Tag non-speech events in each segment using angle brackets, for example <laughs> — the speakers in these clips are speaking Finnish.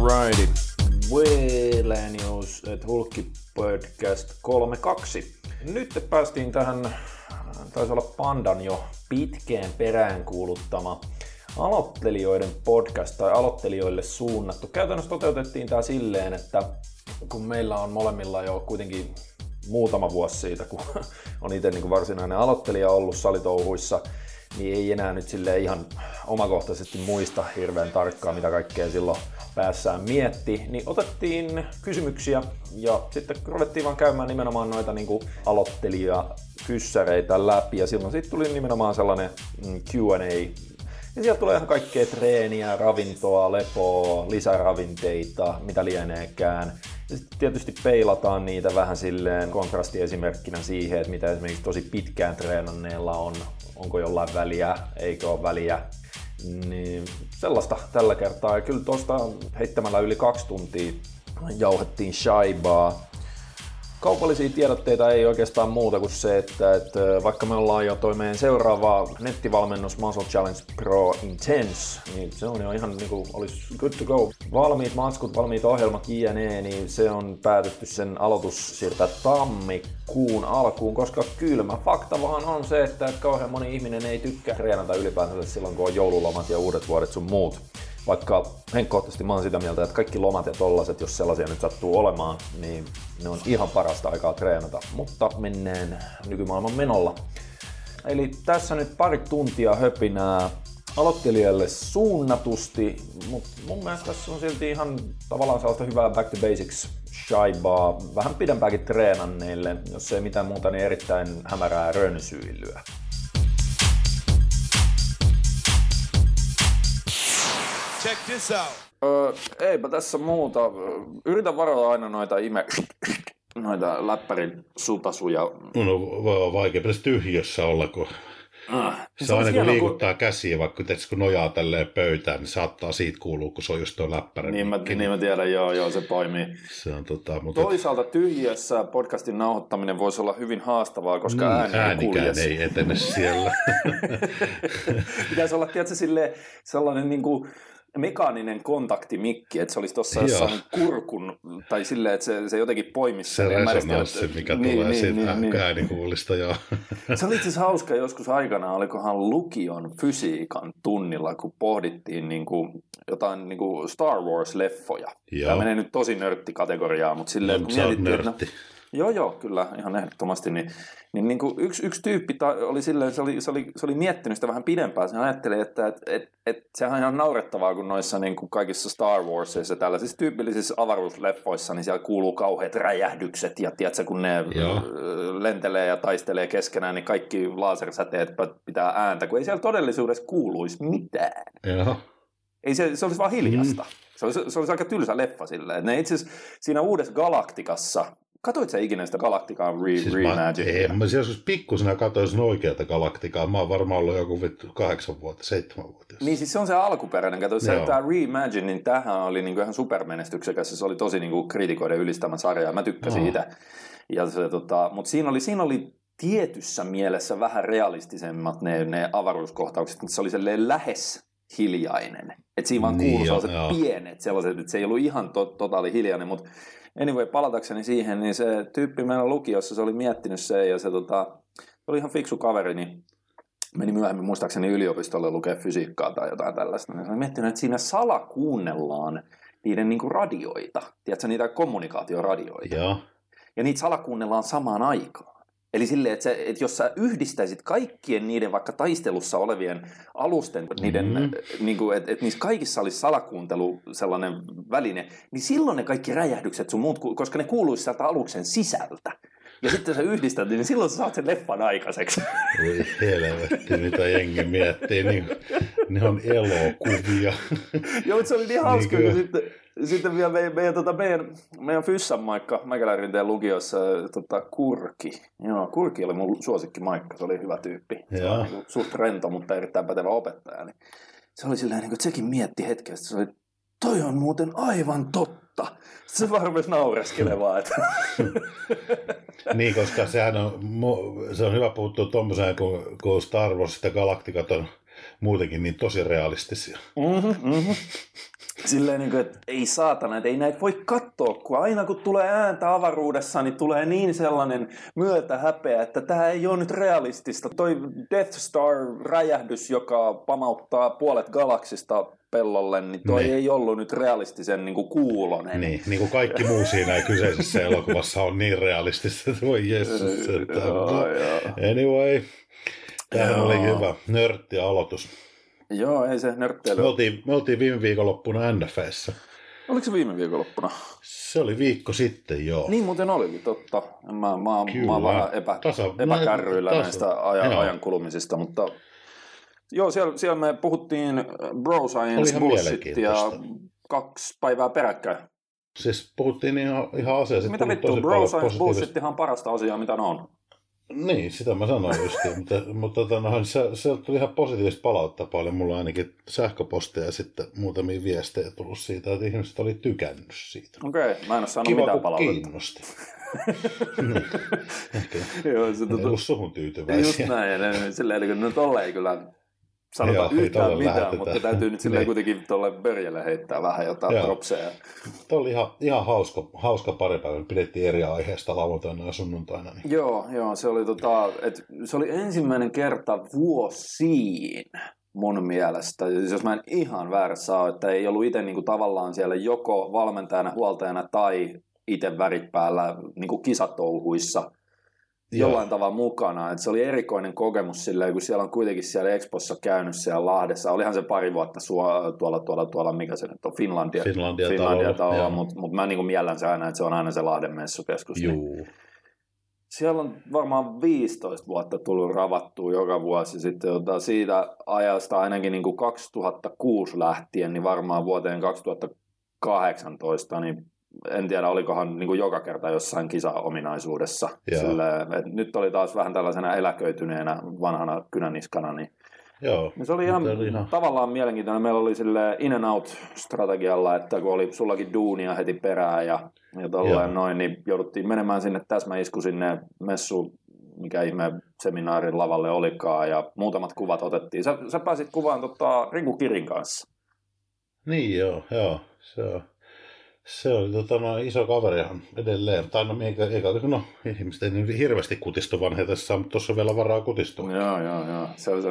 Alrighty. Wellenius et Hulkki Podcast 32. Nyt päästiin tähän, taisi olla Pandan jo pitkään peräänkuuluttama aloittelijoiden podcast tai aloittelijoille suunnattu. Käytännössä toteutettiin tämä silleen, että kun meillä on molemmilla jo kuitenkin muutama vuosi siitä, kun <laughs> on itse niin varsinainen aloittelija ollut salitouhuissa, niin ei enää nyt sille ihan omakohtaisesti muista hirveän tarkkaan, mitä kaikkea silloin päässään mietti, niin otettiin kysymyksiä ja sitten ruvettiin vaan käymään nimenomaan noita niin aloittelija kyssäreitä läpi ja silloin sitten tuli nimenomaan sellainen mm, Q&A ja sieltä tulee ihan kaikkea treeniä, ravintoa, lepoa, lisäravinteita, mitä lieneekään. Ja sitten tietysti peilataan niitä vähän silleen kontrastiesimerkkinä siihen, että mitä esimerkiksi tosi pitkään treenanneella on, onko jollain väliä, eikö ole väliä. Niin sellaista tällä kertaa. Ja kyllä tuosta heittämällä yli kaksi tuntia jauhettiin shaibaa Kaupallisia tiedotteita ei oikeastaan muuta kuin se, että, että vaikka me ollaan jo toi meidän seuraava nettivalmennus Muscle Challenge Pro Intense, niin se on jo ihan niin kuin olisi good to go. Valmiit matskut, valmiit ohjelmat jne, niin se on päätetty sen aloitus siirtää tammikuun alkuun, koska kylmä fakta vaan on se, että kauhean moni ihminen ei tykkää treenata ylipäänsä silloin, kun on joululomat ja uudet vuodet sun muut. Vaikka henkkohtaisesti mä oon sitä mieltä, että kaikki lomat ja tollaset, jos sellaisia nyt sattuu olemaan, niin ne on ihan parasta aikaa treenata. Mutta mennään nykymaailman menolla. Eli tässä nyt pari tuntia höpinää aloittelijalle suunnatusti, mutta mun mielestä tässä on silti ihan tavallaan sellaista hyvää back to basics shaibaa, vähän pidempääkin treenanneille, jos ei mitään muuta, niin erittäin hämärää rönsyilyä. Check this out. Öö, eipä tässä muuta. Yritän varoa aina noita ime... noita läppärin supasuja. No voi olla vaikea tässä tyhjössä olla, kun Ah, se aina kun liikuttaa kun... käsiä, vaikka kun nojaa tälleen pöytään, niin saattaa siitä kuulua, kun se on just tuo läppäri. Niin mä, niin mä tiedän, joo, joo, se poimii. Se on tota, mutta... Toisaalta tyhjiössä podcastin nauhoittaminen voisi olla hyvin haastavaa, koska mm, ääni äänikään ei etene siellä. <laughs> Pitäisi olla, tiedätkö, sille, sellainen niin kuin, mekaaninen kontaktimikki, että se olisi tuossa jossain kurkun, tai silleen, että se, se jotenkin poimisi. Se resonanssi, että... mikä niin, tulee niin, siitä niin, niin. äänikuulista, joo. <laughs> Se oli itse hauska joskus aikana, olikohan lukion fysiikan tunnilla, kun pohdittiin niin kuin jotain niin kuin Star Wars-leffoja. Joo. Tämä menee nyt tosi nörttikategoriaan, mutta silleen, no, kun mietittiin, nörtti. No, Joo, joo, kyllä, ihan ehdottomasti. Niin, niin, niin kuin yksi, yksi tyyppi ta, oli silleen, se oli, se, oli, se oli miettinyt sitä vähän pidempään. Se ajatteli, että et, et, et, sehän on ihan naurettavaa, kun noissa niin kuin kaikissa Star Warsissa ja tällaisissa tyypillisissä avaruusleffoissa, niin siellä kuuluu kauheat räjähdykset ja tiedätkö, kun ne joo. lentelee ja taistelee keskenään, niin kaikki lasersäteet pitää ääntä, kun ei siellä todellisuudessa kuuluisi mitään. Joo. Ei se, se olisi vaan hiljasta. Mm. Se olisi, se olisi aika tylsä leffa silleen. Ne itse siinä uudessa Galaktikassa, Katoit sä ikinä sitä Galaktikaa re- siis Reimaginea? Mä, mä joskus pikkusena katsoin sen oikeata Galaktikaa. Mä oon varmaan ollut joku vittu kahdeksan vuotta, seitsemän vuotta. Niin siis se on se alkuperäinen. Kato, se, tämä Reimagine, niin tämähän oli niinku ihan supermenestyksekäs. Se oli tosi niinku kritikoiden ylistämä sarja. Mä tykkäsin oh. siitä. Ja se, tota, mutta siinä oli, siinä oli tietyssä mielessä vähän realistisemmat ne, ne avaruuskohtaukset, mutta se oli lähes hiljainen. Että siinä vaan niin, kuului sellaiset joo. pienet sellaiset, että se ei ollut ihan to, totaali hiljainen, mutta Anyway, palatakseni siihen, niin se tyyppi meillä lukiossa, se oli miettinyt se ja se, tota, se oli ihan fiksu kaveri, niin meni myöhemmin muistaakseni yliopistolle lukea fysiikkaa tai jotain tällaista. Niin se oli miettinyt, että siinä salakuunnellaan niiden niinku radioita, tiedätkö, niitä kommunikaatioradioita. Joo. Ja niitä salakuunnellaan samaan aikaan. Eli silleen, että, että jos sä yhdistäisit kaikkien niiden vaikka taistelussa olevien alusten, niiden, mm-hmm. niin kuin, että, että niissä kaikissa olisi salakuuntelu sellainen väline, niin silloin ne kaikki räjähdykset sun muut, koska ne kuuluisi sieltä aluksen sisältä. Ja sitten sä yhdistät, niin silloin sä saat sen leffan aikaiseksi. Voi helvetti, mitä jengi miettii. Niin, ne on elokuvia. Joo, se oli niin hauska, niin kun sitten sitten vielä meidän, meidän, tota, meidän, meidän Fyssan maikka Mäkelärinteen lukiossa, tota, Kurki. Joo, Kurki oli mun suosikki maikka, se oli hyvä tyyppi. Se oli niin suht rento, mutta erittäin pätevä opettaja. Niin se oli silleen, niin kuin, että sekin mietti hetken, että se oli, toi on muuten aivan totta. Se vaan rupesi naureskelemaan. Että... <laughs> niin, koska sehän on, se on hyvä puuttua tuommoiseen, kun, kun Star Wars ja Galaktikat on muutenkin niin tosi realistisia. Mm-hmm, mm-hmm. Silleen niin kuin, että ei saatana, että ei näitä voi katsoa, kun aina kun tulee ääntä avaruudessa, niin tulee niin sellainen myötä häpeä, että tämä ei ole nyt realistista. Toi Death Star-räjähdys, joka pamauttaa puolet galaksista pellolle, niin toi niin. ei ollut nyt realistisen niin kuin kuulonen. Niin, niin kuin kaikki muu siinä kyseisessä <laughs> elokuvassa on niin realistista, että voi jessus. Että... anyway, tämä oli hyvä nörtti-aloitus. Joo, ei se nörtteily. Me oltiin, me oltiin viime viikonloppuna NFS. Oliko se viime viikonloppuna? Se oli viikko sitten, joo. Niin muuten oli, totta. Mä, mä, mä oon vähän epä, tasa, epäkärryillä tasa, näistä ajan, ajan kulumisista, mutta joo, siellä, siellä me puhuttiin Bro Science bullshittia kaksi päivää peräkkäin. Siis puhuttiin ihan, ihan asiaa. Mitä vittu, Bro Science bullshittihan on parasta asiaa, mitä ne on. Niin, sitä mä sanoin just, mutta, mutta tota, no, se, se tuli ihan positiivista palautetta paljon. Mulla ainakin sähköposteja ja sitten muutamia viestejä tullut siitä, että ihmiset oli tykännyt siitä. Okei, okay, mä en ole saanut Kiva, mitään palautetta. kiinnosti. <laughs> niin. Ehkä Joo, se, ollut suhun tyytyväisiä. Just näin, ja silleen, kun nyt ei kyllä sanota Joo, yhtään mitään, lähetetään. mutta täytyy nyt silleen niin. kuitenkin tuolle Börjelle heittää vähän jotain Joo. propseja. Tuo oli ihan, ihan hauska, hauska pari päivää. Pidettiin eri aiheesta lauantaina ja sunnuntaina. Niin. Joo, joo, se oli, tota, et, se oli ensimmäinen kerta vuosiin mun mielestä, siis jos mä en ihan väärässä ole, että ei ollut itse niinku tavallaan siellä joko valmentajana, huoltajana tai itse värit päällä niinku kisatouhuissa – jollain tavalla mukana. että se oli erikoinen kokemus silleen, kun siellä on kuitenkin siellä Expossa käynyt siellä Lahdessa. Olihan se pari vuotta sua, tuolla, tuolla, tuolla, mikä se nyt on, Finlandia, Finlandia, Finlandia talolla, mutta mut mä niin miellän se aina, että se on aina se Lahden messukeskus. Niin Juu. Niin. Siellä on varmaan 15 vuotta tullut ravattua joka vuosi. Sitten jota siitä ajasta ainakin niin kuin 2006 lähtien, niin varmaan vuoteen 2018, niin en tiedä olikohan niin kuin joka kerta jossain kisa-ominaisuudessa. Sille, et nyt oli taas vähän tällaisena eläköityneenä vanhana kynäniskana, niin Joo, niin se oli ihan, oli ihan tavallaan mielenkiintoinen. Meillä oli sille in and out strategialla, että kun oli sullakin duunia heti perään ja, ja tolleen noin, niin jouduttiin menemään sinne täsmäisku sinne messu, mikä ihme seminaarin lavalle olikaan ja muutamat kuvat otettiin. Sä, sä pääsit kuvaan tota, Rinku Kirin kanssa. Niin joo, joo. Se on se oli tota, no, iso kaverihan edelleen. Tai no, eikä, eikä, no ihmiset ei niin hirveästi kutistu vanhetessa, mutta tuossa on vielä varaa kutistua. Joo, joo, joo. Se oli,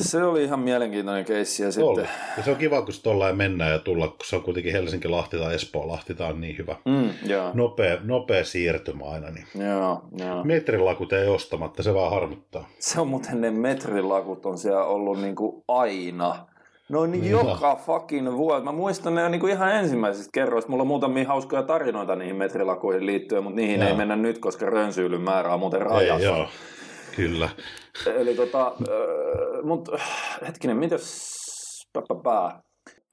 se oli ihan mielenkiintoinen keissi. Ja, sitten... ja se on kiva, kun tuolla mennään ja tulla, kun se on kuitenkin Helsinki-Lahti tai Espoo-Lahti, tämä on niin hyvä. Mm, joo. Nopea, nopea siirtymä aina. Niin. Joo, joo. Metrilakut ei ostamatta, se vaan harmittaa. Se on muuten ne metrilakut on siellä ollut niin kuin aina No niin, joka fucking vuosi. Mä muistan ne niin kuin ihan ensimmäisistä kerroista. Mulla on muutamia hauskoja tarinoita niihin metrilakuihin liittyen, mutta niihin joo. ei mennä nyt, koska rönsyylyn määrä on muuten rajassa. Ei, joo, kyllä. Eli tota, äh, mut hetkinen, mitäs pää.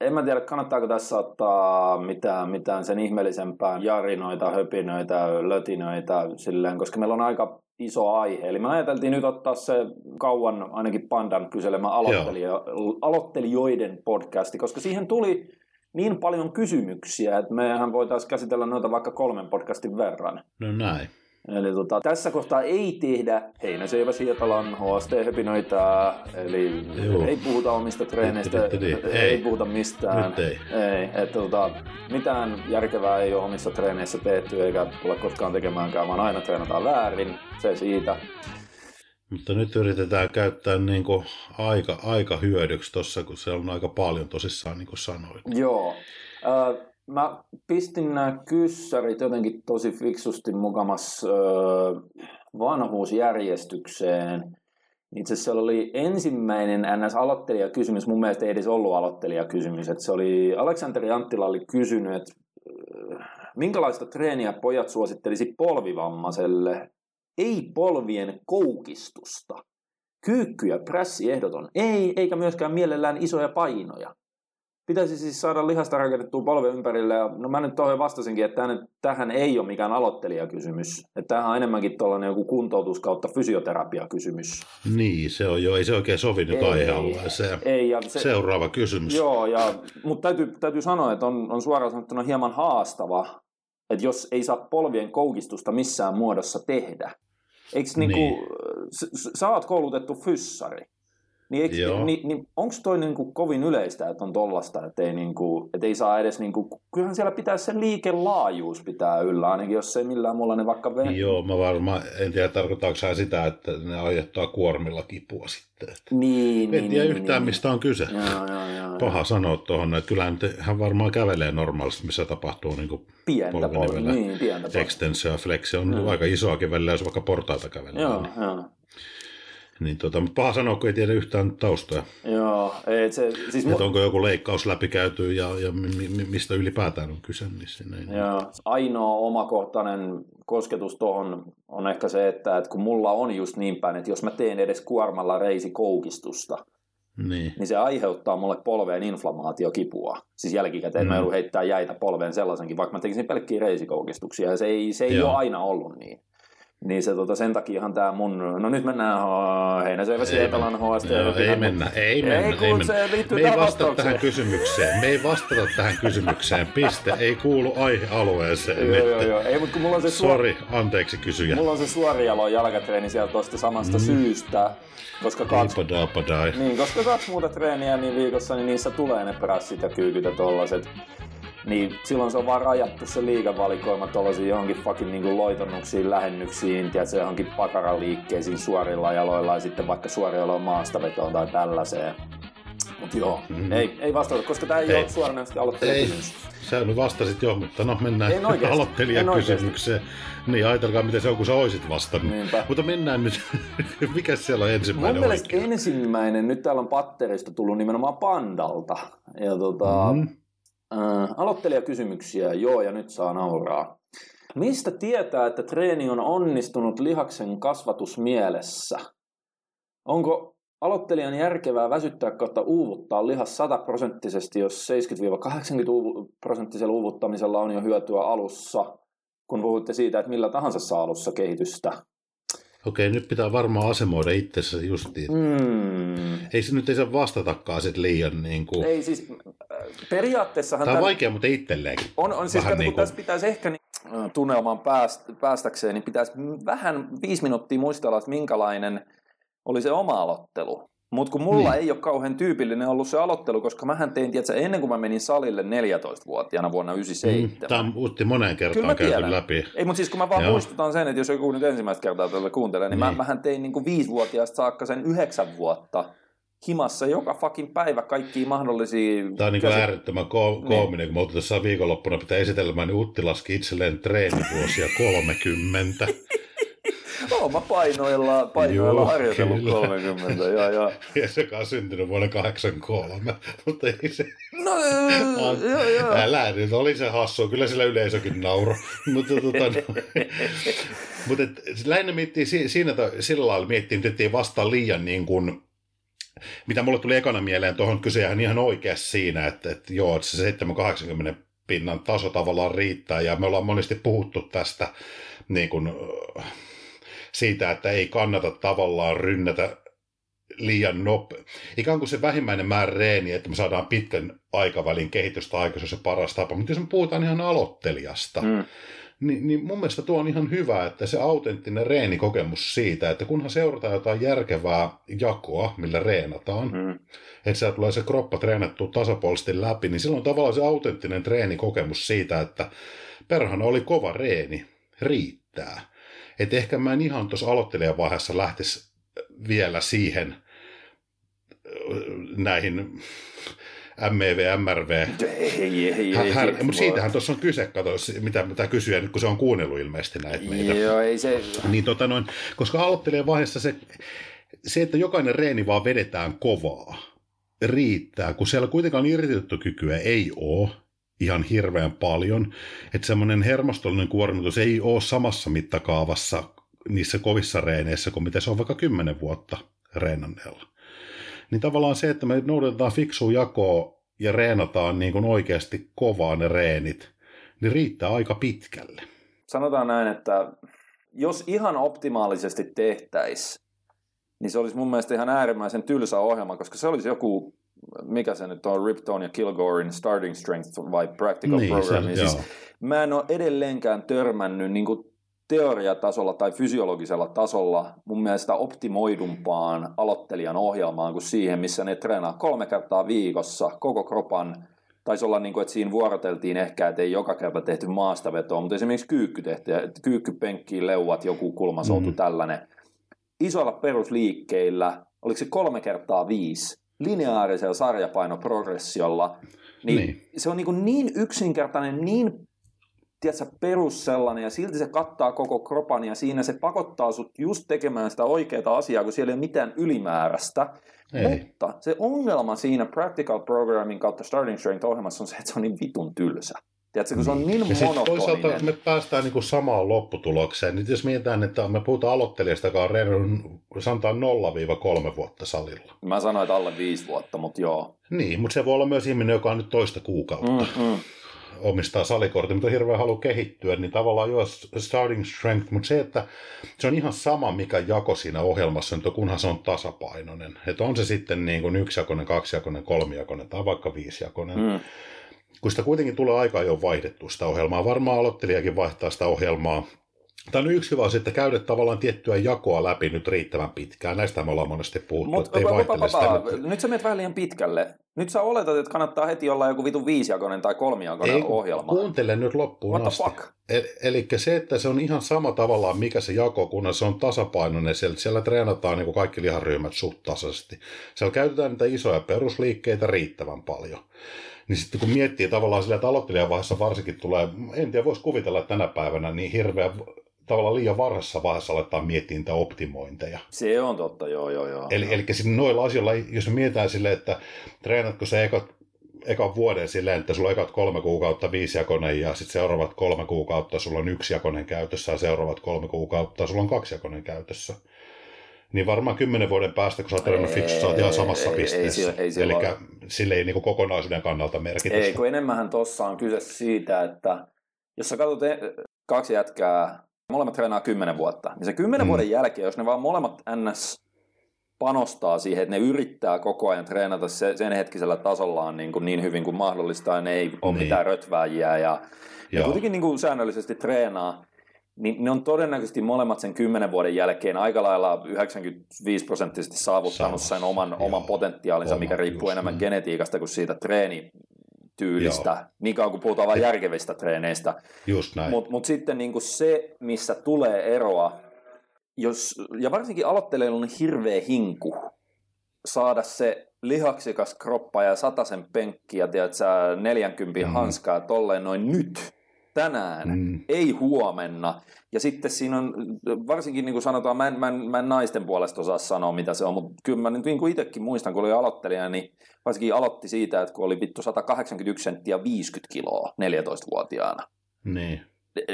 En mä tiedä, kannattaako tässä ottaa mitään, mitään sen ihmeellisempää jarinoita, höpinöitä, lötinöitä, silleen, koska meillä on aika iso aihe. Eli me ajateltiin nyt ottaa se kauan ainakin Pandan kyselemä aloittelija, aloittelijoiden podcasti, koska siihen tuli niin paljon kysymyksiä, että mehän voitaisiin käsitellä noita vaikka kolmen podcastin verran. No näin. Eli tota, tässä kohtaa ei tehdä Heinäseivä Sietalan HST-höpinöitä, eli Joo. ei puhuta omista treeneistä, ei, ei puhuta mistään. Nyt ei. ei että tota, mitään järkevää ei ole omissa treeneissä tehty, eikä tule koskaan tekemäänkään, vaan aina treenataan väärin, se siitä. Mutta nyt yritetään käyttää niin kuin aika, aika hyödyksi tuossa, kun se on aika paljon tosissaan, niin kuin sanoit. Joo. Äh, mä pistin nämä kyssärit jotenkin tosi fiksusti mukamas öö, vanhuusjärjestykseen. Itse asiassa oli ensimmäinen NS-aloittelijakysymys, mun mielestä ei edes ollut aloittelijakysymys, että se oli Aleksanteri Anttila oli kysynyt, että minkälaista treeniä pojat suosittelisi polvivammaiselle, ei polvien koukistusta. Kyykky prässi ehdoton ei, eikä myöskään mielellään isoja painoja. Pitäisi siis saada lihasta rakennettua polven ympärille. Ja, no mä nyt tuohon vastasinkin, että tähän, tähän ei ole mikään aloittelijakysymys. Että tämähän on enemmänkin tuollainen joku kuntoutus kautta fysioterapiakysymys. Niin, se on jo, ei se oikein sovi nyt aihealueeseen. Ei, ja se, Seuraava kysymys. Joo, ja, mutta täytyy, täytyy sanoa, että on, on suoraan sanottuna hieman haastava, että jos ei saa polvien koukistusta missään muodossa tehdä. Eikö niinku, niin. sä, sä oot koulutettu fyssari? Niin, eikö, Joo. niin, niin onko toi niinku kovin yleistä, että on tollasta, että ei, niinku, että ei saa edes, niinku, kyllähän siellä pitää se liikelaajuus pitää yllä, ainakin jos ei millään muulla ne vaikka ve- Joo, mä varmaan, en tiedä tarkoittaako sä sitä, että ne aiheuttaa kuormilla kipua sitten. Että Niin, en niin, tiedä niin, yhtään, niin, mistä on kyse. Joo, joo, joo. Paha sanoa tuohon, että kyllähän hän varmaan kävelee normaalisti, missä tapahtuu niin kuin Pientä polvinivellä polvea, niin, pientä extensio ja flexio on aika isoakin välillä, jos vaikka portaita kävelee. Joo, Niin, joo. Niin tota, mutta paha sanoa, kun ei tiedä yhtään taustoja. Joo, ei, se, siis mu- Että onko joku leikkaus läpikäyty ja, ja mi- mi- mistä ylipäätään on kyse. Niin siinä ei, Joo. Ainoa omakohtainen kosketus tuohon on ehkä se, että, että kun mulla on just niin päin, että jos mä teen edes kuormalla reisikoukistusta, niin. niin se aiheuttaa mulle polveen inflamaatiokipua. Siis jälkikäteen mm. mä joudun heittää jäitä polveen sellaisenkin, vaikka mä tekisin pelkkiä reisikoukistuksia, ja se ei, se ei Joo. ole aina ollut niin. Niin se tota, sen takiahan tämä mun, no nyt mennään Heinäsöivä Siepelan HST. Ei mennä, ei mennä. Ei, kun mennä. se liittyy Me ei vastata tähän kysymykseen. Me ei vastata tähän kysymykseen. Piste. Ei kuulu aihealueeseen. Joo, joo, joo. Ei, mutta kun mulla on se suor- Sori, anteeksi kysyjä. Mulla on se suorialo jalkatreeni sieltä tuosta samasta mm. syystä, koska kaksi, niin, koska kaksi muuta treeniä niin viikossa, niin niissä tulee ne prassit ja kyykyt ja tollaset. Niin silloin se on vaan rajattu se liikavalikoima tollaisiin johonkin fucking niin loitonnuksiin, lähennyksiin, tiedätkö, johonkin pakaraliikkeisiin suorilla jaloilla ja sitten vaikka suorialoon maastavetoon tai tällaiseen. Mut joo, mm. ei, ei vastata, koska tämä ei, Ei. ole suoranaisesti aloittajakysymys. Sä nyt vastasit jo, mutta no mennään aloittelijakysymykseen. Niin, ajatelkaa miten se on, kun sä oisit vastannut. Niinpä. Mutta mennään nyt. <laughs> Mikä siellä on Mun ensimmäinen mielestä oikein? ensimmäinen, nyt täällä on patterista tullut nimenomaan Pandalta. Ja tota, mm. Äh, aloittelijakysymyksiä, joo, ja nyt saa nauraa. Mistä tietää, että treeni on onnistunut lihaksen kasvatusmielessä? Onko aloittelijan järkevää väsyttää kautta uuvuttaa lihas sataprosenttisesti, jos 70-80 uuvu- prosenttisella uuvuttamisella on jo hyötyä alussa, kun puhutte siitä, että millä tahansa saa alussa kehitystä? Okei, nyt pitää varmaan asemoida itsessä justiin. Mm. Ei se nyt ei saa vastatakaan sit liian niin kuin... Ei siis, periaatteessahan Tämä on tän- vaikea, mutta itselleenkin. on, on siis, kato, niin kuin- tässä pitäisi ehkä niin, äh, tunnelmaan pääst, päästäkseen, niin pitäisi vähän viisi minuuttia muistella, että minkälainen oli se oma aloittelu. Mutta kun mulla Niin. ei ole kauhean tyypillinen ollut se aloittelu, koska mähän tein, tiedätkö, ennen kuin mä menin salille 14-vuotiaana vuonna 97. Tämä on Utti moneen Kyllä mä kertaan käyty tiedän. läpi. Ei, mutta siis kun mä vaan Joo. muistutan sen, että jos joku nyt ensimmäistä kertaa tätä kuuntelee, niin, niin. Mä, Niin. mähän tein niin kuin viisivuotiaasta saakka sen yhdeksän vuotta himassa joka fucking päivä kaikkia mahdollisia... Tämä on niin kuin äärettömän ko- koominen, kun me oltiin tuossa viikonloppuna pitää esitelmään, niin Utti laski itselleen treenivuosia 30. <laughs> Mä painoilla, painoilla Joo, harjoitellut kyllä. 30, joo, joo. ja se on syntynyt vuonna 83, mutta ei se... No, joo, joo. Älä nyt, oli se hassu, kyllä sillä yleisökin nauro. <laughs> mutta tota, no, mutta et, lähinnä miettii si- siinä, sillä lailla miettii, että ei vastaa liian niin kuin, mitä mulle tuli ekana mieleen tuohon kysehän ihan oikeassa siinä, että, että joo, että se 7-80 pinnan taso tavallaan riittää, ja me ollaan monesti puhuttu tästä niin kuin, siitä, että ei kannata tavallaan rynnätä liian nopea. Ikään kuin se vähimmäinen määrä reeniä, että me saadaan pitkän aikavälin kehitystä aikaa, se paras tapa. Mutta jos me puhutaan ihan aloittelijasta, mm. Niin, niin mun mielestä tuo on ihan hyvä, että se autenttinen reenikokemus siitä, että kunhan seurataan jotain järkevää jakoa, millä reenataan, mm. Että siellä tulee se kroppa treenattua tasapuolisesti läpi, niin silloin tavallaan se autenttinen treenikokemus siitä, että perhana oli kova reeni, riittää. Että ehkä mä en ihan tuossa aloittelijavaiheessa lähtisi vielä siihen ö, näihin MEV, MRV, Ei, ei, ei. Mutta siitähän tuossa on kyse, kato, mitä, mitä kysyä nyt, kun se on kuunnellut ilmeisesti näitä meitä. Joo, ei se... Niin tota noin, koska aloittelijan vaiheessa se, se, että jokainen reeni vaan vedetään kovaa, riittää, kun siellä kuitenkaan irtiottokykyä ei ole ihan hirveän paljon, että semmoinen hermostollinen kuormitus ei ole samassa mittakaavassa niissä kovissa reeneissä kuin mitä se on vaikka 10 vuotta reenanneella. Niin tavallaan se, että me noudatetaan fiksua jakoa ja reenataan niin kuin oikeasti kovaa ne reenit, niin riittää aika pitkälle. Sanotaan näin, että jos ihan optimaalisesti tehtäisiin, niin se olisi mun mielestä ihan äärimmäisen tylsä ohjelma, koska se olisi joku, mikä se nyt on, Ripton ja Kilgorein Starting Strength vai Practical Niin, Program. se- Niin siis joo. mä en ole edelleenkään törmännyt niin kuin teoriatasolla tai fysiologisella tasolla mun mielestä optimoidumpaan aloittelijan ohjelmaan kuin siihen, missä ne treenaa kolme kertaa viikossa koko kropan. Taisi olla niin kuin, että siinä vuoroteltiin ehkä, että ei joka kerta tehty maastavetoa, mutta esimerkiksi kyykky tehty, kyykkypenkkiin leuat, joku kulmasoutu, mm. tällainen. Isoilla perusliikkeillä, oliko se kolme kertaa viisi, lineaarisella sarjapainoprogressiolla, niin, niin. se on niin, niin yksinkertainen, niin tiedätkö, perus sellainen ja silti se kattaa koko kropan ja siinä se pakottaa sut just tekemään sitä oikeaa asiaa, kun siellä ei ole mitään ylimääräistä. Ei. Mutta se ongelma siinä Practical Programming kautta Starting Strength ohjelmassa on se, että se on niin vitun tylsä. Tiedätkö, kun se on niin, niin ja toisaalta me päästään niin kuin samaan lopputulokseen. Nyt jos mietitään, että me puhutaan aloittelijasta, joka on reenannut sanotaan 0-3 vuotta salilla. Mä sanoin, että alle 5 vuotta, mutta joo. Niin, mutta se voi olla myös ihminen, joka on nyt toista kuukautta. Mm-hmm omistaa salikortin, mutta hirveän haluaa kehittyä, niin tavallaan jo starting strength, mutta se, että se on ihan sama, mikä jako siinä ohjelmassa on, kunhan se on tasapainoinen. Että on se sitten niin kuin yksijakoinen, kaksijakoinen, kolmijakoinen tai vaikka viisijakoinen. Mm. Kun sitä kuitenkin tulee aika jo vaihdettu sitä ohjelmaa, varmaan aloittelijakin vaihtaa sitä ohjelmaa Tämä on yksi hyvä sitten käydä tavallaan tiettyä jakoa läpi nyt riittävän pitkään. Näistä me ollaan monesti puhuttu, Mut, ettei vaihtele sitä. Nyt. nyt sä menet vähän liian pitkälle. Nyt sä oletat, että kannattaa heti olla joku vitun viisijakoinen tai kolmijakoinen Ei, ohjelma. Kuuntele nyt loppuun What asti. Fuck? E- eli se, että se on ihan sama tavallaan, mikä se jako, kun se on tasapainoinen. Siellä, siellä treenataan niin kuin kaikki liharyhmät suht tasaisesti. Siellä käytetään niitä isoja perusliikkeitä riittävän paljon niin sitten kun miettii tavallaan sillä, että aloittelijavaiheessa varsinkin tulee, en tiedä, voisi kuvitella että tänä päivänä niin hirveä tavallaan liian varhaisessa vaiheessa aletaan miettiä niitä optimointeja. Se on totta, joo, joo, joo. Eli, joo. eli noilla asioilla, jos mietitään silleen, että treenatko se ekat, ekan vuoden silleen, että sulla on ekat kolme kuukautta viisijakonen ja sitten seuraavat kolme kuukautta sulla on yksijakonen käytössä ja seuraavat kolme kuukautta sulla on kaksijakonen käytössä. Niin varmaan kymmenen vuoden päästä, kun sä oot treenannut fiksu, sä oot ihan samassa ei, pisteessä. Ei, ei, ei Eli sille ei niin kokonaisuuden kannalta merkitystä. Ei, kun enemmän tuossa on kyse siitä, että jos sä katsot e- kaksi jätkää molemmat treenaa kymmenen vuotta. Niin se kymmenen mm. vuoden jälkeen, jos ne vaan molemmat NS panostaa siihen, että ne yrittää koko ajan treenata se, sen hetkisellä tasollaan niin, kuin niin hyvin kuin mahdollista, ja ne ei ole niin. mitään rötvääjiä, ja, ja kuitenkin niin kuin säännöllisesti treenaa, niin ne on todennäköisesti molemmat sen kymmenen vuoden jälkeen aika lailla 95 prosenttisesti saavuttanut sen oman, oman potentiaalinsa, Oma, mikä riippuu enemmän niin. genetiikasta kuin siitä treeni, tyylistä, Joo. niin kauan kuin puhutaan vain järkevistä treeneistä. Just näin. Mutta mut sitten niin kuin se, missä tulee eroa, jos, ja varsinkin aloittelijoilla on hirveä hinku saada se lihaksikas kroppa ja sen penkki ja tiedät, sä 40 mm. hanskaa tolleen noin nyt tänään, mm. ei huomenna. Ja sitten siinä on, varsinkin niin kuin sanotaan, mä en, mä, en, mä en naisten puolesta osaa sanoa, mitä se on, mutta kyllä mä niin kuin itsekin muistan, kun oli aloittelija, niin varsinkin aloitti siitä, että kun oli vittu 181 senttiä 50 kiloa 14-vuotiaana. Niin.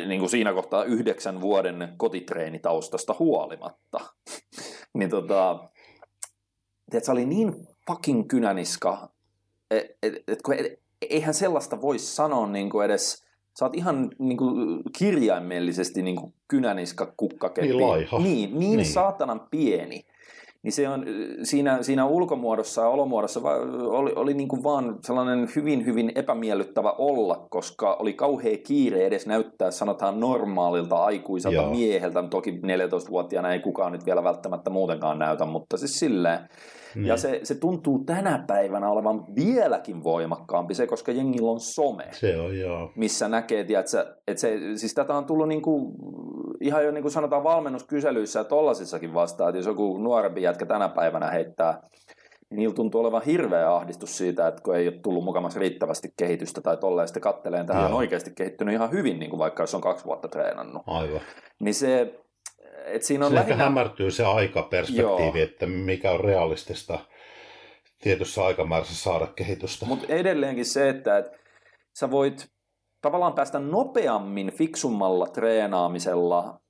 Niin kuin siinä kohtaa yhdeksän vuoden kotitreenitaustasta huolimatta. <laughs> niin tota, tiedät, se oli niin fucking kynäniska, että et, et, et, eihän sellaista voi sanoa niin kuin edes Sä oot ihan niin kuin, kirjaimellisesti niin kuin kynäniska kukkakepi. Niin laiha. Niin, niin, niin. saatanan pieni. Niin se on siinä, siinä ulkomuodossa ja olomuodossa oli, oli niin kuin vaan sellainen hyvin, hyvin epämiellyttävä olla, koska oli kauhea kiire edes näyttää, sanotaan normaalilta aikuiselta Joo. mieheltä. Toki 14-vuotiaana ei kukaan nyt vielä välttämättä muutenkaan näytä, mutta siis silleen. Mm. Ja se, se tuntuu tänä päivänä olevan vieläkin voimakkaampi se, koska jengillä on some. Se on, joo. Missä näkee, tiedätkö, että se, siis tätä on tullut niin kuin, ihan jo niin kuin sanotaan valmennuskyselyissä ja tollasissakin vastaan, että jos joku nuorempi jätkä tänä päivänä heittää niin niillä tuntuu olevan hirveä ahdistus siitä, että kun ei ole tullut mukamassa riittävästi kehitystä tai tolleen, sitten katteleen tähän on oikeasti kehittynyt ihan hyvin, niin kuin vaikka jos on kaksi vuotta treenannut. Aivan. Niin se, et siinä on se lähinnä... hämärtyy se aikaperspektiivi, Joo. että mikä on realistista tietyssä aikamäärässä saada kehitystä. Mutta edelleenkin se, että et sä voit tavallaan päästä nopeammin fiksummalla treenaamisella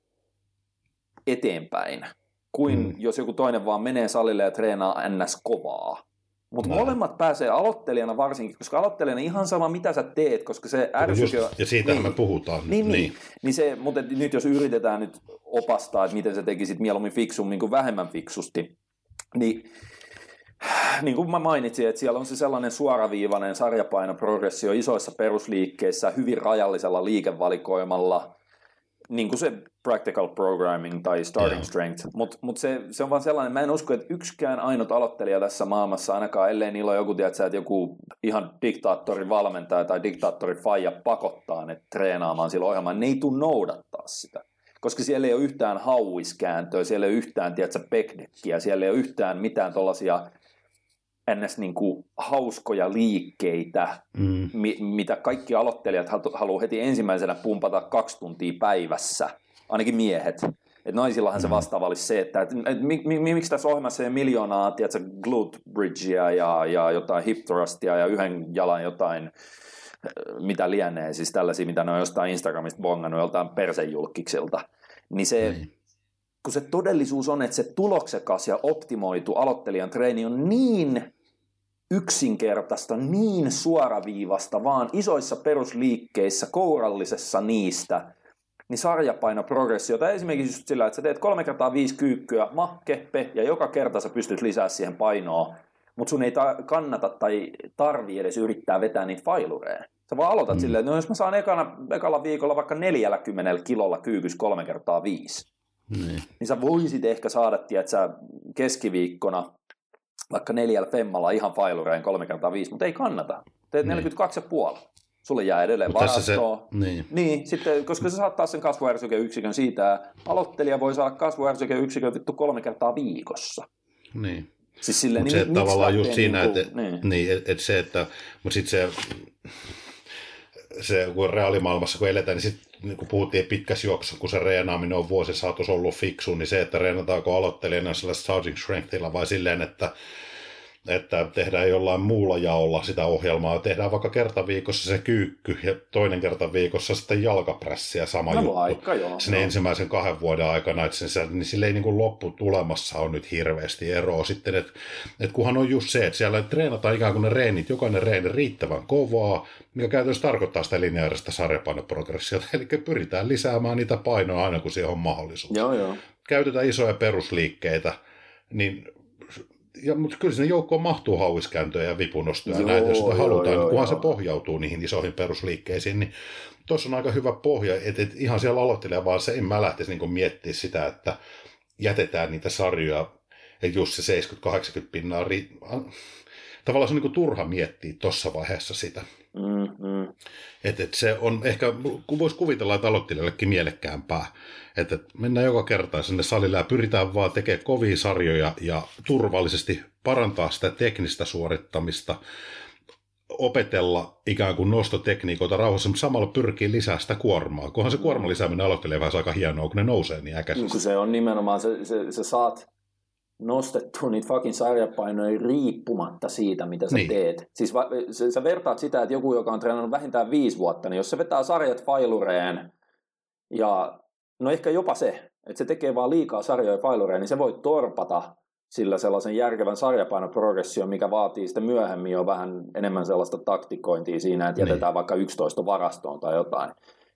eteenpäin, kuin mm. jos joku toinen vaan menee salille ja treenaa ns. kovaa. Mutta molemmat pääsee aloittelijana varsinkin, koska aloittelijana ihan sama mitä sä teet, koska se ärsyke... ja siitä niin, me puhutaan. Niin, niin. niin. niin se, mutta nyt jos yritetään nyt opastaa, että miten sä tekisit mieluummin fiksummin kuin vähemmän fiksusti, niin niin kuin mä mainitsin, että siellä on se sellainen suoraviivainen sarjapainoprogressio isoissa perusliikkeissä hyvin rajallisella liikevalikoimalla, niin kuin se practical programming tai starting yeah. strength, mutta mut se, se on vaan sellainen, mä en usko, että yksikään ainut aloittelija tässä maailmassa, ainakaan ellei niillä ole joku, tiedätkö, että joku ihan diktaattorin valmentaja tai diktaattorin faija pakottaa ne treenaamaan sillä ohjelmaan, ne ei tule noudattaa sitä. Koska siellä ei ole yhtään hauiskääntöä, siellä ei ole yhtään, tiedätkö, backdeckia, siellä ei ole yhtään mitään tuollaisia ns. Niin kuin hauskoja liikkeitä, mm. mi- mitä kaikki aloittelijat haluaa heti ensimmäisenä pumpata kaksi tuntia päivässä, ainakin miehet. Et naisillahan mm. se vastaava olisi se, että et, et, mi, mi, miksi tässä ohjelmassa ei miljoonaa tiedätkö, glute bridgea ja, ja jotain hip thrustia ja yhden jalan jotain, mitä lienee, siis tällaisia, mitä ne on jostain Instagramista bongannut joltain persejulkiksilta. Niin se, mm kun se todellisuus on, että se tuloksekas ja optimoitu aloittelijan treeni on niin yksinkertaista, niin suoraviivasta, vaan isoissa perusliikkeissä, kourallisessa niistä, niin sarjapainoprogressiota esimerkiksi just sillä, että sä teet kolme kertaa viisi kyykkyä, ma, keppe, ja joka kerta sä pystyt lisää siihen painoa, mutta sun ei ta- kannata tai tarvi edes yrittää vetää niitä failureja. Sä vaan aloitat mm. silleen, että no jos mä saan ekana, ekalla viikolla vaikka 40 kilolla kyykys kolme kertaa viisi, niin. niin sä voisit ehkä saada, tiedätkö, keskiviikkona vaikka neljällä femmalla ihan failureen kolme kertaa viisi, mutta ei kannata. Teet niin. 42,5. Sulle jää edelleen varastoa. Se, niin. niin. sitten, koska se saattaa sen kasvuärsykeyksikön siitä, aloittelija voi saada kasvuärsykeyksikön vittu kolme kertaa viikossa. Niin. Siis sille, niin, se tavallaan just siinä, niin että, niin. niin että et se, että, mutta sitten se, se, kun reaalimaailmassa kun eletään, niin sitten niin kuin puhuttiin pitkässä juoksussa, kun se reenaaminen on vuosi saatossa ollut fiksu, niin se, että reenataanko aloittelijana sellaista starting strengthilla vai silleen, että että tehdään jollain muulla jaolla sitä ohjelmaa. Tehdään vaikka kerta viikossa se kyykky ja toinen kerta viikossa sitten jalkaprässiä sama no, juttu. Aika, joo, sen joo. ensimmäisen kahden vuoden aikana, että sen, niin sille ei niin kuin lopputulemassa on nyt hirveästi eroa sitten, että, että kunhan on just se, että siellä treenataan ikään kuin ne reenit, jokainen reeni riittävän kovaa, mikä käytännössä tarkoittaa sitä lineaarista sarjapainoprogressiota, <laughs> eli pyritään lisäämään niitä painoa aina kun siihen on mahdollisuus. Joo, joo. Käytetään isoja perusliikkeitä, niin ja, mutta kyllä sinne joukkoon mahtuu hauiskääntöjä ja vipunostoja joo, näitä, jos sitä joo, halutaan, joo, kunhan joo. se pohjautuu niihin isoihin perusliikkeisiin, niin tuossa on aika hyvä pohja, että et ihan siellä aloittelee vaan se, en mä lähtisi niin miettiä sitä, että jätetään niitä sarjoja, että just se 70-80 pinnaa, ri... tavallaan se on niin turha miettiä tuossa vaiheessa sitä. Mm-hmm. Et, et se on ehkä, kun voisi kuvitella, että aloittelijallekin mielekkäämpää, että mennään joka kerta sinne salille ja pyritään vaan tekemään kovia sarjoja ja turvallisesti parantaa sitä teknistä suorittamista, opetella ikään kuin nostotekniikoita rauhassa, mutta samalla pyrkii lisää sitä kuormaa. Kunhan se kuorman lisääminen aloittelee vähän aika hienoa, kun ne nousee niin äkäisesti. Niin se on nimenomaan, se, se, se saat nostettua niitä fucking sarjapainoja riippumatta siitä, mitä sä niin. teet. Siis va, sä, sä vertaat sitä, että joku, joka on treenannut vähintään viisi vuotta, niin jos se vetää sarjat failureen ja no ehkä jopa se, että se tekee vaan liikaa sarjoja failureen, niin se voi torpata sillä sellaisen järkevän sarjapainoprogression, mikä vaatii sitten myöhemmin jo vähän enemmän sellaista taktikointia siinä, että niin. jätetään vaikka 11 varastoon tai jotain.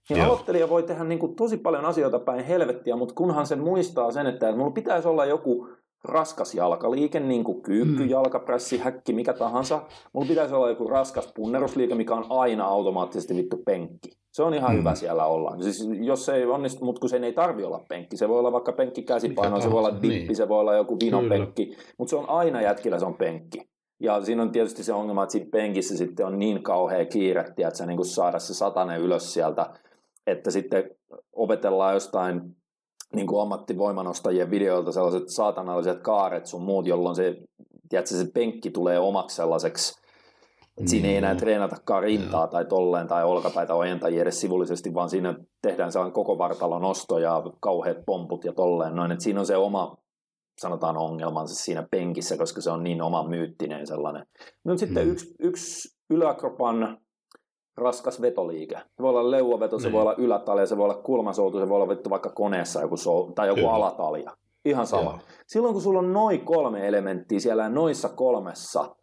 Niin aloittelija voi tehdä niin kuin tosi paljon asioita päin helvettiä, mutta kunhan se muistaa sen, että mulla pitäisi olla joku raskas jalkaliike, niin kuin kyykky, mm. jalkapressi, häkki, mikä tahansa. Mulla pitäisi olla joku raskas punnerusliike, mikä on aina automaattisesti vittu penkki. Se on ihan mm. hyvä siellä olla. Siis jos se ei onnistu, mutta kun sen ei tarvi olla penkki. Se voi olla vaikka penkki käsipaino, se voi olla dippi, niin. se voi olla joku vinopenkki. Mutta se on aina jätkillä se on penkki. Ja siinä on tietysti se ongelma, että siinä penkissä sitten on niin kauhea kiire, että sä niin saada se satanen ylös sieltä, että sitten opetellaan jostain niin kuin ammattivoimanostajien videoilta sellaiset saatanalliset kaaret sun muut, jolloin se, tiedätkö, se penkki tulee omaksi sellaiseksi, että siinä ei enää mm. treenatakaan rintaa tai tolleen tai olkapäitä ojentajia edes sivullisesti, vaan siinä tehdään sellainen koko vartalon nosto ja kauheat pomput ja tolleen noin, että siinä on se oma sanotaan ongelmansa siinä penkissä, koska se on niin oma myyttinen sellainen. No sitten mm. yksi, yksi yläkropan raskas vetoliike. Se voi olla leuaveto, niin. se voi olla ylätalja, se voi olla kulmasoutu, se voi olla vittu vaikka koneessa joku sou, tai joku Kyllä. alatalja. Ihan sama. Joo. Silloin kun sulla on noin kolme elementtiä siellä noissa kolmessa,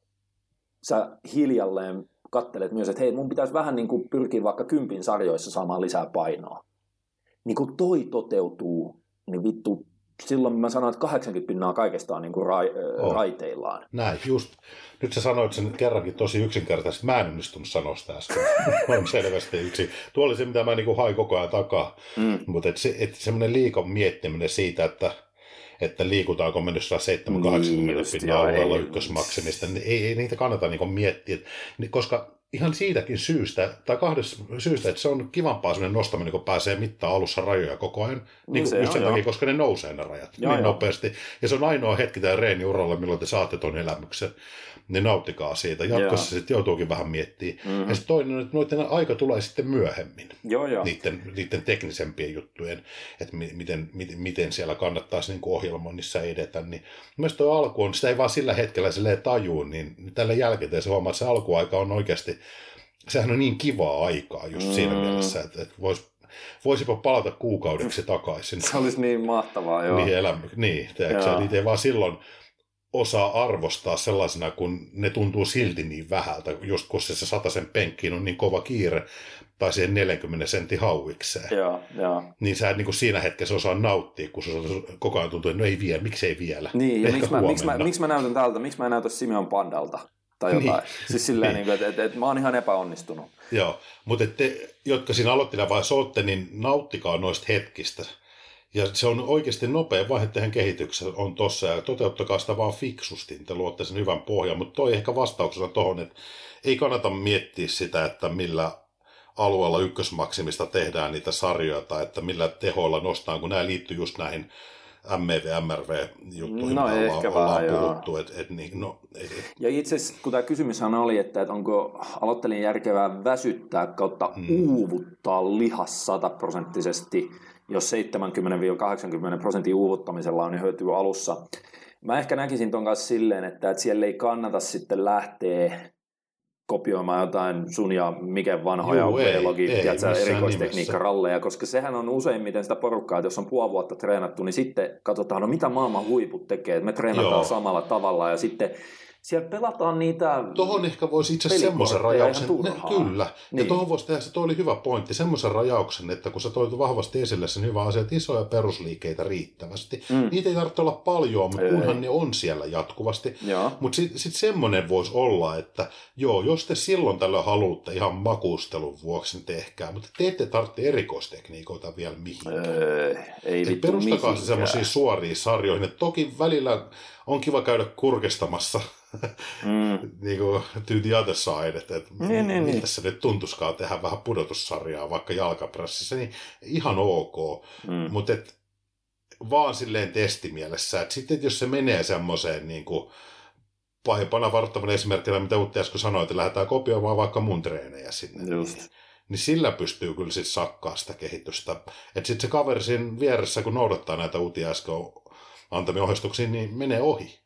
sä hiljalleen kattelet myös, että hei, mun pitäisi vähän niin kuin pyrkiä vaikka kympin sarjoissa saamaan lisää painoa. Niin kun toi toteutuu, niin vittu silloin mä sanoin, että 80 pinnaa kaikesta on niin kuin ra, oh. raiteillaan. Näin, just. Nyt sä sanoit sen kerrankin tosi yksinkertaisesti. Mä en onnistunut sanoa sitä äsken. <laughs> on selvästi yksi. Tuo oli se, mitä mä niin hain koko ajan takaa. Mm. Mutta et se, et semmoinen liikon miettiminen siitä, että että liikutaanko me nyt 7-80 niin, pinnaa alueella ykkösmaksimista, niin ei, ei niitä kannata niin miettiä, koska ihan siitäkin syystä, tai kahdesta syystä, että se on kivampaa sellainen nostaminen, kun pääsee mittaa alussa rajoja koko ajan. Niin kuin just sen takia, koska ne nousee ne rajat joo, niin joo. nopeasti. Ja se on ainoa hetki tämän reeniuralla, milloin te saatte tuon elämyksen niin nauttikaa siitä. Jatkossa sitten joutuukin vähän miettimään. Mm-hmm. Ja sitten toinen, että noiden aika tulee sitten myöhemmin. Joo, joo. Niiden, niiden teknisempien juttujen, että miten, miten, miten siellä kannattaisi niin ohjelmoinnissa edetä. Niin mielestäni tuo alku on, sitä ei vaan sillä hetkellä silleen tajuu, niin tällä jälkeen se huomaa, että se alkuaika on oikeasti, sehän on niin kivaa aikaa just siinä mielessä, että, että voisi voisipa palata kuukaudeksi takaisin. Se olisi niin mahtavaa, joo. Niin, elämä, niin teeksä, niitä ei vaan silloin osaa arvostaa sellaisena, kun ne tuntuu silti niin vähältä, just kun se sen penkkiin on niin kova kiire, tai siihen 40 sentin hauikseen. Joo, joo. Niin sä et niin kuin siinä hetkessä osaa nauttia, kun se koko ajan tuntuu, että no ei vielä, miksei vielä. Niin, ja miksi mä, miksi, mä, miksi mä näytän tältä, miksi mä näytän Simeon Pandalta? Tai jotain. Niin. Siis silleen, niin. niin että et, et, mä oon ihan epäonnistunut. Joo, mutta te, jotka siinä aloittelijavaiheessa olette, niin nauttikaa noista hetkistä ja se on oikeasti nopea vaihe tähän kehitykseen on tossa ja toteuttakaa sitä vaan fiksusti, niin te luotte sen hyvän pohjan. Mutta toi ehkä vastauksena tuohon, että ei kannata miettiä sitä, että millä alueella ykkösmaksimista tehdään niitä sarjoja tai että millä tehoilla nostaan, kun nämä liittyy just näihin MV, MRV-juttuihin, no, mitä ehkä ollaan, ollaan puhuttu. Et, et, niin, no, et, ja itse asiassa, kun tämä kysymyshän oli, että, että onko aloittelin järkevää väsyttää kautta mm. uuvuttaa lihas sataprosenttisesti, jos 70-80 prosentin uuvuttamisella on niin hyötyä alussa. Mä ehkä näkisin ton kanssa silleen, että, että siellä ei kannata sitten lähteä kopioimaan jotain sun ja mikä vanhoja V-logi, erikoistekniikkaralleja, koska sehän on useimmiten sitä porukkaa, että jos on puoli vuotta treenattu, niin sitten katsotaan, no mitä maailman huiput tekee, että me treenataan Joo. samalla tavalla ja sitten siellä pelataan niitä Tuohon ehkä voisi itse asiassa semmoisen rajauksen, ne, kyllä, niin. ja tuohon voisi tehdä, se toi oli hyvä pointti, semmoisen rajauksen, että kun sä toit vahvasti esille sen hyvä asia, että isoja perusliikeitä riittävästi, mm. niitä ei tarvitse olla paljon, mutta ei. kunhan ne on siellä jatkuvasti, mutta sitten sit semmoinen voisi olla, että joo, jos te silloin tällä haluatte ihan makuustelun vuoksi, niin tehkää, mutta te ette tarvitse erikoistekniikoita vielä mihinkään. Ei, ei Eli perustakaa se semmoisiin suoriin sarjoihin, että toki välillä on kiva käydä kurkistamassa mm. <laughs> niin kuin to the other side, että, että niin, niin, niin. tässä nyt tuntuskaan tehdä vähän pudotussarjaa vaikka jalkapressissä, niin ihan ok, mm. mutta et, vaan silleen testimielessä, että sitten jos se menee semmoiseen niin kuin, pahimpana varoittavana esimerkkinä, mitä Utti äsken sanoi, että lähdetään kopioimaan vaikka mun treenejä sinne. Just. Niin, niin sillä pystyy kyllä sitten sakkaa sitä kehitystä. Että sitten se kaveri siinä vieressä, kun noudattaa näitä Uti äsken antamia ohjeistuksia, niin menee ohi.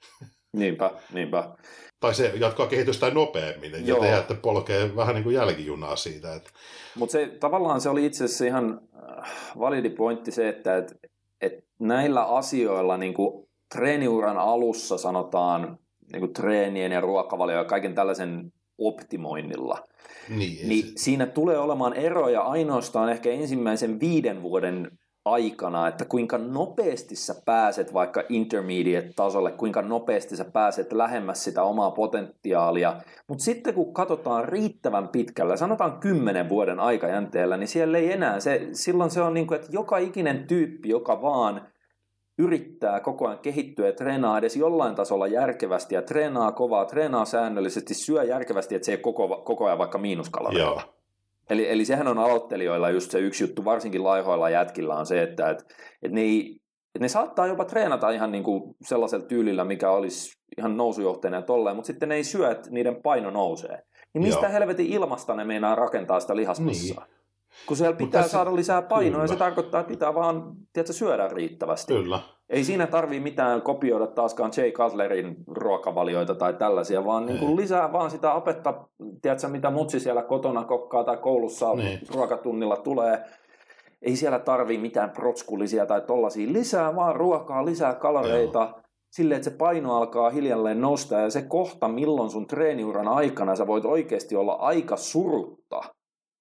Niinpä, niinpä. Tai se jatkaa kehitystä nopeammin, ja te jäätte polkee vähän niin kuin jälkijunaa siitä. Että... Mutta se, tavallaan se oli itse asiassa ihan äh, validi pointti se, että et, et näillä asioilla niin kuin treeniuran alussa sanotaan niin kuin treenien ja ruokavalio ja kaiken tällaisen optimoinnilla, niin, niin se... siinä tulee olemaan eroja ainoastaan ehkä ensimmäisen viiden vuoden aikana, että kuinka nopeasti sä pääset vaikka intermediate-tasolle, kuinka nopeasti sä pääset lähemmäs sitä omaa potentiaalia. Mutta sitten kun katsotaan riittävän pitkällä, sanotaan kymmenen vuoden aikajänteellä, niin siellä ei enää, se, silloin se on niin kuin, että joka ikinen tyyppi, joka vaan yrittää koko ajan kehittyä ja treenaa edes jollain tasolla järkevästi ja treenaa kovaa, treenaa säännöllisesti, syö järkevästi, että se ei koko, koko ajan vaikka miinuskaloreilla. Eli, eli sehän on aloittelijoilla just se yksi juttu, varsinkin laihoilla jätkillä on se, että et, et ne, ei, et ne saattaa jopa treenata ihan niin kuin sellaisella tyylillä, mikä olisi ihan nousujohteinen ja tolleen, mutta sitten ne ei syö, että niiden paino nousee. Niin mistä Joo. helvetin ilmasta ne meinaa rakentaa sitä lihasmassaa? Niin. Kun siellä pitää tässä, saada lisää painoa, kyllä. ja se tarkoittaa, että pitää vaan tiedätkö, syödä riittävästi. Kyllä. Ei siinä tarvii mitään kopioida taaskaan Jay Cutlerin ruokavalioita tai tällaisia, vaan niin kuin lisää vaan sitä apetta, tiedätkö, mitä mutsi siellä kotona kokkaa tai koulussa niin. ruokatunnilla tulee. Ei siellä tarvii mitään protskullisia tai tollaisia. Lisää vaan ruokaa, lisää kaloreita. Joo sille, että se paino alkaa hiljalleen nostaa ja se kohta, milloin sun treeniuran aikana sä voit oikeasti olla aika surutta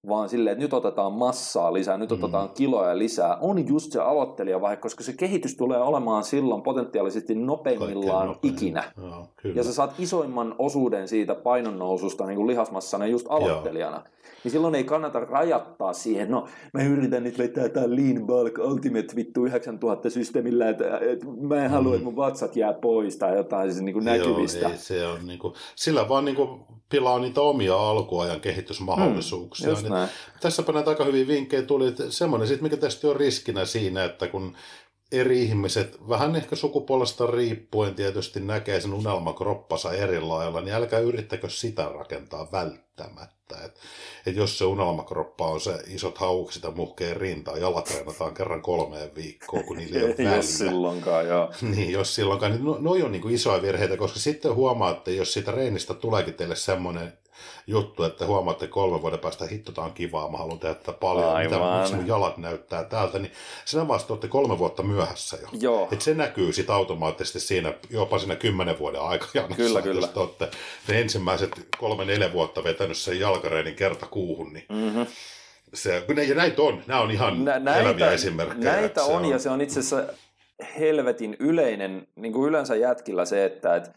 vaan silleen, että nyt otetaan massaa lisää, nyt mm. otetaan kiloja lisää, on just se aloittelijavaihe, koska se kehitys tulee olemaan silloin potentiaalisesti nopeimmillaan nopein. ikinä. Joo, kyllä. Ja sä saat isoimman osuuden siitä painonnoususta niin kuin lihasmassana just aloittelijana. Joo. Niin silloin ei kannata rajattaa siihen, no mä yritän nyt vetää tää Lean Bulk Ultimate vittu 9000 systeemillä, että, että mä en halua, mm. että mun vatsat jää pois tai jotain siis niin kuin näkyvistä. Joo, ei, se on niin kuin, sillä vaan niin kuin pilaa niitä omia alkuajan kehitysmahdollisuuksia. Mm, niin tässäpä näitä aika hyviä vinkkejä tuli, että semmoinen sit, mikä tästä on riskinä siinä, että kun eri ihmiset, vähän ehkä sukupuolesta riippuen tietysti näkee sen unelmakroppansa eri lailla, niin älkää yrittäkö sitä rakentaa välttämättä. Et, et jos se unelmakroppa on se isot haukset ja muhkeen rintaa, jalat treenataan kerran kolmeen viikkoon, kun niillä ei ole <laughs> väliä. jos silloinkaan, joo. <laughs> niin, jos silloinkaan, niin no, no on niin kuin isoja virheitä, koska sitten huomaatte, jos siitä reenistä tuleekin teille semmoinen juttu, että huomaatte kolme vuoden päästä, hitto, tämä on kivaa, mä haluan tehdä tätä paljon, Aivan. mitä mun jalat näyttää täältä, niin sinä vasta olette kolme vuotta myöhässä jo. Joo. Et se näkyy sitten automaattisesti siinä, jopa siinä kymmenen vuoden aikana. Kyllä, kyllä. Jos te olette ne ensimmäiset kolme-neljä vuotta vetänyt sen jalkareenin kerta kuuhun, niin mm-hmm. Se, ne, ja näitä on, nämä on ihan Nä, näitä, eläviä esimerkkejä. Näitä on, on, ja se on itse asiassa helvetin yleinen, niin kuin yleensä jätkillä se, että et,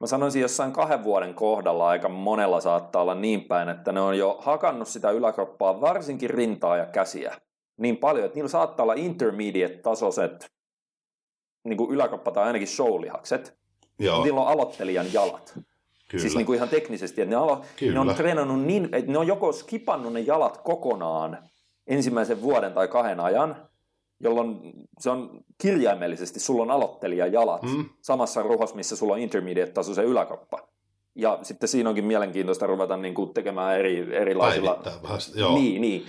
Mä sanoisin jossain kahden vuoden kohdalla aika monella saattaa olla niin päin, että ne on jo hakannut sitä yläkroppaa, varsinkin rintaa ja käsiä, niin paljon, että niillä saattaa olla intermediate-tasoiset niin kuin yläkroppa tai ainakin showlihakset. Joo. Niillä on aloittelijan jalat. Kyllä. Siis niin kuin ihan teknisesti, että ne, alo- ne on treenannut niin, että ne on joko skipannut ne jalat kokonaan ensimmäisen vuoden tai kahden ajan, jolloin se on kirjaimellisesti, sulla on aloittelija jalat mm. samassa ruhos, missä sulla on intermediate se yläkroppa. Ja sitten siinä onkin mielenkiintoista ruveta niin kuin tekemään eri, erilaisilla... joo. Niin, niin.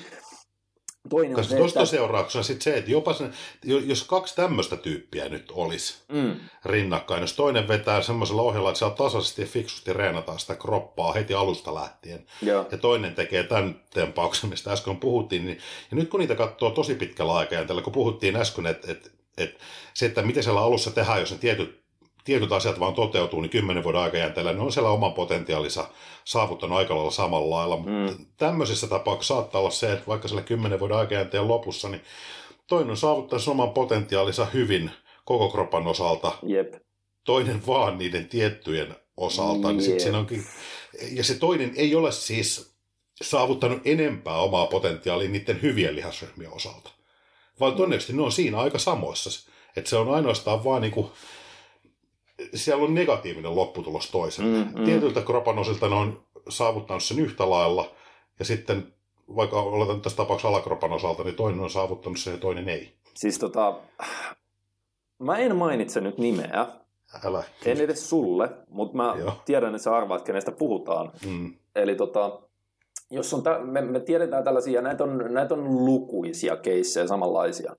Toinen Koska tuosta että... seurauksena sitten se, että jopa sen, jos kaksi tämmöistä tyyppiä nyt olisi mm. rinnakkain, jos toinen vetää semmoisella ohjella, että saa tasaisesti ja fiksusti reenataan sitä kroppaa heti alusta lähtien, Joo. ja toinen tekee tämän tempauksen, mistä äsken puhuttiin, niin ja nyt kun niitä katsoo tosi pitkällä aikajänteellä, kun puhuttiin äsken, että, että, että se, että miten siellä alussa tehdään, jos ne tietyt tietyt asiat vaan toteutuu, niin kymmenen vuoden aikajänteellä ne on siellä oman potentiaalissa saavuttanut aika lailla samalla lailla. Mm. Tämmöisessä tapauksessa saattaa olla se, että vaikka siellä kymmenen vuoden aikajänteen lopussa, niin toinen on saavuttanut oman potentiaalinsa hyvin koko kropan osalta. Jep. Toinen vaan niiden tiettyjen osalta. Niin sit siinä onkin, ja se toinen ei ole siis saavuttanut enempää omaa potentiaalia niiden hyvien lihasryhmien osalta. Vaan todennäköisesti ne on siinä aika samoissa. Että se on ainoastaan vaan niin kuin siellä on negatiivinen lopputulos toiselle. Mm, mm. Tietyiltä kropan osilta ne on saavuttanut sen yhtä lailla, ja sitten vaikka oletan tässä tapauksessa alakropan osalta, niin toinen on saavuttanut sen ja toinen ei. Siis tota, mä en mainitse nyt nimeä, Älä. En edes sulle, mutta mä Joo. tiedän, että sä arvaat, kenestä puhutaan. Mm. Eli tota, jos on tä- me, me tiedetään tällaisia, näitä on, näitä on lukuisia keissejä samanlaisia.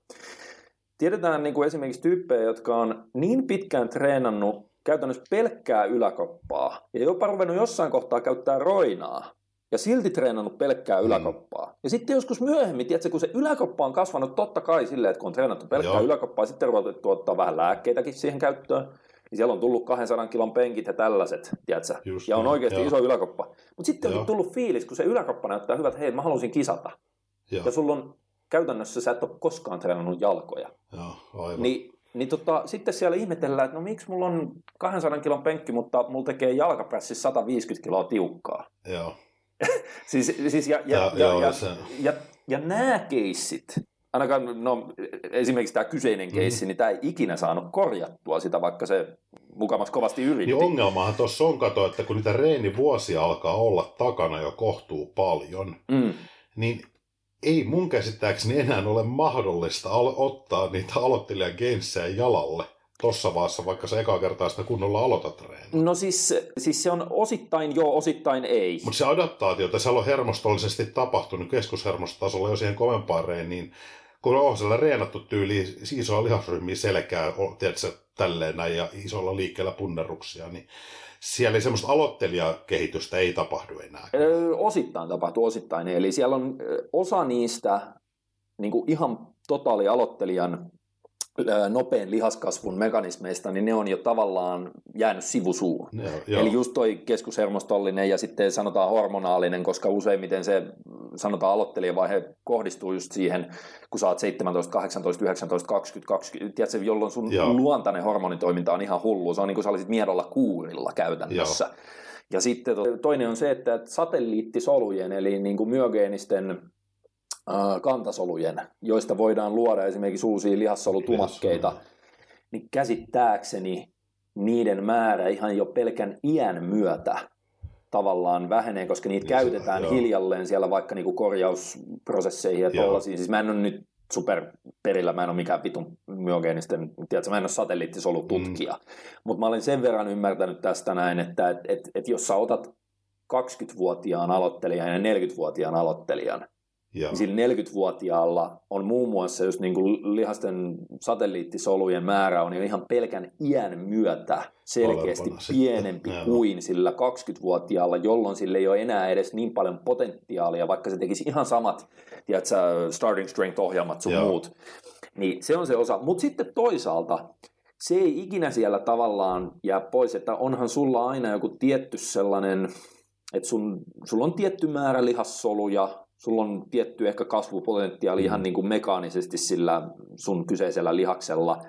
Tiedetään niin kuin esimerkiksi tyyppejä, jotka on niin pitkään treenannut käytännössä pelkkää yläkoppaa ja jopa ruvennut jossain kohtaa käyttää roinaa ja silti treenannut pelkkää mm. yläkoppaa. Ja sitten joskus myöhemmin, tiedätkö, kun se yläkoppa on kasvanut totta kai silleen, että kun on treenattu pelkkää Joo. yläkoppaa, sitten ruvettu ottaa vähän lääkkeitäkin siihen käyttöön, niin siellä on tullut 200 kilon penkit ja tällaiset, tiedätkö? Just ja on niin, oikeasti joo. iso yläkoppa. Mutta sitten on tullut fiilis, kun se yläkoppa näyttää hyvät, hei mä haluaisin kisata. Joo. Ja sulla on käytännössä sä et ole koskaan treenannut jalkoja. Joo, aivan. Niin, niin tota, sitten siellä ihmetellään, että no miksi mulla on 200 kilon penkki, mutta mulla tekee jalkapressissä 150 kiloa tiukkaa. Joo. <laughs> siis, siis ja, ja, ja, ja, ja, ja, ja, ja nämä keissit, ainakaan no, esimerkiksi tämä kyseinen mm. keissi, mm. niin tämä ei ikinä saanut korjattua sitä, vaikka se mukamas kovasti yritti. Niin ongelmahan tuossa on, kato, että kun niitä reenivuosia alkaa olla takana jo kohtuu paljon, mm. niin ei mun käsittääkseni enää ole mahdollista al- ottaa niitä aloittelijan genssejä jalalle tuossa vaiheessa, vaikka se eka kertaa sitä kunnolla aloitat treeniä. No siis, siis se on osittain joo, osittain ei. Mutta se adaptaatio, että se on hermostollisesti tapahtunut keskushermostotasolla jo siihen kovempaan reeniin, kun on siellä reenattu tyyli isoa lihasryhmiä selkää, tiedätkö, tälleen näin ja isolla liikkeellä punneruksia, niin siellä ei semmoista aloittelijakehitystä ei tapahdu enää. Öö, osittain tapahtuu, osittain. Eli siellä on osa niistä niin kuin ihan totaali aloittelijan nopean lihaskasvun mekanismeista, niin ne on jo tavallaan jäänyt sivusuun. Joo, Eli just toi keskushermostollinen ja sitten sanotaan hormonaalinen, koska useimmiten se sanotaan aloittelijavaihe kohdistuu just siihen, kun sä oot 17, 18, 19, 20, 20, tiedätkö, jolloin sun Joo. luontainen hormonitoiminta on ihan hullu. Se on niin kuin sä olisit miedolla kuurilla käytännössä. Joo. Ja sitten toinen on se, että satelliittisolujen, eli niin kuin myogeenisten kantasolujen, joista voidaan luoda esimerkiksi uusia lihassolutumakkeita, niin käsittääkseni niiden määrä ihan jo pelkän iän myötä tavallaan vähenee, koska niitä niin käytetään se, hiljalleen siellä vaikka niinku korjausprosesseihin ja tollaisiin. Siis mä en ole nyt super perillä, mä en ole mikään vitun myogeenisten, tiedätkö, mä en ole satelliittisolututkija, mm. mutta mä olen sen verran ymmärtänyt tästä näin, että et, et, et jos sä otat 20-vuotiaan aloittelijan ja 40-vuotiaan aloittelijan, Joo. Niin sillä 40-vuotiaalla on muun muassa just niin kuin lihasten satelliittisolujen määrä on jo ihan pelkän iän myötä selkeästi Olevana pienempi sitten. kuin sillä 20-vuotiaalla, jolloin sille ei ole enää edes niin paljon potentiaalia, vaikka se tekisi ihan samat tiedätkö, starting strength-ohjelmat sun Joo. muut. Niin se on se osa. Mutta sitten toisaalta se ei ikinä siellä tavallaan jää pois, että onhan sulla aina joku tietty sellainen, että sun, sulla on tietty määrä lihassoluja, sulla on tietty ehkä kasvupotentiaali ihan mm. niin kuin mekaanisesti sillä sun kyseisellä lihaksella,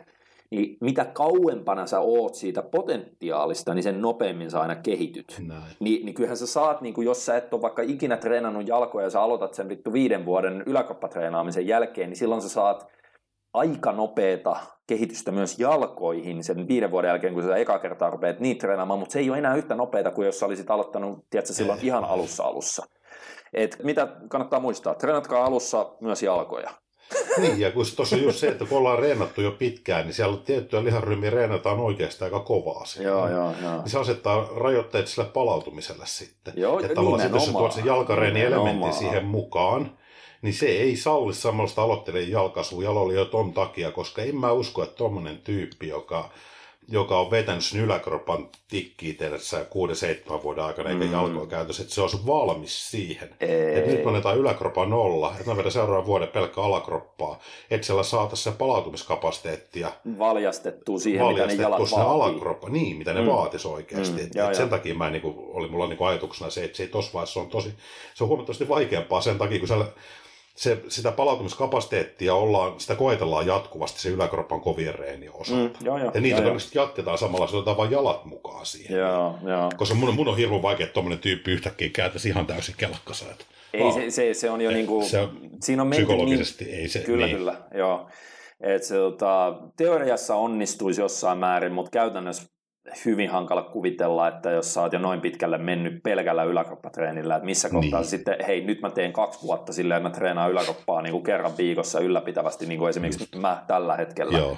niin mitä kauempana sä oot siitä potentiaalista, niin sen nopeammin sä aina kehityt. Ni, niin kyllähän sä saat, niin kuin jos sä et ole vaikka ikinä treenannut jalkoja ja sä aloitat sen vittu viiden vuoden yläkroppatreenaamisen jälkeen, niin silloin sä saat aika nopeata kehitystä myös jalkoihin sen viiden vuoden jälkeen, kun sä eka kertaa rupeat niitä treenaamaan, mutta se ei ole enää yhtä nopeata kuin jos sä olisit aloittanut, tiedätkö, silloin ihan alussa alussa. Et mitä kannattaa muistaa? Treenatkaa alussa myös jalkoja. Niin, ja kun tuossa on just se, että kun ollaan reenattu jo pitkään, niin siellä tiettyjä liharyhmiä reenataan oikeastaan aika kovaa. Joo, joo, joo. Niin se asettaa rajoitteet sille palautumiselle sitten. Joo, että tavallaan sitten, jos tuot sen jalkareeni-elementin siihen mukaan, niin se ei salli samalla aloittelijan jaloilla jo ton takia, koska en mä usko, että tuommoinen tyyppi, joka joka on vetänyt sen yläkropan tikkiä tehdessä 6-7 vuoden aikana eikä mm. jalkoa käytössä, että se olisi valmis siihen. Ei. Että nyt annetaan yläkropan nolla, että mä vedän seuraavan vuoden pelkkä alakroppaa, että siellä saataisiin se palautumiskapasiteettia valjastettua siihen, mitä ne jalat vaatii. alakroppa, niin, mitä ne mm. vaatisi oikeasti. Mm. Et, ja, et sen takia mä niin kuin, oli mulla niin kuin ajatuksena se, että se ei tossa vaiheessa on tosi, se on huomattavasti vaikeampaa sen takia, kun siellä se, sitä palautumiskapasiteettia ollaan, sitä koetellaan jatkuvasti se yläkropan kovien reenien osalta. Mm, joo, joo, ja niitä joo, jatketaan samalla, se otetaan vain jalat mukaan siihen. Joo, joo. Koska mun, mun on hirveän vaikea, että tuommoinen tyyppi yhtäkkiä kääntäisi ihan täysin kelkkansa. Ei, oh. se, se, se, on jo niin kuin, siinä on psykologisesti niin, ei se. Kyllä, niin. kyllä, joo. Et se, tota, teoriassa onnistuisi jossain määrin, mutta käytännössä hyvin hankala kuvitella, että jos sä oot jo noin pitkälle mennyt pelkällä yläkroppatreenillä, että missä kohtaa niin. sitten, hei nyt mä teen kaksi vuotta silleen, että mä treenaan yläkroppaa niin kuin kerran viikossa ylläpitävästi, niin kuin esimerkiksi Just. mä tällä hetkellä. Joo.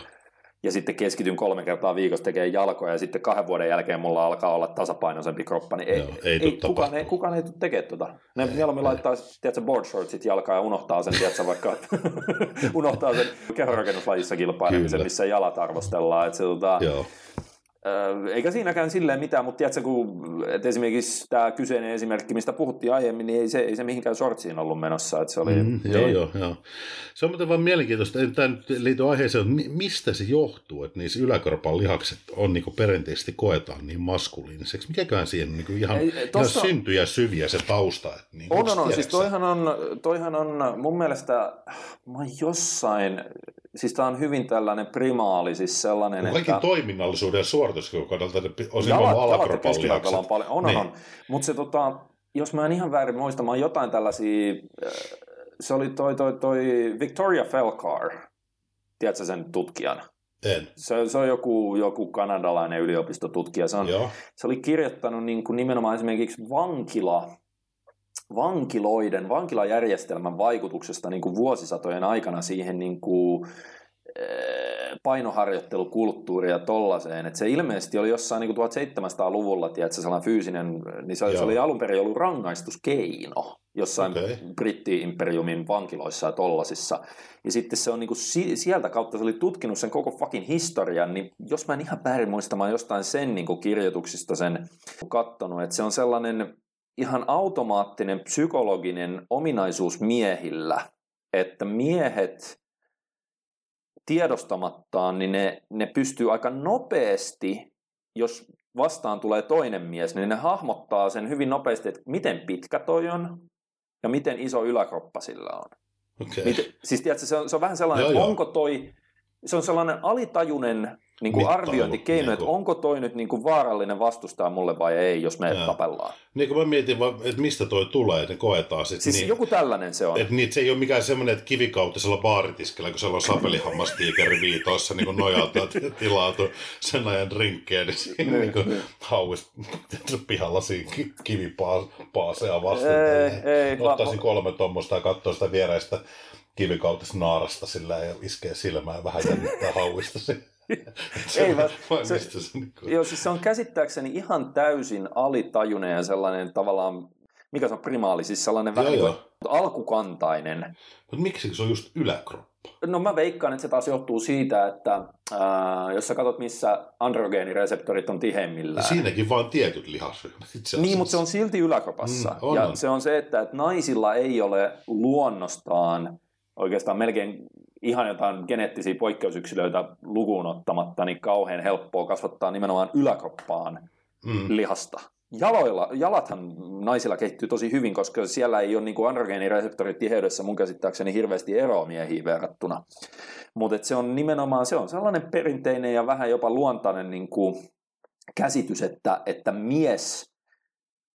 Ja sitten keskityn kolme kertaa viikossa tekemään jalkoja ja sitten kahden vuoden jälkeen mulla alkaa olla tasapainoisempi kroppa, niin ei, Joo, ei, ei kukaan, ei, kukaan ei tule tekemään tuota. Ne ei, mieluummin ei. laittaa tiedätkö, board shortsit jalkaan ja unohtaa sen, tiedätkö, vaikka <laughs> unohtaa sen kehorakennuslajissa kilpailemisen, missä jalat arvostellaan. Että se, tuota, Joo eikä siinäkään silleen mitään, mutta tiedätkö, kun, että esimerkiksi tämä kyseinen esimerkki, mistä puhuttiin aiemmin, niin ei se, ei se mihinkään sortsiin ollut menossa. Että se oli, mm, joo, joo, joo. Se on muuten vaan mielenkiintoista, että tämä nyt liittyy aiheeseen, mistä se johtuu, että niissä yläkorpan lihakset on niin kuin perinteisesti koetaan niin maskuliiniseksi. Mikäkään siihen niin kuin ihan, ei, tossa... ihan syntyjä syviä se tausta. Että niin, on, on, on. Siis toihan on, toihan on mun mielestä, mä jossain siis tämä on hyvin tällainen primaali, siis sellainen, Kaikin että... toiminnallisuuden ja suorituskyvyn kannalta on jalat, jalat on paljon, on, niin. on, on. Mutta se tota, jos mä en ihan väärin muista, mä jotain tällaisia, äh, se oli toi, toi, toi Victoria Felcar, tiedätkö sen tutkijan? En. Se, se on joku, joku kanadalainen yliopistotutkija. Se, on, se oli kirjoittanut niin kuin nimenomaan esimerkiksi vankila vankiloiden, vankilajärjestelmän vaikutuksesta niin kuin vuosisatojen aikana siihen niin kuin, eh, painoharjoittelukulttuuri ja tollaiseen, että se ilmeisesti oli jossain niin kuin 1700-luvulla, tiedätkö, sellainen fyysinen, niin se, se oli alun perin ollut rangaistuskeino jossain okay. britti-imperiumin vankiloissa ja tollasissa. Ja sitten se on niin kuin, sieltä kautta, se oli tutkinut sen koko fucking historian, niin jos mä en ihan väärin muista, mä jostain sen niin kuin kirjoituksista sen kattonut, että se on sellainen ihan automaattinen psykologinen ominaisuus miehillä, että miehet tiedostamattaan, niin ne, ne pystyy aika nopeasti, jos vastaan tulee toinen mies, niin ne hahmottaa sen hyvin nopeasti, että miten pitkä toi on ja miten iso yläkroppa sillä on. Okay. Miten, siis tiedätkö, se on, se on vähän sellainen, joo, että onko toi, se on sellainen alitajunen niin kuin arviointikeino, niin että onko toi nyt niin kuin vaarallinen vastustaa mulle vai ei, jos me ja. tapellaan. Niin kuin mä mietin, että mistä toi tulee, että ne koetaan sitten. Siis niin, joku tällainen se on. Että niin, se ei ole mikään semmoinen, että kivikautisella baaritiskellä, kun siellä on sapelihammastiikeri viitoissa niin nojautua <laughs> tilautu sen ajan drinkkeen, niin siinä niin, niin, niin. hauis <laughs> pihalla siinä kivipaasea vastaan. Ei, ei, Ottaisin kolme tuommoista ja katsoa sitä viereistä naarasta sillä ja iskee silmään vähän jännittää hauista ei vaan, se, se, niin joo, siis se on käsittääkseni ihan täysin alitajunen ja sellainen tavallaan, mikä se on primaali, siis sellainen vähän joo, alkukantainen. Mutta miksi se on just yläkroppa? No mä veikkaan, että se taas johtuu siitä, että äh, jos sä katsot, missä androgeenireseptorit on tiheimmillään. Siinäkin vaan tietyt lihasryhmät. Niin, mutta se on silti yläkropassa. Mm, on, ja on. se on se, että, että naisilla ei ole luonnostaan oikeastaan melkein ihan jotain geneettisiä poikkeusyksilöitä lukuun ottamatta, niin kauhean helppoa kasvattaa nimenomaan yläkroppaan mm. lihasta. Jaloilla, jalathan naisilla kehittyy tosi hyvin, koska siellä ei ole niin kuin androgeenireseptorit tiheydessä mun käsittääkseni hirveästi eroa miehiin verrattuna. Mutta se on nimenomaan se on sellainen perinteinen ja vähän jopa luontainen niin kuin käsitys, että, että mies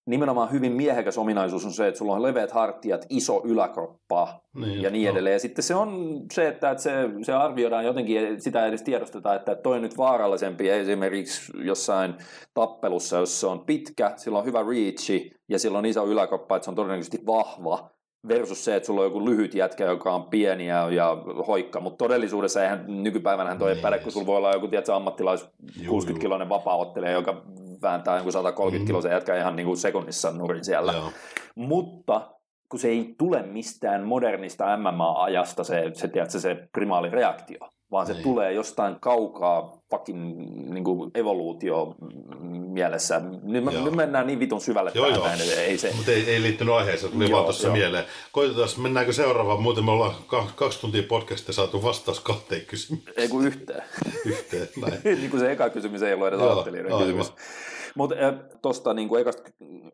nimenomaan hyvin miehekäs ominaisuus on se, että sulla on leveät hartiat, iso yläkroppa niin, ja niin no. edelleen. Ja sitten se on se, että, se, se arvioidaan jotenkin, sitä edes tiedostetaan, että toi on nyt vaarallisempi esimerkiksi jossain tappelussa, jos se on pitkä, sillä on hyvä reachi ja sillä on iso yläkroppa, että se on todennäköisesti vahva versus se, että sulla on joku lyhyt jätkä, joka on pieni ja, ja hoikka, mutta todellisuudessa eihän nykypäivänä toi ei päde, kun sulla voi olla joku tiedätkö, ammattilais 60-kiloinen vapaa joka vääntää jonkun 130 mm. kiloisen jätkä ihan niin kuin sekunnissa nurin siellä. Joo. Mutta kun se ei tule mistään modernista MMA-ajasta se, se, tiedätkö, se primaali reaktio, vaan se ei. tulee jostain kaukaa fucking niin kuin evoluutio mielessä. Nyt, me, nyt mennään niin vitun syvälle joo, joo. ei se... Mutta ei, ei liittynyt aiheeseen, tuli joo, vaan tuossa mieleen. Koitetaan, mennäänkö seuraavaan, muuten me ollaan kaksi tuntia podcastia saatu vastaus kahteen kysymykseen. Ei kun yhteen. yhteen, näin. <laughs> niin kuin se eka kysymys ei ollut edes aloittelijoiden kysymys. Mutta äh, tuosta niin ekasta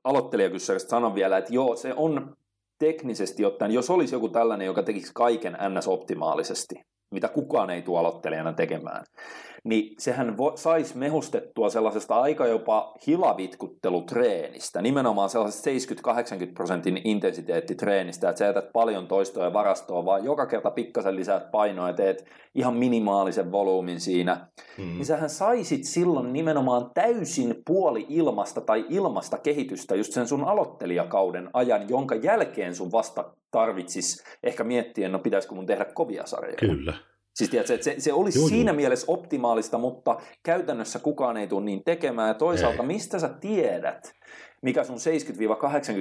aloittelijakysymyksestä sanon vielä, että joo, se on teknisesti ottaen, jos olisi joku tällainen, joka tekisi kaiken ns. Mitä kukaan ei tule aloittelijana tekemään, niin sehän vo, saisi mehustettua sellaisesta aika jopa hilavitkuttelutreenistä, nimenomaan sellaisesta 70-80 prosentin intensiteettitreenistä, että sä jätät paljon toistoa ja varastoa, vaan joka kerta pikkasen lisäät painoa ja teet ihan minimaalisen volyymin siinä, mm. niin sähän saisit silloin nimenomaan täysin puoli ilmasta tai ilmasta kehitystä just sen sun aloittelijakauden ajan, jonka jälkeen sun vasta tarvitsis ehkä miettiä, no pitäisikö mun tehdä kovia sarjoja. Kyllä. Siis tiedätkö, että se, se olisi joo, siinä joo. mielessä optimaalista, mutta käytännössä kukaan ei tule niin tekemään. Ja toisaalta, ei. mistä sä tiedät, mikä sun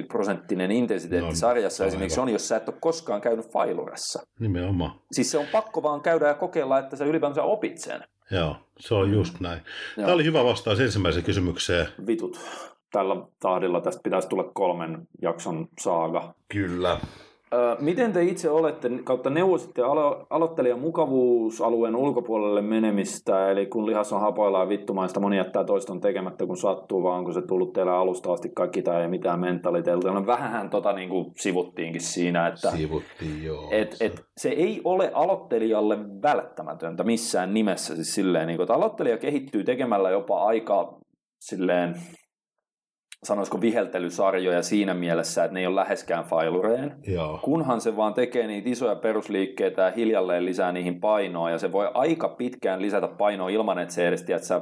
70-80 prosenttinen intensiteetti no, sarjassa no, esimerkiksi on, jos sä et ole koskaan käynyt failuressa. Nimenomaan. Siis se on pakko vaan käydä ja kokeilla, että sä ylipäänsä opit sen. Joo, se on just näin. Tämä oli hyvä vastaus ensimmäiseen kysymykseen. Vitut. Tällä tahdilla tästä pitäisi tulla kolmen jakson saaga. Kyllä. Miten te itse olette, kautta neuvoisitte alo- aloittelijan mukavuusalueen ulkopuolelle menemistä, eli kun lihas on hapoillaan vittumaista, moni jättää toiston tekemättä, kun sattuu, vaan onko se tullut teille alusta asti kaikki tai ei mitään mentaliteelta. No vähän tota niin kuin sivuttiinkin siinä, että Sivuttiin, joo. Et, et, se ei ole aloittelijalle välttämätöntä missään nimessä. Siis silleen, niin kuin, että aloittelija kehittyy tekemällä jopa aika silleen sanoisiko viheltelysarjoja siinä mielessä, että ne ei ole läheskään failureen. Joo. Kunhan se vaan tekee niitä isoja perusliikkeitä ja hiljalleen lisää niihin painoa, ja se voi aika pitkään lisätä painoa ilman, että se edes, että,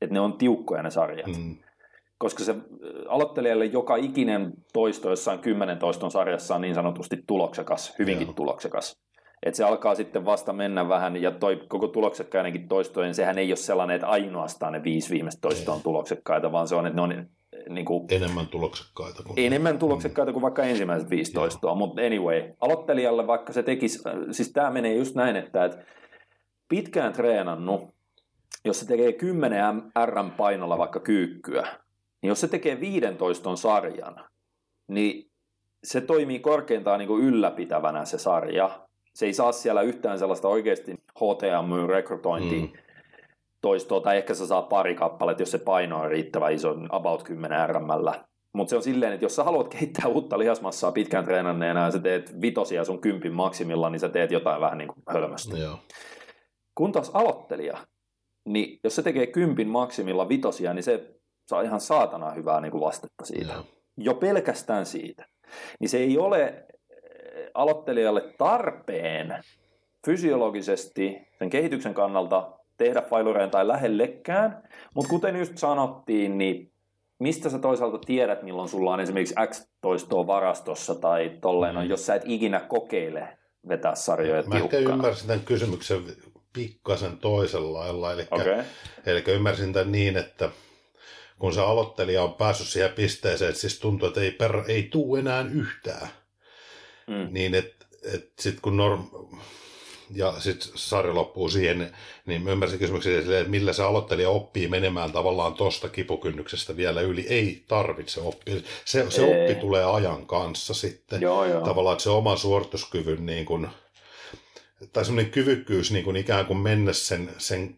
että ne on tiukkoja ne sarjat. Mm. Koska se aloittelijalle joka ikinen toisto jossain kymmenen toiston sarjassa on niin sanotusti tuloksekas, hyvinkin Joo. tuloksekas. Et se alkaa sitten vasta mennä vähän, ja toi koko tuloksekkainenkin toistojen, sehän ei ole sellainen, että ainoastaan ne viisi viimeistä toistoa on tuloksekkaita, vaan se on, että ne on niin kuin, enemmän tuloksekkaita. Kuin... Enemmän tuloksekkaita kuin vaikka ensimmäiset 15, mutta anyway, aloittelijalle vaikka se tekisi, siis tämä menee just näin, että, että pitkään treenannut, jos se tekee 10 RM painolla vaikka kyykkyä, niin jos se tekee 15 sarjan, niin se toimii korkeintaan niin kuin ylläpitävänä se sarja, Se ei saa siellä yhtään sellaista oikeasti HTM-rekrytointia mm. Toistoa, tai ehkä sä saa pari kappaletta, jos se paino on riittävän iso, about 10 RMllä. Mutta se on silleen, että jos sä haluat kehittää uutta lihasmassaa pitkään treenanneena ja sä teet vitosia sun kympin maksimilla, niin sä teet jotain vähän niin kuin hölmöstä. Joo. Kun taas aloittelija, niin jos se tekee kympin maksimilla vitosia, niin se saa ihan saatana hyvää niin kuin vastetta siitä. Joo. Jo pelkästään siitä. Niin se ei ole eh, aloittelijalle tarpeen fysiologisesti sen kehityksen kannalta tehdä failureen tai lähellekään, mutta kuten just sanottiin, niin mistä sä toisaalta tiedät, milloin sulla on esimerkiksi X-toistoa varastossa tai tolleen, mm. on, jos sä et ikinä kokeile vetää sarjoja Mä ehkä ymmärsin tämän kysymyksen pikkasen toisella lailla, eli, okay. eli ymmärsin tämän niin, että kun se aloittelija on päässyt siihen pisteeseen, että siis tuntuu, että ei, per, ei tuu enää yhtään, mm. niin että et sitten kun norm, ja sitten sarja loppuu siihen, niin mä ymmärsin kysymyksen että millä se aloittelija oppii menemään tavallaan tuosta kipukynnyksestä vielä yli. Ei tarvitse oppia. Se, se oppi tulee ajan kanssa sitten. Joo, joo. Tavallaan, että se oma suorituskyvyn niin kuin, tai semmoinen kyvykkyys niin kuin ikään kuin mennä sen, sen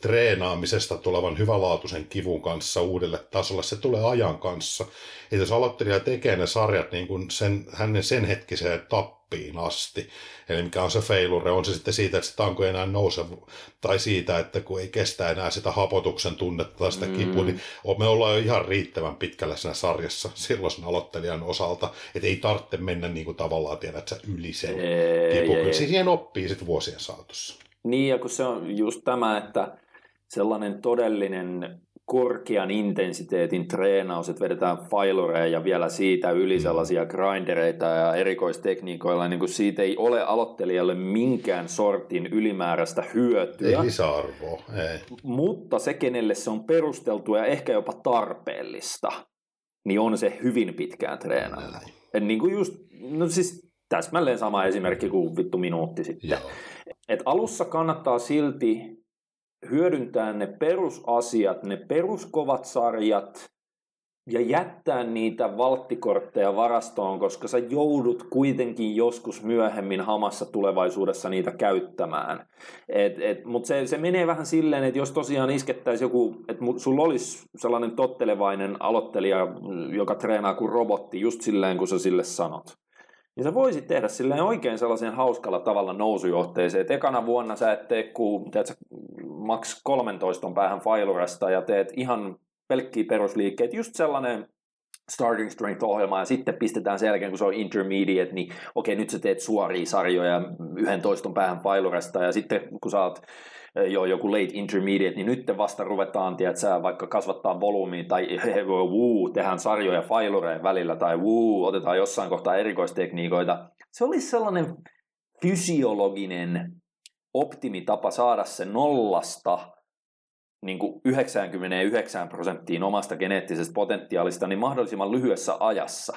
treenaamisesta tulevan hyvälaatuisen kivun kanssa uudelle tasolle, se tulee ajan kanssa. Ja jos aloittelija tekee ne sarjat niin kuin sen, hänen sen hetkiseen tappiin asti, eli mikä on se failure, on se sitten siitä, että se tanko ei enää nouse, tai siitä, että kun ei kestä enää sitä hapotuksen tunnetta tai sitä mm. kipua, niin me ollaan jo ihan riittävän pitkällä siinä sarjassa silloin aloittelijan osalta, että ei tarvitse mennä niin kuin tavallaan, tiedät sä, yli sen kipukynnyksen. Siihen oppii sitten vuosien saatossa. Niin, ja kun se on just tämä, että sellainen todellinen korkean intensiteetin treenaus, että vedetään failureja ja vielä siitä yli sellaisia grindereita ja erikoistekniikoilla, niin kuin siitä ei ole aloittelijalle minkään sortin ylimääräistä hyötyä. Ei lisäarvoa, ei. Mutta se, kenelle se on perusteltu ja ehkä jopa tarpeellista, niin on se hyvin pitkään treenailla. Niin kuin just, no siis täsmälleen sama esimerkki kuin vittu minuutti sitten. Joo. Et alussa kannattaa silti hyödyntää ne perusasiat, ne peruskovat sarjat ja jättää niitä valttikortteja varastoon, koska sä joudut kuitenkin joskus myöhemmin hamassa tulevaisuudessa niitä käyttämään. Mutta se, se menee vähän silleen, että jos tosiaan iskettäisiin joku, että sulla olisi sellainen tottelevainen aloittelija, joka treenaa kuin robotti, just silleen kun sä sille sanot niin sä voisit tehdä silleen oikein sellaisen hauskalla tavalla nousujohteeseen, että ekana vuonna sä et tee kuin, teet maks 13 päähän failurasta ja teet ihan pelkkiä perusliikkeet, just sellainen starting strength-ohjelma ja sitten pistetään sen jälkeen, kun se on intermediate, niin okei, nyt sä teet suoria sarjoja yhden toiston päähän failurasta ja sitten kun sä oot jo joku late intermediate, niin nyt vasta ruvetaan, tiedätkö, vaikka kasvattaa volyymiä tai wuu, tehdään sarjoja failureen välillä tai wuu, otetaan jossain kohtaa erikoistekniikoita. Se olisi sellainen fysiologinen optimitapa saada se nollasta niin kuin 99 prosenttiin omasta geneettisestä potentiaalista niin mahdollisimman lyhyessä ajassa.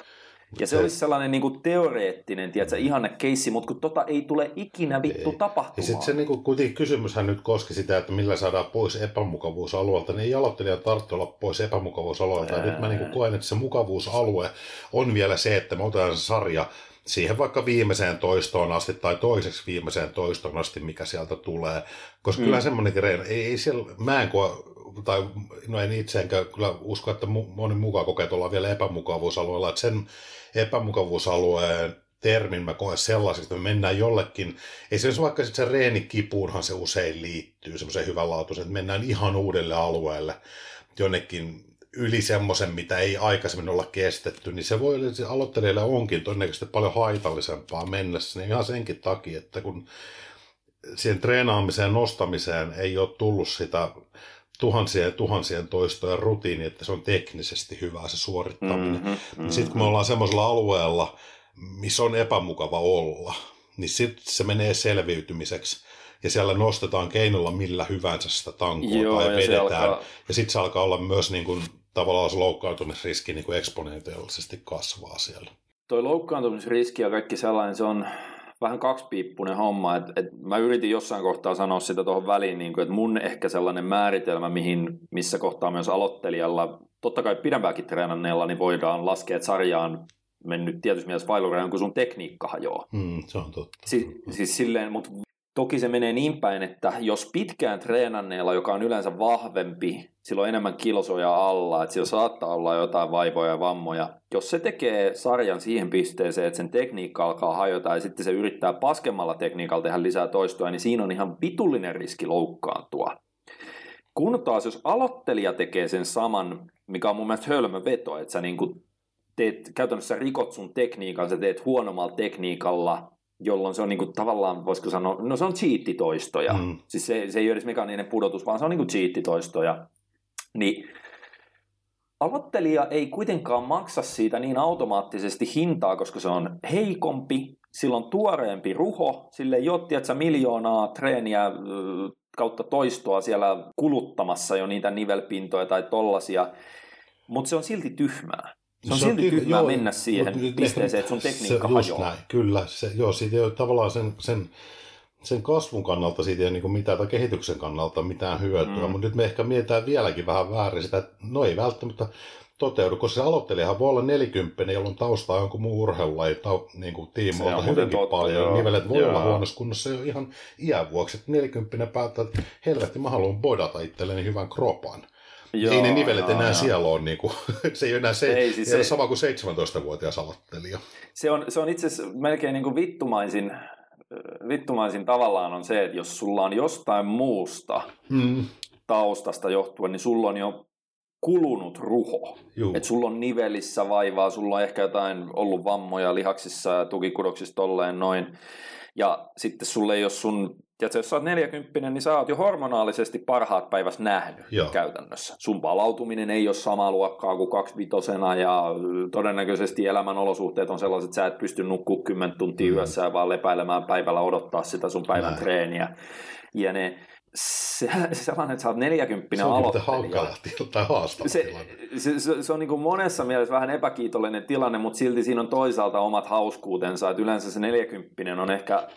Ja se, se olisi sellainen niin kuin teoreettinen, tiedätkö, ihanne keissi, mutta kun tota ei tule ikinä vittu ei. tapahtumaan. Ja sitten se niin kuin, kuitenkin kysymyshän nyt koski sitä, että millä saadaan pois epämukavuusalueelta, niin ei aloittelijan tarvitse olla pois epämukavuusalueelta. Ja nyt mä niin kuin koen, että se mukavuusalue on vielä se, että me otetaan se sarja siihen vaikka viimeiseen toistoon asti tai toiseksi viimeiseen toistoon asti, mikä sieltä tulee. Koska mm. kyllä semmoinenkin reino, ei, ei siellä, mä en koe, tai no en itse enkä kyllä usko, että moni mukaan kokeet ollaan vielä epämukavuusalueella, että sen epämukavuusalueen termin mä koen sellaisesta, että me mennään jollekin, esimerkiksi vaikka sitten se reenikipuunhan se usein liittyy semmoiseen hyvänlaatuiseen, että mennään ihan uudelle alueelle, jonnekin yli semmoisen, mitä ei aikaisemmin olla kestetty, niin se voi olla, että aloittelijalle onkin todennäköisesti paljon haitallisempaa mennessä, niin ihan senkin takia, että kun siihen treenaamiseen nostamiseen ei ole tullut sitä tuhansien ja tuhansien toistojen rutiini, että se on teknisesti hyvää se suorittaminen. Mm-hmm, mm-hmm. Sitten kun me ollaan semmoisella alueella, missä on epämukava olla, niin sitten se menee selviytymiseksi. Ja siellä nostetaan keinolla millä hyvänsä sitä tankua Joo, tai vedetään. Alkaa... Ja sitten se alkaa olla myös niin kuin, tavallaan se loukkaantumisriski niin kuin eksponentiaalisesti kasvaa siellä. Toi loukkaantumisriski ja kaikki sellainen, se on vähän kaksipiippunen homma. Et, et mä yritin jossain kohtaa sanoa sitä tuohon väliin, niin kuin, että mun ehkä sellainen määritelmä, mihin, missä kohtaa myös aloittelijalla, totta kai pidempääkin treenanneella, niin voidaan laskea, että sarjaan mennyt tietysti mielessä vailureen, kun sun tekniikka hajoaa. Mm, se on totta. Si- siis silleen, mutta toki se menee niin päin, että jos pitkään treenanneella, joka on yleensä vahvempi, sillä on enemmän kilosoja alla, että sillä saattaa olla jotain vaivoja ja vammoja. Jos se tekee sarjan siihen pisteeseen, että sen tekniikka alkaa hajota ja sitten se yrittää paskemmalla tekniikalla tehdä lisää toistoa, niin siinä on ihan vitullinen riski loukkaantua. Kun taas jos aloittelija tekee sen saman, mikä on mun mielestä hölmö veto, että sä niin teet, käytännössä rikot sun tekniikan, sä teet huonommalla tekniikalla, jolloin se on niin kuin, tavallaan, voisiko sanoa, no se on cheattitoistoja. Mm. Siis se, se ei ole edes mekaaninen pudotus, vaan se on niin kuin cheattitoistoja. Niin aloittelija ei kuitenkaan maksa siitä niin automaattisesti hintaa, koska se on heikompi, sillä on tuoreempi ruho, sille ei ole tiedätkö, miljoonaa treeniä kautta toistoa siellä kuluttamassa jo niitä nivelpintoja tai tollasia, mutta se on silti tyhmää. Se on, se silti tyhmää joo, mennä siihen pisteeseen, että sun tekniikka se, hajoaa. Näin, kyllä, se, joo, siitä ei ole tavallaan sen, sen, sen kasvun kannalta siitä ei ole niin mitään, tai kehityksen kannalta mitään hyötyä, mm. mutta nyt me ehkä mietitään vieläkin vähän väärin sitä, että no ei välttämättä toteudu, koska se aloittelijahan voi olla 40, jolloin taustaa jonkun muu urheilulaji niin kuin tiimoilta hyvinkin totta, paljon. Joo. Nivelet voi joo. olla huonossa kunnossa jo ihan iän vuoksi, että 40 päättää, että helvetti mä haluan bodata itselleni hyvän kropan. Joo, ei ne nivelet enää joo. siellä ole, niin kuin, <laughs> se ei ole enää se, ei, siis se, sama kuin 17-vuotias aloittelija. Se on, se on itse asiassa melkein niin kuin vittumaisin, vittumaisin tavallaan on se, että jos sulla on jostain muusta hmm. taustasta johtuen, niin sulla on jo kulunut ruho. Että sulla on nivelissä vaivaa, sulla on ehkä jotain ollut vammoja lihaksissa ja tukikudoksissa tolleen noin. Ja sitten sulle ei ole sun Tiedätkö, jos sä oot 40, niin sä oot jo hormonaalisesti parhaat päivässä nähnyt Joo. käytännössä. Sun palautuminen ei ole samaa luokkaa kuin 25 ja todennäköisesti elämän olosuhteet on sellaiset, että sä et pysty nukkuu 10 tuntia mm. yössä ja vaan lepäilemään päivällä odottaa sitä sun päivän Näin. treeniä. Ja ne, se, sellainen, että sä oot 40 se on aloittelija. tai haastava se, se, se, se, on niin kuin monessa mielessä vähän epäkiitollinen tilanne, mutta silti siinä on toisaalta omat hauskuutensa. Että yleensä se 40 on ehkä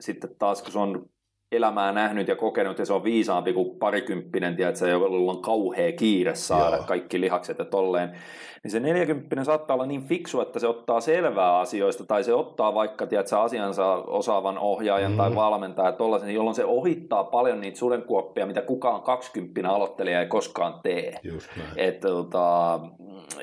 sitten taas kun se on elämää nähnyt ja kokenut ja se on viisaampi kuin parikymppinen, tiedätkö, jolla on kauhea kiire saada Joo. kaikki lihakset ja tolleen, niin se 40 saattaa olla niin fiksu, että se ottaa selvää asioista tai se ottaa vaikka tiedätkö, asiansa osaavan ohjaajan mm. tai valmentajan tollaisen, jolloin se ohittaa paljon niitä sudenkuoppia, mitä kukaan 20 aloittelija ei koskaan tee. Just näin. Et, tota,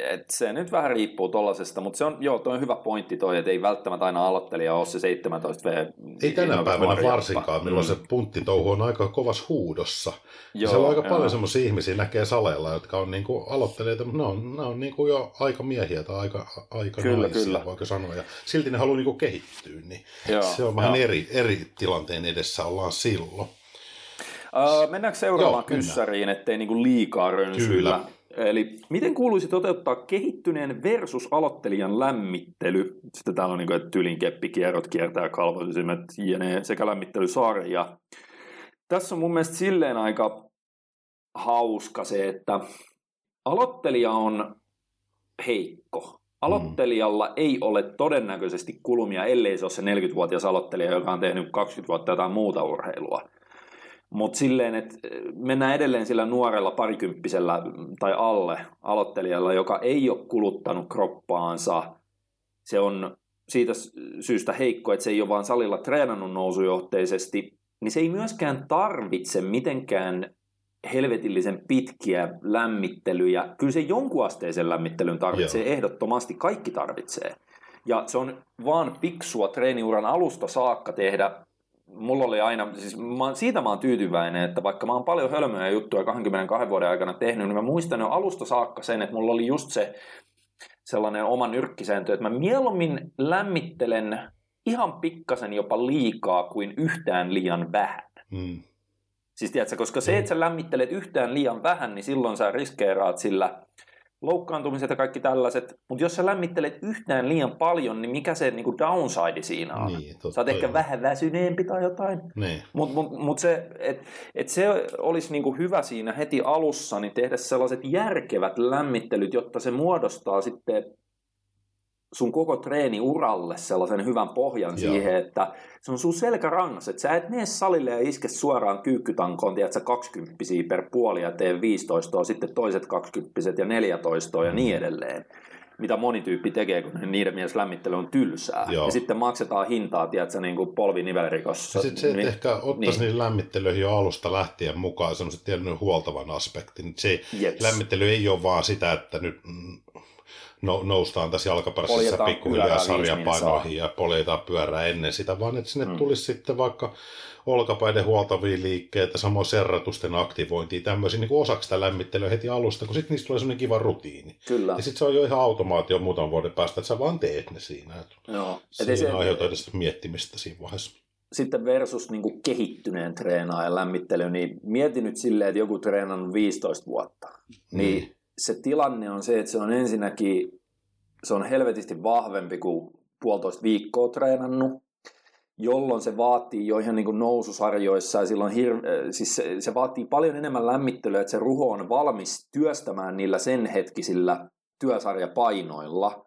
et se nyt vähän riippuu tollasesta, mutta se on, joo, toi on hyvä pointti toi, että ei välttämättä aina aloittelija ole se 17 V. Ei tänä päivänä varsinkaan, milloin mm. se punttitouhu on aika kovas huudossa. Joo, se on aika joo. paljon semmoisia ihmisiä näkee saleilla, jotka on niinku aloittelijoita, mutta ne on, ne on niinku jo aika miehiä tai aika, aika kyllä, naisia, kyllä. voiko sanoa. Ja silti ne haluaa niinku kehittyä, niin joo, se on vähän eri, eri tilanteen edessä ollaan silloin. Uh, mennäänkö seuraavaan Joo, kyssäriin, ettei niinku liikaa rönsyillä? Eli miten kuuluisi toteuttaa kehittyneen versus aloittelijan lämmittely? Sitten täällä on niin kuin, että tylin keppikierrot kiertää kalvoisimet jne. sekä lämmittelysarja. Tässä on mun mielestä silleen aika hauska se, että aloittelija on heikko. Aloittelijalla mm. ei ole todennäköisesti kulumia, ellei se ole se 40-vuotias aloittelija, joka on tehnyt 20 vuotta jotain muuta urheilua. Mutta silleen, että mennään edelleen sillä nuorella parikymppisellä tai alle aloittelijalla, joka ei ole kuluttanut kroppaansa. Se on siitä syystä heikko, että se ei ole vaan salilla treenannut nousujohteisesti, niin se ei myöskään tarvitse mitenkään helvetillisen pitkiä lämmittelyjä. Kyllä se jonkun asteisen lämmittelyn tarvitsee Joo. ehdottomasti, kaikki tarvitsee. Ja se on vaan fiksua treeniuran alusta saakka tehdä mulla oli aina, siis mä, siitä mä oon tyytyväinen, että vaikka mä oon paljon hölmöjä juttuja 22 vuoden aikana tehnyt, niin mä muistan jo alusta saakka sen, että mulla oli just se sellainen oma nyrkkisääntö, että mä mieluummin lämmittelen ihan pikkasen jopa liikaa kuin yhtään liian vähän. Mm. Siis tiedätkö, koska se, että sä lämmittelet yhtään liian vähän, niin silloin sä riskeeraat sillä loukkaantumiset ja kaikki tällaiset, mutta jos sä lämmittelet yhtään liian paljon, niin mikä se niinku downside siinä on? Niin, totta, sä oot ehkä vähän väsyneempi tai jotain. Niin. Mutta mut, mut se, et, et se olisi niinku hyvä siinä heti alussa, niin tehdä sellaiset järkevät lämmittelyt, jotta se muodostaa sitten sun koko treeniuralle sellaisen hyvän pohjan Joo. siihen, että se on sun selkärangas, että sä et mene salille ja iske suoraan kyykkytankoon, tiedät sä 20 per puoli ja tee 15, sitten toiset 20 ja 14 ja niin edelleen. mitä moni tyyppi tekee, kun niiden mielestä lämmittely on tylsää. Joo. Ja sitten maksetaan hintaa, tiedätkö, niin kuin polvinivelrikossa. Sitten se, että niin, ehkä ottaisi niin. niin. lämmittelyihin jo alusta lähtien mukaan semmoisen tietyn huoltavan aspektin. Se Jeps. lämmittely ei ole vaan sitä, että nyt mm, no, noustaan tässä Poljetaan pikkuhiljaa sarjapainoihin ja poljetaan pyörää ennen sitä, vaan että sinne Mm. tulisi sitten vaikka olkapäiden huoltavia liikkeitä, samoin serratusten aktivointia, tämmöisiä niin kuin osaksi sitä lämmittelyä heti alusta, kun sitten niistä tulee semmoinen kiva rutiini. Kyllä. Ja sitten se on jo ihan automaatio muutaman vuoden päästä, että sä vaan teet ne siinä. Joo. Siinä se, edes miettimistä siinä vaiheessa. sitten versus niin kuin kehittyneen treenaajan lämmittely, niin mieti nyt silleen, että joku treenannut 15 vuotta. Niin Niin. Se tilanne on se, että se on ensinnäkin, se on helvetisti vahvempi kuin puolitoista viikkoa treenannut, jolloin se vaatii jo ihan niin kuin noususarjoissa ja silloin hir- äh, siis se, se vaatii paljon enemmän lämmittelyä, että se ruho on valmis työstämään niillä sen hetkisillä työsarjapainoilla.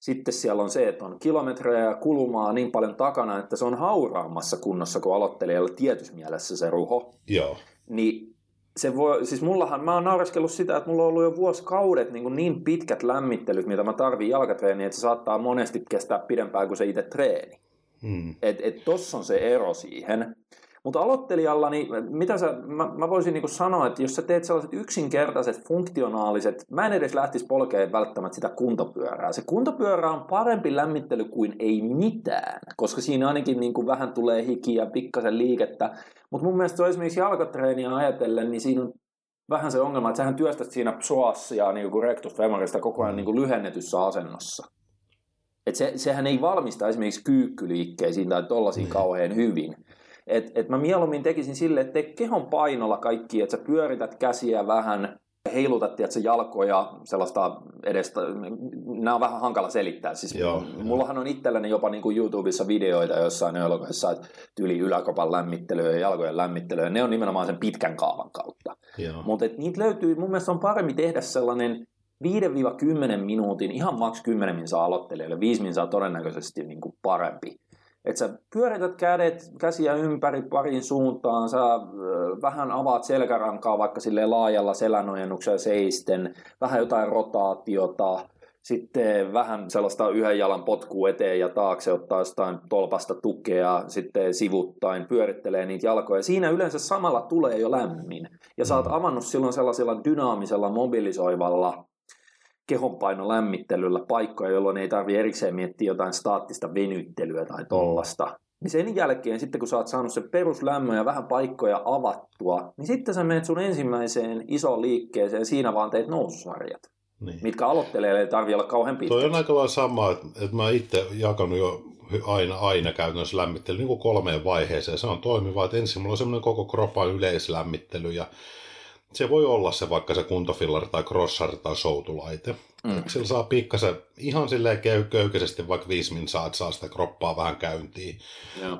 Sitten siellä on se, että on kilometrejä ja kulumaa niin paljon takana, että se on hauraammassa kunnossa kuin aloittelijalla tietyssä mielessä se ruho Joo. niin se voi, siis mullahan, mä oon naureskellut sitä, että mulla on ollut jo vuosikaudet niin, kuin niin pitkät lämmittelyt, mitä mä tarviin jalkatreeniin, että se saattaa monesti kestää pidempään kuin se itse treeni. Mm. Et, et tossa on se ero siihen. Mutta aloittelijalla, niin mitä sä, mä, mä voisin niinku sanoa, että jos sä teet sellaiset yksinkertaiset, funktionaaliset, mä en edes lähtisi polkeen välttämättä sitä kuntopyörää. Se kuntopyörä on parempi lämmittely kuin ei mitään, koska siinä ainakin niinku vähän tulee hikiä ja pikkasen liikettä. Mutta mun mielestä se on esimerkiksi jalkatreeniä ajatellen, niin siinä on vähän se ongelma, että sähän työstät siinä psoassia niin kuin rectus femorista koko ajan niin kuin lyhennetyssä asennossa. Et se, sehän ei valmista esimerkiksi kyykkyliikkeisiin tai tollaisiin Mm. kauhean hyvin. Et, et mä mieluummin tekisin sille, että tee kehon painolla kaikki, että sä pyörität käsiä vähän, heilutat tiedätkö, jalkoja, sellaista edestä, nämä on vähän hankala selittää. Siis Joo, mullahan on itselläni jopa niin kuin YouTubessa videoita jossain elokuvissa, että tyyli yläkopan lämmittelyä ja jalkojen lämmittelyä, ne on nimenomaan sen pitkän kaavan kautta. Mutta niitä löytyy, mun mielestä on parempi tehdä sellainen 5-10 minuutin, ihan maks 10 min saa aloittelijoille, 5 min saa todennäköisesti niin kuin parempi. Että sä pyörität kädet, käsiä ympäri parin suuntaan, sä vähän avaat selkärankaa vaikka sille laajalla selänojennuksen seisten, vähän jotain rotaatiota, sitten vähän sellaista yhden jalan potkua eteen ja taakse, ottaa jostain tolpasta tukea, sitten sivuttain pyörittelee niitä jalkoja. Siinä yleensä samalla tulee jo lämmin. Ja sä oot avannut silloin sellaisella dynaamisella, mobilisoivalla kehonpaino lämmittelyllä paikkoja, jolloin ei tarvitse erikseen miettiä jotain staattista venyttelyä tai tollasta. Niin sen jälkeen sitten, kun sä oot saanut sen peruslämmön ja vähän paikkoja avattua, niin sitten sä menet sun ensimmäiseen isoon liikkeeseen siinä vaan teet noususarjat, Niin. mitkä aloittelijalle ei tarvitse olla kauhean pitkät. Toi on aika lailla sama, että, että mä itse jakanut jo aina, aina käytännössä lämmittely niin kuin kolmeen vaiheeseen. Se on toimiva, että ensin mulla on semmoinen koko kropan yleislämmittely ja se voi olla se vaikka se kuntofillari tai crossari tai soutulaite. Mm. Sillä saa pikkasen ihan silleen köy- köykäisesti vaikka viisi min saa, että saa sitä kroppaa vähän käyntiin. Joo.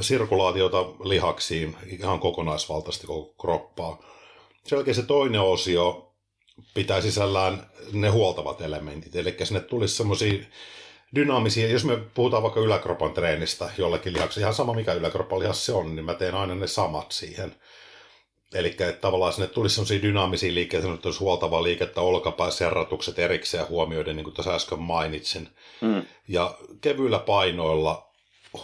Sirkulaatiota lihaksiin ihan kokonaisvaltaisesti koko kroppaa. Sen jälkeen se toinen osio pitää sisällään ne huoltavat elementit. Eli sinne tulisi semmoisia dynaamisia, jos me puhutaan vaikka yläkropan treenistä jollekin lihaksi, ihan sama mikä yläkropan lihas se on, niin mä teen aina ne samat siihen. Eli tavallaan sinne tulisi sellaisia dynaamisia liikkeitä, että olisi huoltavaa liikettä, olkapääserratukset erikseen huomioiden, niin kuin tässä äsken mainitsin. Mm. Ja kevyillä painoilla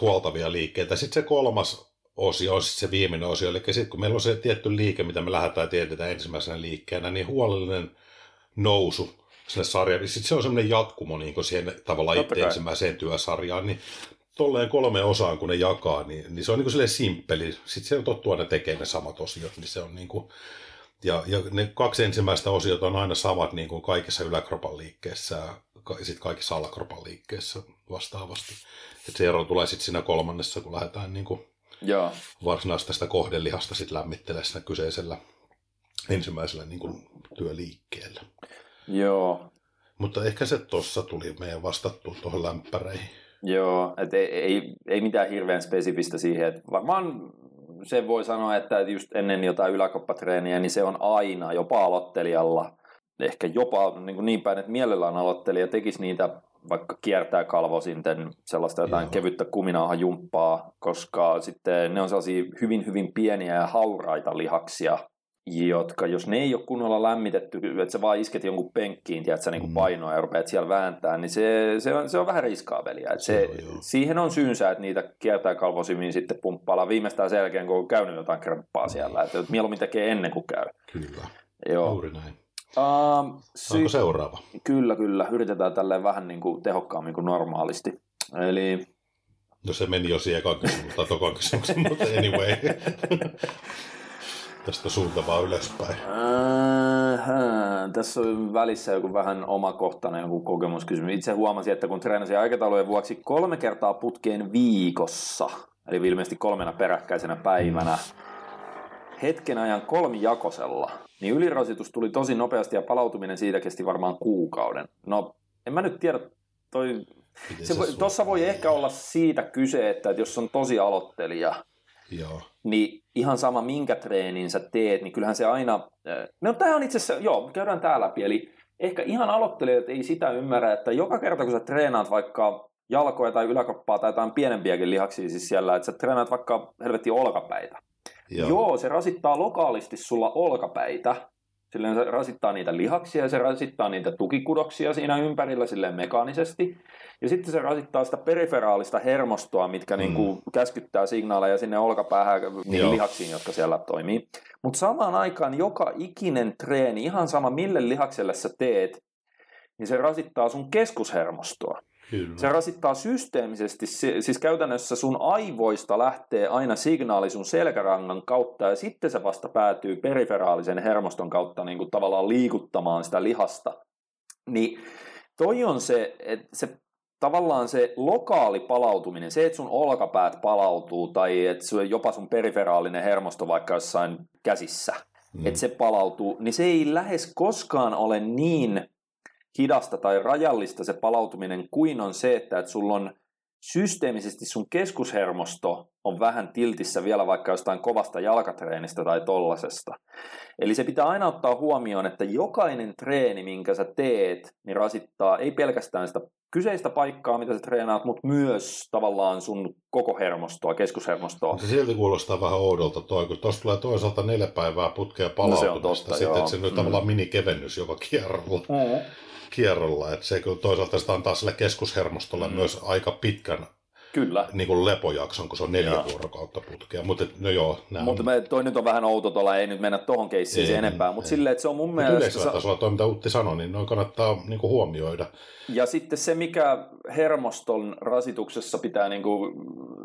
huoltavia liikkeitä. Sitten se kolmas osio on sitten se viimeinen osio, eli sitten kun meillä on se tietty liike, mitä me lähdetään tiedetään ensimmäisenä liikkeenä, niin huolellinen nousu sinne sarjaan. Sitten se on semmoinen jatkumo niin kuin siihen tavallaan itse ensimmäiseen työsarjaan, niin tolleen kolme osaan, kun ne jakaa, niin, niin se on niin kuin simppeli. Sitten se on tottua ne tekee ne samat osiot, niin se on niin kuin, ja, ja ne kaksi ensimmäistä osiota on aina samat niin kuin kaikissa yläkropan liikkeissä ja sitten kaikissa alakropan liikkeissä vastaavasti. Et se ero tulee sitten siinä kolmannessa, kun lähdetään niin kuin Joo. varsinaista sitä kohdelihasta sit lämmittelee siinä kyseisellä ensimmäisellä niin kuin työliikkeellä. Joo. Mutta ehkä se tuossa tuli meidän vastattua tuohon lämpäreihin. Joo, että ei, ei, ei mitään hirveän spesifistä siihen. Että varmaan se voi sanoa, että just ennen jotain yläkoppatreeniä, niin se on aina jopa aloittelijalla, ehkä jopa niin, kuin niin päin, että mielellään aloittelija tekisi niitä vaikka kiertää kalvosinten sellaista jotain Joo. kevyttä kuminauhajumppaa, koska sitten ne on sellaisia hyvin hyvin pieniä ja hauraita lihaksia, jotka, jos ne ei ole kunnolla lämmitetty, että sä vaan isket jonkun penkkiin, tiedät sä niin kuin mm. painoa ja rupeat siellä vääntää, niin se, se, on, se on vähän riskaavelia. se, se on, siihen on syynsä, että niitä kiertää kalvosimmin sitten pumppailla viimeistään sen jälkeen, kun on käynyt jotain kremppaa siellä. Että mieluummin tekee ennen kuin käy. Kyllä, Joo. juuri näin. Uh, sy- Onko seuraava? Kyllä, kyllä. Yritetään tälleen vähän niin kuin tehokkaammin kuin normaalisti. Eli... No se meni jo siihen kysymyksen, mutta anyway. <laughs> Tästä suunta vaan ylöspäin. Äh, tässä on välissä joku vähän omakohtainen joku kokemuskysymys. Itse huomasin, että kun treenasin aikataulujen vuoksi kolme kertaa putkeen viikossa, eli ilmeisesti kolmena peräkkäisenä päivänä, hetken ajan kolmijakosella, niin ylirasitus tuli tosi nopeasti ja palautuminen siitä kesti varmaan kuukauden. No, en mä nyt tiedä, toi... Se voi, tossa voi ehkä olla siitä kyse, että jos on tosi aloittelija, Joo. niin ihan sama minkä treenin sä teet, niin kyllähän se aina... No tämä on itse asiassa, joo, käydään tää läpi, eli ehkä ihan aloittelijat ei sitä ymmärrä, että joka kerta kun sä treenaat vaikka jalkoja tai yläkroppaa tai jotain pienempiäkin lihaksia siis siellä, että sä treenaat vaikka helvetti olkapäitä, Joo. Joo, se rasittaa lokaalisti sulla olkapäitä, silleen se rasittaa niitä lihaksia ja se rasittaa niitä tukikudoksia siinä ympärillä silleen mekaanisesti. Ja sitten se rasittaa sitä periferaalista hermostoa, mitkä mm. niinku käskyttää signaaleja sinne olkapäähän niihin lihaksiin, jotka siellä toimii. Mutta samaan aikaan joka ikinen treeni, ihan sama mille lihakselle sä teet, niin se rasittaa sun keskushermostoa. Kyllä. Se rasittaa systeemisesti, siis käytännössä sun aivoista lähtee aina signaali sun selkärangan kautta ja sitten se vasta päätyy periferaalisen hermoston kautta niin kuin tavallaan liikuttamaan sitä lihasta. Niin toi on se, että se tavallaan se lokaali palautuminen, se, että sun olkapäät palautuu tai että jopa sun periferaalinen hermosto vaikka jossain käsissä, mm. että se palautuu, niin se ei lähes koskaan ole niin hidasta tai rajallista se palautuminen kuin on se, että, että sulla on systeemisesti sun keskushermosto on vähän tiltissä vielä vaikka jostain kovasta jalkatreenistä tai tollasesta. Eli se pitää aina ottaa huomioon, että jokainen treeni, minkä sä teet, niin rasittaa ei pelkästään sitä kyseistä paikkaa, mitä sä treenaat, mutta myös tavallaan sun koko hermostoa, keskushermostoa. Se silti kuulostaa vähän oudolta toi, kun tuossa tulee toisaalta neljä päivää putkea palautumista, no se on totta, sitten se nyt mm. tavallaan minikevennys joka kierrolla. Mm kierrolla, että se kyllä toisaalta sitä antaa sille keskushermostolle mm. myös aika pitkän Kyllä. Niin kuin lepojakson, kun se on neljä joo. vuorokautta putkea. Mutta no joo, Mutta on... toi nyt on vähän outo tuolla, ei nyt mennä tuohon keissiin ei, enempää, mutta silleen, että se on mun mielestä... Yleisellä tasolla toi, mitä Utti sanoi, niin noin kannattaa niin kuin huomioida. Ja sitten se, mikä hermoston rasituksessa pitää, niin kuin,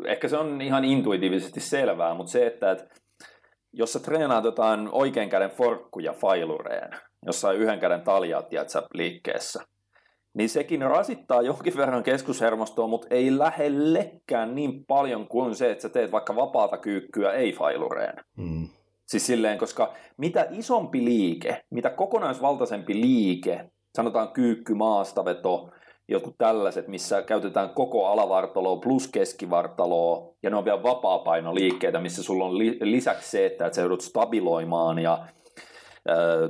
ehkä se on ihan intuitiivisesti selvää, mutta se, että, että jos sä treenaat jotain oikean käden forkkuja failureen, jossain yhden käden taljaa, tiedätkö, liikkeessä, niin sekin rasittaa jonkin verran keskushermostoa, mutta ei lähellekään niin paljon kuin se, että sä teet vaikka vapaata kyykkyä ei-failureen. Mm. Siis silleen, koska mitä isompi liike, mitä kokonaisvaltaisempi liike, sanotaan kyykky, maastaveto, jotkut tällaiset, missä käytetään koko alavartaloa plus keskivartaloa, ja ne on vielä vapaa-painoliikkeitä, missä sulla on lisäksi se, että sä joudut stabiloimaan ja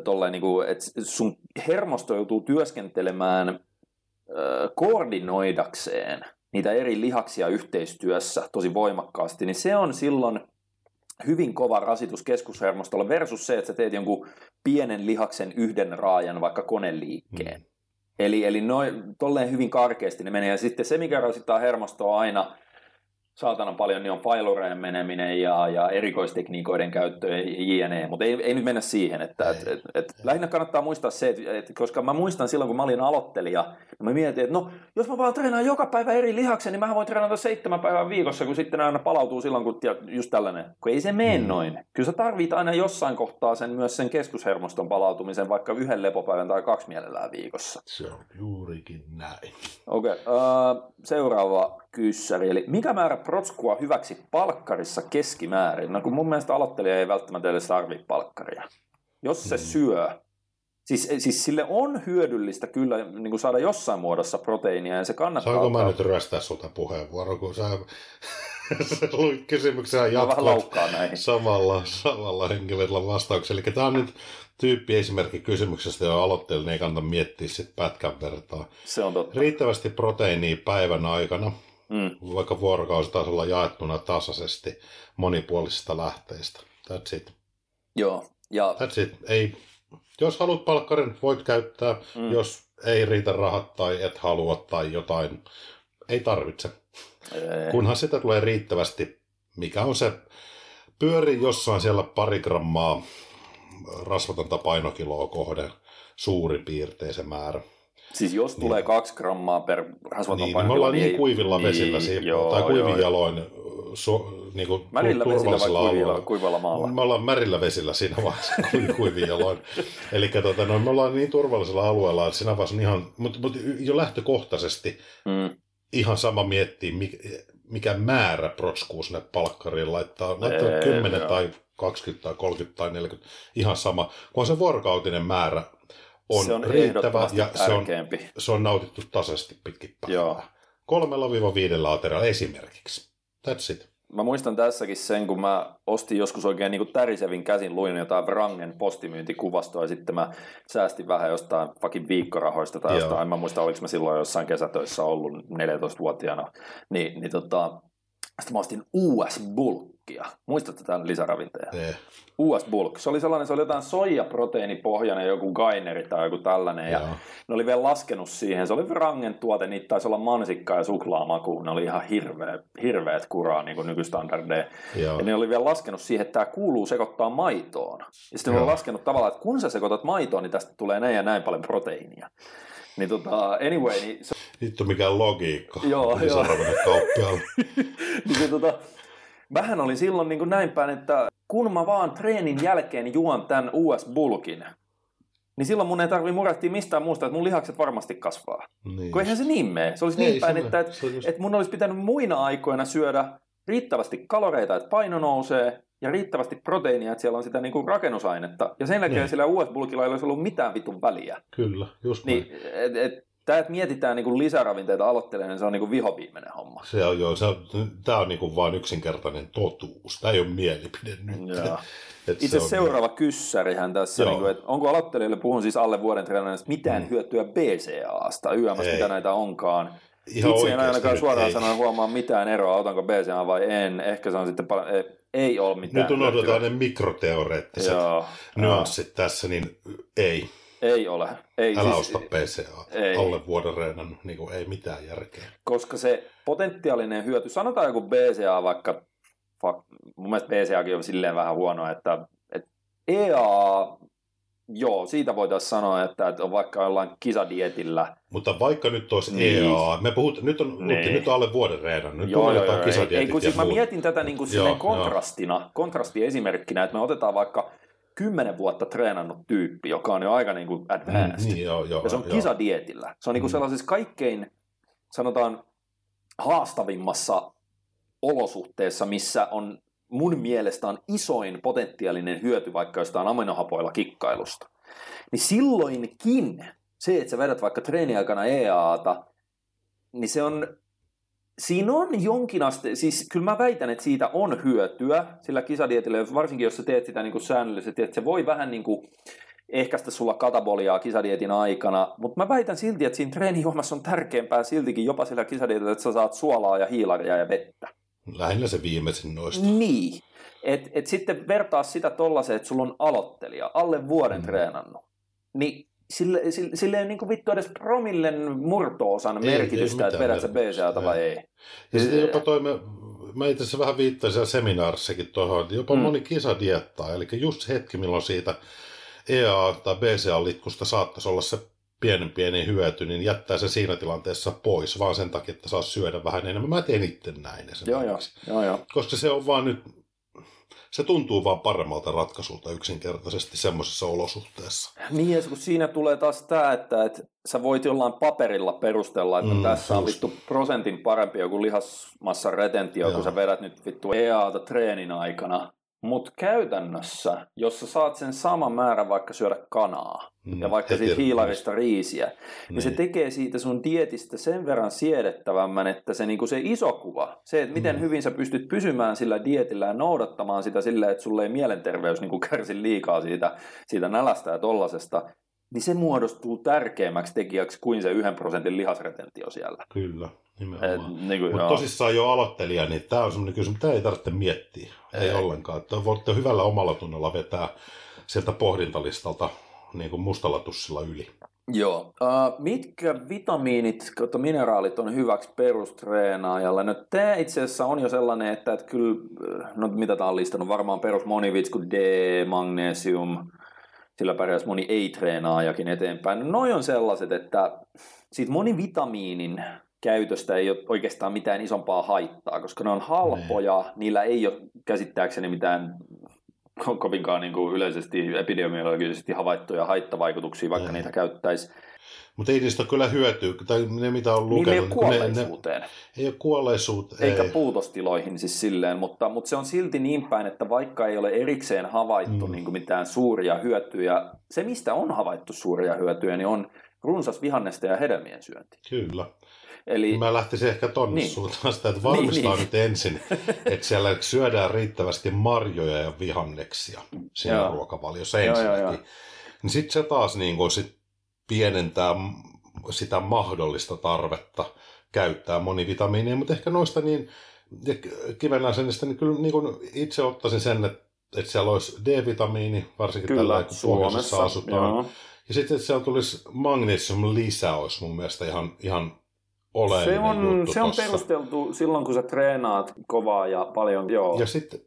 tolleen, niin kuin, että sun hermosto joutuu työskentelemään koordinoidakseen niitä eri lihaksia yhteistyössä tosi voimakkaasti, niin se on silloin hyvin kova rasitus keskushermostolle versus se, että sä teet jonkun pienen lihaksen yhden raajan vaikka koneliikkeen. Mm. Eli, eli noin, tolleen hyvin karkeasti ne menee. Ja sitten se, mikä rasittaa hermostoa aina saatana paljon, niin on failureen meneminen ja, ja erikoistekniikoiden käyttö ja jne. Mutta ei, ei nyt mennä siihen. Että, et, et, et, lähinnä kannattaa muistaa se, että et, koska mä muistan silloin, kun mä olin aloittelija, niin mä mietin, että no, jos mä vaan treenaan joka päivä eri lihaksen, niin mä voin treenata seitsemän päivää viikossa, kun sitten aina palautuu silloin, kun just tällainen. Kun ei se mene mm. noin. Kyllä sä tarvit aina jossain kohtaa sen myös sen keskushermoston palautumisen, vaikka yhden lepopäivän tai kaksi mielellään viikossa. Se on juurikin näin. Okei, okay, uh, seuraava kyssäri. Eli mikä määrä protskua hyväksi palkkarissa keskimäärin? No kun mun mielestä aloittelija ei välttämättä edes tarvitse palkkaria. Jos se mm. syö, siis, siis sille on hyödyllistä kyllä niin kuin saada jossain muodossa proteiinia ja se kannattaa... Saanko mä nyt ryöstää sulta puheenvuoro, kun sä <laughs> luit kysymyksen jatkoit samalla, samalla henkivedellä vastauksia. Eli tämä on nyt tyyppi esimerkki kysymyksestä, jo aloitteellinen ei kannata miettiä sit pätkän vertaa. Se on totta. Riittävästi proteiinia päivän aikana mm. vaikka vuorokausitasolla jaettuna tasaisesti monipuolisista lähteistä. That's it. Joo, Ja, That's it. Ei, jos haluat palkkarin, voit käyttää. Mm. Jos ei riitä rahat tai et halua tai jotain, ei tarvitse. Ei. Kunhan sitä tulee riittävästi, mikä on se, pyöri jossain siellä pari grammaa rasvatonta painokiloa kohden suurin piirtein se määrä. Siis jos tulee niin. kaksi grammaa per rasvaton Niin, paino, me ollaan niin ei- kuivilla vesillä niin, niin, joo, tai kuivin joo. jaloin su, niin kuin Märillä vesillä vai kuivilla, alueella. kuivalla maalla? Me ollaan märillä vesillä siinä vaiheessa <laughs> kuin kuivin jaloin. Eli tota, no, me ollaan niin turvallisella alueella, että siinä vaiheessa on ihan, mutta, mutta jo lähtökohtaisesti Mm. ihan sama miettiä, mikä, mikä määrä protskuu sinne palkkariin laittaa. Laittaa Ei, 10 joo. tai 20 tai 30 tai 40, ihan sama. Kun se vuorokautinen määrä on, se on riittävä ja se on, se on nautittu tasaisesti pitkin Joo. päivää. Kolmella viiva viidellä aterialla esimerkiksi. That's it. Mä muistan tässäkin sen, kun mä ostin joskus oikein niin kuin tärisevin käsin, luin jotain Wrangen postimyyntikuvastoa ja sitten mä säästin vähän jostain fucking viikkorahoista tai Joo. jostain, en mä muista oliko mä silloin jossain kesätöissä ollut 14-vuotiaana, niin, niin tota, sitten mä ostin US-bulkkia. Muistatte tämän lisäravinteen? Ne, US-bulk. Se oli sellainen, se oli jotain soijaproteiinipohjainen, joku gaineri tai joku tällainen, ja ne oli vielä laskenut siihen. Se oli Wrangen tuote, niitä taisi olla mansikka ja suklaamaku. Ne oli ihan hirveä, hirveät kuraa niin kuin nykystandardeja. Joo. Ja ne oli vielä laskenut siihen, että tämä kuuluu sekoittaa maitoon. Ja sitten ne oli laskenut tavallaan, että kun sä sekoitat maitoon, niin tästä tulee näin ja näin paljon proteiinia. Niin tota, anyway, niin se, Vittu mikä logiikka. Joo, joo. Kauppiaalle. <laughs> niin se tota, vähän oli silloin niin kuin näin päin, että kun mä vaan treenin jälkeen juon tämän US-bulkin, niin silloin mun ei tarvi murehtia mistään muusta, että mun lihakset varmasti kasvaa. Niin. Kun eihän se niin mene. Se olisi Ei niin päin, se että, että, just- että mun olisi pitänyt muina aikoina syödä riittävästi kaloreita, että paino nousee, ja riittävästi proteiinia, että siellä on sitä niin kuin rakennusainetta. Ja sen jälkeen Niin. sillä US-bulkilla ei olisi ollut mitään vitun väliä. Kyllä, just Niin, et, et, tämä, että mietitään niin lisäravinteita aloittelemaan, niin se on niin vihoviimeinen homma. Se on joo, se on, tämä on niinku vain yksinkertainen totuus. Tämä ei ole mielipide nyt. Joo. <laughs> Et Itse se on- seuraava kyssärihän tässä, Joo. niin kuin, että onko aloittelijoille, puhun siis alle vuoden treenaajista, mitään Mm. hyötyä BCAasta, YMS, mitä näitä onkaan. Ihan Itse en ainakaan suoraan ei. sanoen huomaa mitään eroa, otanko BCA vai en. Ehkä se on sitten paljon, ei, ei ole mitään Nyt unohdetaan ne mikroteoreettiset Joo, nyanssit tässä, niin ei. Ei ole. Ei, Älä siis, osta PCA. ei. Alle vuoden reenan, niin kuin, ei mitään järkeä. koska se potentiaalinen hyöty, sanotaan joku BCA vaikka, fuck, mun mielestä BCAkin on silleen vähän huono, että, että EA, joo, siitä voitaisiin sanoa, että, että on vaikka jollain kisadietillä, Mutta vaikka nyt olisi Niin. EA, me puhut, nyt on, Niin. niin. nyt on alle vuoden reenan, nyt Joo, joo, jotain joo. Ei, ei, kun siis mä mietin tätä niin kuin Joo, kontrastina, kontrastiesimerkkinä, että me otetaan vaikka kymmenen vuotta treenannut tyyppi, joka on jo aika niin kuin advanced, Mm, niin, joo, joo, ja se on joo. kisadietillä. Se on niin kuin Mm. sellaisessa kaikkein, sanotaan, haastavimmassa olosuhteessa, missä on mun mielestä on isoin potentiaalinen hyöty vaikka jostain aminohapoilla kikkailusta. Niin silloinkin se, että sä vedät vaikka treeniaikana EAata, niin se on, siinä on jonkin aste, siis kyllä mä väitän, että siitä on hyötyä sillä kisadietillä, varsinkin jos sä teet sitä niin kuin säännöllisesti, että se voi vähän niin kuin ehkäistä sulla kataboliaa kisadietin aikana, mutta mä väitän silti, että siinä treenijuomassa on tärkeämpää siltikin jopa sillä kisadietillä, että sä saat suolaa ja hiilaria ja vettä. Lähinnä se viimeisin noista. Niin. Et, et sitten vertaa sitä tollaiseen, että sulla on aloittelija, alle vuoden Mm. mm. treenannut. Niin sille, sille, sille ei niin vittu edes promillen murto-osan Ei, ei merkitystä, että vedät sä merkitystä, BCAta vai ei. Ja sitten jopa toi, me, mä itse asiassa vähän viittasin seminaarissakin tuohon, jopa Mm. moni kisa diettaa, eli just se hetki, milloin siitä EA- tai BCA-litkusta saattaisi olla se pienen pieni hyöty, niin jättää se siinä tilanteessa pois, vaan sen takia, että saa syödä vähän enemmän. Mä teen itse näin Joo, joo, esimerkiksi. joo, joo. Koska se on vaan nyt, se tuntuu vaan paremmalta ratkaisulta yksinkertaisesti semmoisessa olosuhteessa. Niin, ja kun siinä tulee taas tämä, että, että sä voit jollain paperilla perustella, että mm, tässä on just. vittu prosentin parempi joku lihasmassan retentio, kun Joo. sä vedät nyt vittu EAta treenin aikana. Mutta käytännössä, jos sä saat sen saman määrän vaikka syödä kanaa, Mm, ja vaikka siitä hiilarista riisiä, niin. niin se tekee siitä sun dietistä sen verran siedettävämmän, että se, niin se iso kuva, se, että miten Mm. hyvin sä pystyt pysymään sillä dietillä ja noudattamaan sitä silleen, että sulle ei mielenterveys niin kärsi liikaa siitä, siitä nälästä ja tollasesta, niin se muodostuu tärkeämmäksi tekijäksi kuin se yhden prosentin lihasretentio siellä. Kyllä, Et, nimenomaan. niin kuin, Mutta tosissaan jo aloittelija, niin tämä on semmoinen kysymys, mitä ei tarvitse miettiä. Ei, Ei. ollenkaan. Että voitte hyvällä omalla tunnolla vetää sieltä pohdintalistalta niin kuin mustalla tussilla yli. Joo. Uh, mitkä vitamiinit, kautta mineraalit on hyväksi perustreenaajalle? No tämä itse asiassa on jo sellainen, että, että kyllä, no mitä tämä on listannut, varmaan perus monivitsku D, magnesium, sillä pärjäs moni ei-treenaajakin eteenpäin. No noi on sellaiset, että siitä monivitamiinin käytöstä ei ole oikeastaan mitään isompaa haittaa, koska ne on halpoja, ne. niillä ei ole käsittääkseni mitään kovinkaan niin kuin yleisesti epidemiologisesti havaittuja haittavaikutuksia, vaikka ne. niitä käyttäisi. Mutta ei niistä ole kyllä hyötyä, tai ne mitä on lukenut. Niin ei ole kuolleisuuteen. Ne, ne, ei ole kuolleisuuteen. Eikä ei. puutostiloihin siis silleen, mutta, mutta se on silti niin päin, että vaikka ei ole erikseen havaittu mm. niin kuin mitään suuria hyötyjä, se mistä on havaittu suuria hyötyjä, niin on runsas vihannesta ja hedelmien syönti. Kyllä. Eli... Mä lähtisin ehkä tonne niin. suuntaan sitä, että varmistaa niin, nyt niin. ensin, että siellä syödään riittävästi marjoja ja vihanneksia siinä joo. ruokavaliossa ensinnäkin. Joo, joo, joo. Niin sitten se taas niin kuin sit pienentää sitä mahdollista tarvetta käyttää monivitamiinia, mutta ehkä noista niin kivenäisenistä, niin kyllä niin kuin itse ottaisin sen, että, että siellä olisi D-vitamiini, varsinkin kyllä, tällä, kun Suomessa asutaan. Joo. Ja sitten, että siellä tulisi magnesium lisä, olisi mun mielestä ihan, ihan oleellinen se on, juttu Se on tossa. perusteltu silloin, kun sä treenaat kovaa ja paljon, joo. Ja sitten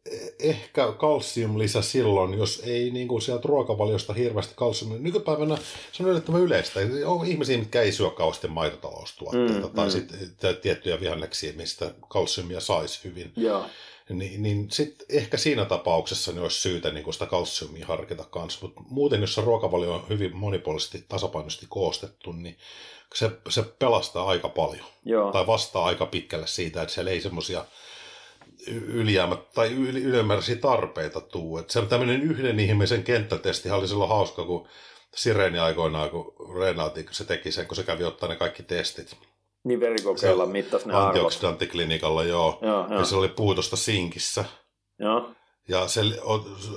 ehkä kalsiumlisä silloin, jos ei niin kuin sieltä ruokavaliosta hirveästi kalsiumia. Nykypäivänä se on yllättävän yleistä. On ihmisiä, mitkä ei syö kauheasti maitotaloustuotteita mm, tai mm. sitten tiettyjä vihanneksia, mistä kalsiumia saisi hyvin. Joo. Niin, niin sitten ehkä siinä tapauksessa niin olisi syytä niin sitä kalsiumia harkita kanssa. Mutta muuten, jos se ruokavalio on hyvin monipuolisesti tasapainoisesti koostettu, niin se, se pelastaa aika paljon. Joo. Tai vastaa aika pitkälle siitä, että siellä ei semmoisia ylijäämät tai ylimääräisiä tarpeita tuu. Että se tämmöinen yhden ihmisen kenttätesti oli silloin hauska, kun Sireni aikoinaan, kun Renati, kun se teki sen, kun se kävi ottaa ne kaikki testit. Niin verikokeilla mittas ne Antioksidanttiklinikalla, joo. joo, joo. Ja se oli puutosta sinkissä. Joo. Ja se,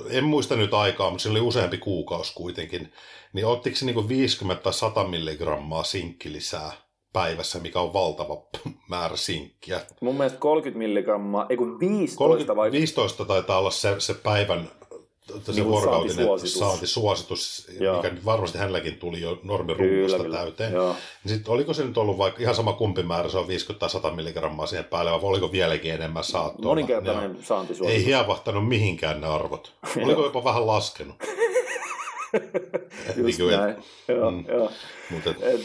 en muista nyt aikaa, mutta se oli useampi kuukausi kuitenkin. Niin ottiko se niin 50 tai 100 milligrammaa sinkkilisää päivässä, mikä on valtava määrä sinkkiä. Mun mielestä 30 milligrammaa, ei kun 15 30, vai? 15 taitaa olla se, se päivän se niin vuorokautinen saantisuositus, saantisuositus mikä varmasti hänelläkin tuli jo normirummasta täyteen. Niin sitten oliko se nyt ollut vaikka ihan sama kumpi määrä, se on 50 tai 100 milligrammaa siihen päälle, vai oliko vieläkin enemmän saattoa? Moninkertainen saantisuositus. Ei hiavahtanut mihinkään ne arvot. Oliko jopa vähän laskenut? <laughs> Just niin näin. Joo, mm. joo. Mutta et,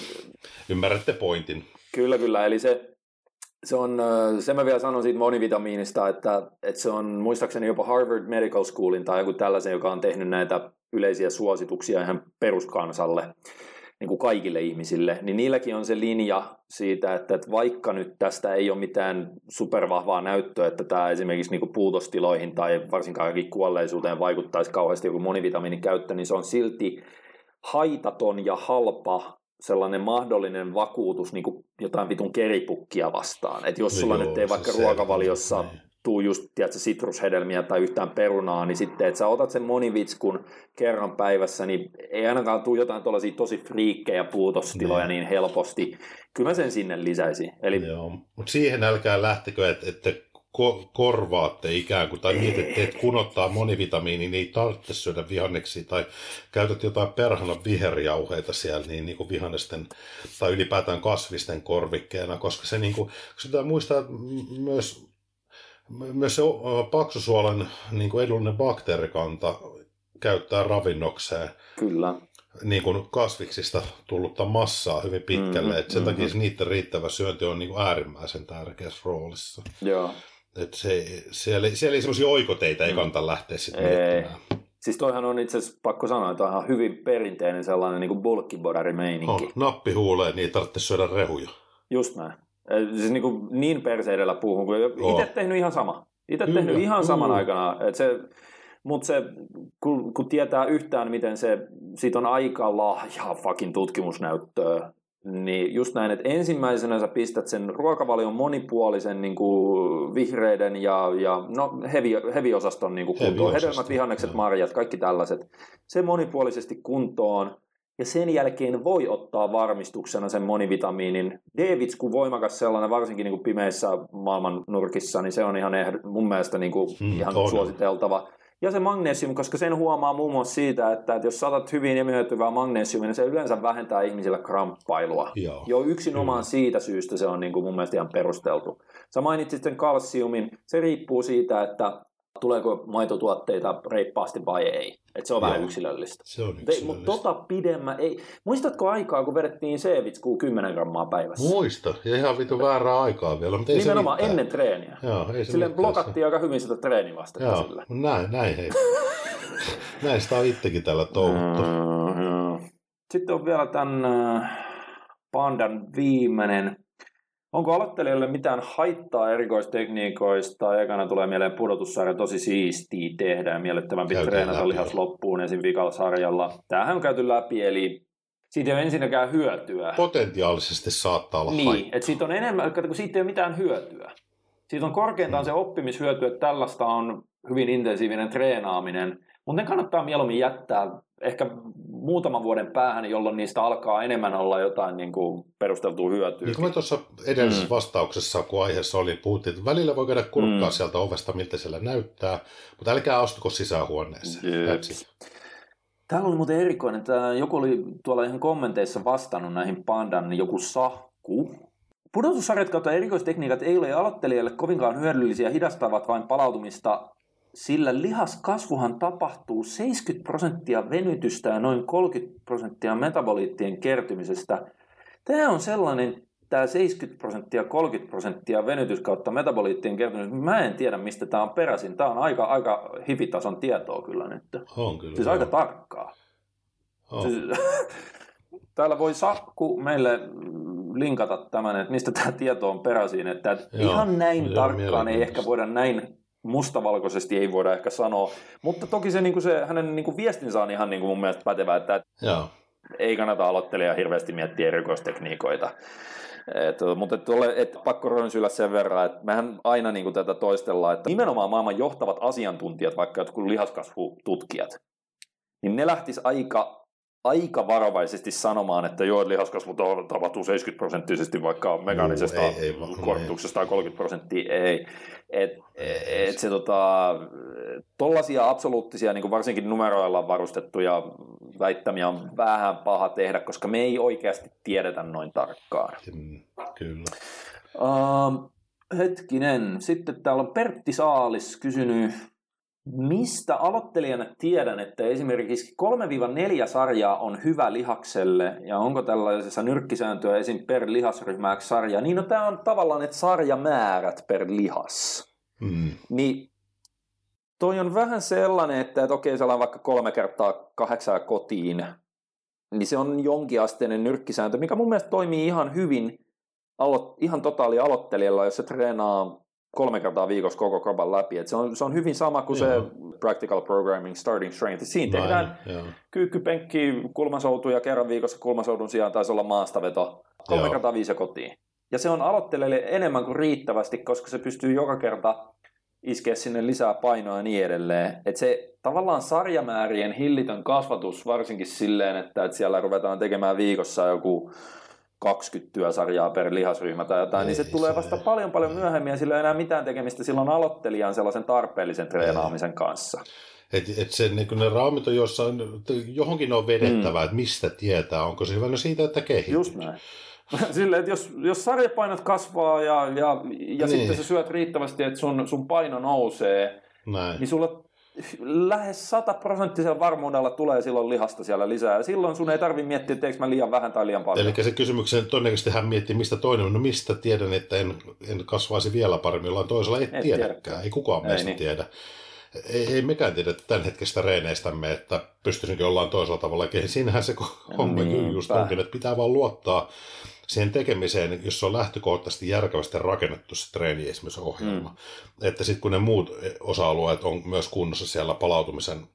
ymmärrätte pointin. Kyllä, kyllä. Eli se, se on, se mä vielä sanon siitä monivitamiinista, että, että se on muistaakseni jopa Harvard Medical Schoolin tai joku tällaisen, joka on tehnyt näitä yleisiä suosituksia ihan peruskansalle, niin kuin kaikille ihmisille, niin niilläkin on se linja siitä, että, että vaikka nyt tästä ei ole mitään supervahvaa näyttöä, että tämä esimerkiksi niin kuin puutostiloihin tai varsinkaan kuolleisuuteen vaikuttaisi kauheasti joku monivitamiinin käyttö, niin se on silti haitaton ja halpa sellainen mahdollinen vakuutus niin kuin jotain vitun keripukkia vastaan. Että jos sulla no nyt ei vaikka ruokavaliossa niin. tuu just tiedätkö, sitrushedelmiä tai yhtään perunaa, niin sitten, että sä otat sen monivitskun kerran päivässä, niin ei ainakaan tuu jotain tuollaisia tosi friikkejä puutostiloja niin. niin helposti. Kyllä mä sen sinne lisäisin. Eli... Joo, mutta siihen älkää lähtekö, että, että ko- korvaatte ikään kuin, tai mietitte, että kun ottaa monivitamiini, niin ei tarvitse syödä vihanneksia, tai käytät jotain perhana viherjauheita siellä, niin, niin kuin vihannesten, tai ylipäätään kasvisten korvikkeena, koska se niin kuin, pitää muistaa, myös, myös se paksusuolen niin kuin edullinen bakteerikanta käyttää ravinnokseen. Kyllä niin kuin kasviksista tullutta massaa hyvin pitkälle. Mm-hmm, että sen mm-hmm. takia niiden riittävä syönti on niin kuin äärimmäisen tärkeässä roolissa. Joo. Et se, siellä, siellä ei semmoisia oikoteita, ei mm. kannata lähteä sitten miettimään. Siis toihan on itse asiassa pakko sanoa, että on hyvin perinteinen sellainen niin bulkkibodari-meininki. Oh, nappi huuleen, niin ei tarvitse syödä rehuja. Just näin. Siis niin, kuin niin perseidellä puuhun, kun itse tehnyt ihan sama. Itse tehnyt ihan saman mm. aikana. Että se, mutta se, kun, kun tietää yhtään, miten se, siitä on aika lahjaa fucking tutkimusnäyttöä niin just näin, että ensimmäisenä sä pistät sen ruokavalion monipuolisen niin kuin vihreiden ja, ja no, hevi, heviosaston niin kuin kuntoon. Hedelmät, vihannekset, marjat, kaikki tällaiset. Se monipuolisesti kuntoon. Ja sen jälkeen voi ottaa varmistuksena sen monivitamiinin. D-vitsku voimakas sellainen, varsinkin niin kuin pimeissä maailman nurkissa, niin se on ihan ehd- mun mielestä niin kuin mm, ihan on. suositeltava. Ja se magnesium, koska sen huomaa muun muassa siitä, että, että jos saatat hyvin emioituvaa magnesiumia, niin se yleensä vähentää ihmisillä kramppailua. Joo, Jo yksinomaan kyllä. siitä syystä se on niin kuin mun mielestä ihan perusteltu. Sä mainitsit sen kalsiumin, se riippuu siitä, että tuleeko maitotuotteita reippaasti vai ei. Et se on vähän Joo. yksilöllistä. Se on Mutta yksilöllistä. tota pidemmän ei. Muistatko aikaa, kun vedettiin C-vitskuu 10 grammaa päivässä? Muista, ja ihan vitu väärää aikaa vielä, mutta ei Nimenomaan se mitään. ennen treeniä. Joo, ei se Silleen blokattiin aika hyvin sitä treenivastetta Joo, sillä. näin, näin hei. <laughs> näin sitä on itsekin täällä touhuttu. Mm. Sitten on vielä tämän äh, Pandan viimeinen. Onko aloittelijalle mitään haittaa erikoistekniikoista? Ekana tulee mieleen pudotussarja, tosi siistiä tehdä ja mielettömämpi Käytiin treenata läpi lihas loppuun esim. vikalla sarjalla. Tämähän on käyty läpi, eli siitä ei ole ensinnäkään hyötyä. Potentiaalisesti saattaa olla Niin, haittaa. että siitä on enemmän, kun siitä ei ole mitään hyötyä. Siitä on korkeintaan Mm. se oppimishyöty, että tällaista on hyvin intensiivinen treenaaminen, mutta ne kannattaa mieluummin jättää ehkä muutaman vuoden päähän, jolloin niistä alkaa enemmän olla jotain niin kuin perusteltua hyötyä. Niin kuin me tuossa edellisessä Mm. vastauksessa, kun aiheessa oli, puhuttiin, että välillä voi käydä kurkkaa Mm. sieltä ovesta, miltä siellä näyttää, mutta älkää astuko sisähuoneeseen. Täällä oli muuten erikoinen, että joku oli tuolla ihan kommenteissa vastannut näihin pandan, niin joku sahku. Pudotussarjat kautta erikoistekniikat ei ole aloittelijalle kovinkaan hyödyllisiä, hidastavat vain palautumista, sillä lihaskasvuhan tapahtuu 70 prosenttia venytystä ja noin 30 prosenttia metaboliittien kertymisestä. Tämä on sellainen, tämä 70 prosenttia, 30 prosenttia venytys kautta metaboliittien kertymisestä. Mä en tiedä, mistä tämä on peräisin. Tämä on aika, aika hivitason tietoa kyllä nyt. On kyllä. Siis joo. aika tarkkaa. On. Siis, <laughs> täällä voi Sakku meille linkata tämän, että mistä tämä tieto on peräisin. Että, Joo, ihan näin tarkkaan ei ehkä voida näin mustavalkoisesti ei voida ehkä sanoa. Mutta toki se, niin kuin se hänen niin kuin viestinsä on ihan niin kuin mun mielestä pätevä, että Joo. ei kannata aloittelijaa hirveästi miettiä erikoistekniikoita. Et, mutta et, ole, et, pakko rönsyillä sen verran, että mehän aina niin kuin tätä toistellaan, että nimenomaan maailman johtavat asiantuntijat, vaikka jotkut lihaskasvututkijat, niin ne lähtis aika, aika varovaisesti sanomaan, että joo, lihaskasvu tapahtuu 70 prosenttisesti vaikka mekaanisesta Juu, ei- ei tai 30 prosenttia, ei. Et, et se tota, tollaisia absoluuttisia, niin kuin varsinkin numeroilla varustettuja väittämiä on vähän paha tehdä, koska me ei oikeasti tiedetä noin tarkkaan. Mm, Kyllä. Uh, hetkinen, sitten täällä on Pertti Saalis kysynyt, mistä aloittelijana tiedän, että esimerkiksi 3-4 sarjaa on hyvä lihakselle, ja onko tällaisessa nyrkkisääntöä esim. per lihasryhmä sarja, niin no tämä on tavallaan, että sarjamäärät per lihas. Mm. Niin toi on vähän sellainen, että, että okei, sellainen vaikka kolme kertaa kahdeksaa kotiin, niin se on jonkinasteinen nyrkkisääntö, mikä mun mielestä toimii ihan hyvin, alo- ihan totaali aloittelijalla, jos se treenaa kolme kertaa viikossa koko kropan läpi. Et se, on, se on hyvin sama kuin se Joo. practical programming starting strength. Et Siinä tehdään joo. kyykkypenkki, kulmasoutuja kerran viikossa kulmasoudun sijaan taisi olla maastaveto kolme Joo. kertaa viisi ja kotiin. Ja se on aloittelijalle enemmän kuin riittävästi, koska se pystyy joka kerta iskeä sinne lisää painoa ja niin edelleen. Että se tavallaan sarjamäärien hillitön kasvatus, varsinkin silleen, että, että siellä ruvetaan tekemään viikossa joku 20 työsarjaa per lihasryhmä tai jotain, Ei niin se tulee se- vasta paljon paljon myöhemmin ja sillä ei enää mitään tekemistä silloin aloittelijan sellaisen tarpeellisen treenaamisen kanssa. Et, et se, niin kun ne raamit on jossain, johonkin on vedettävä, mm. että mistä tietää, onko se hyvä no siitä, että kehittyy. Just näin. <laughs> Silleen, että jos, jos sarjapainot kasvaa ja, ja, ja Niin. sitten sä syöt riittävästi, että sun, sun paino nousee, Näin. niin sulla lähes sataprosenttisella varmuudella tulee silloin lihasta siellä lisää. Ja silloin sun ei tarvi miettiä, että teekö mä liian vähän tai liian paljon. Eli se kysymyksen todennäköisesti hän miettii, mistä toinen on. No mistä tiedän, että en, en kasvaisi vielä paremmin, jollain toisella ei Et tiedäkään. tiedäkään. Ei kukaan Ei meistä niin. tiedä. Ei, ei mekään tiedä tämän hetkestä reeneistämme, että pystyisinkö jollain toisella tavalla. Siinähän se homma Niinpä. just onkin, että pitää vaan luottaa siihen tekemiseen, jos se on lähtökohtaisesti järkevästi rakennettu se treeni, esimerkiksi ohjelma. Mm. Että sitten kun ne muut osa-alueet on myös kunnossa siellä palautumisen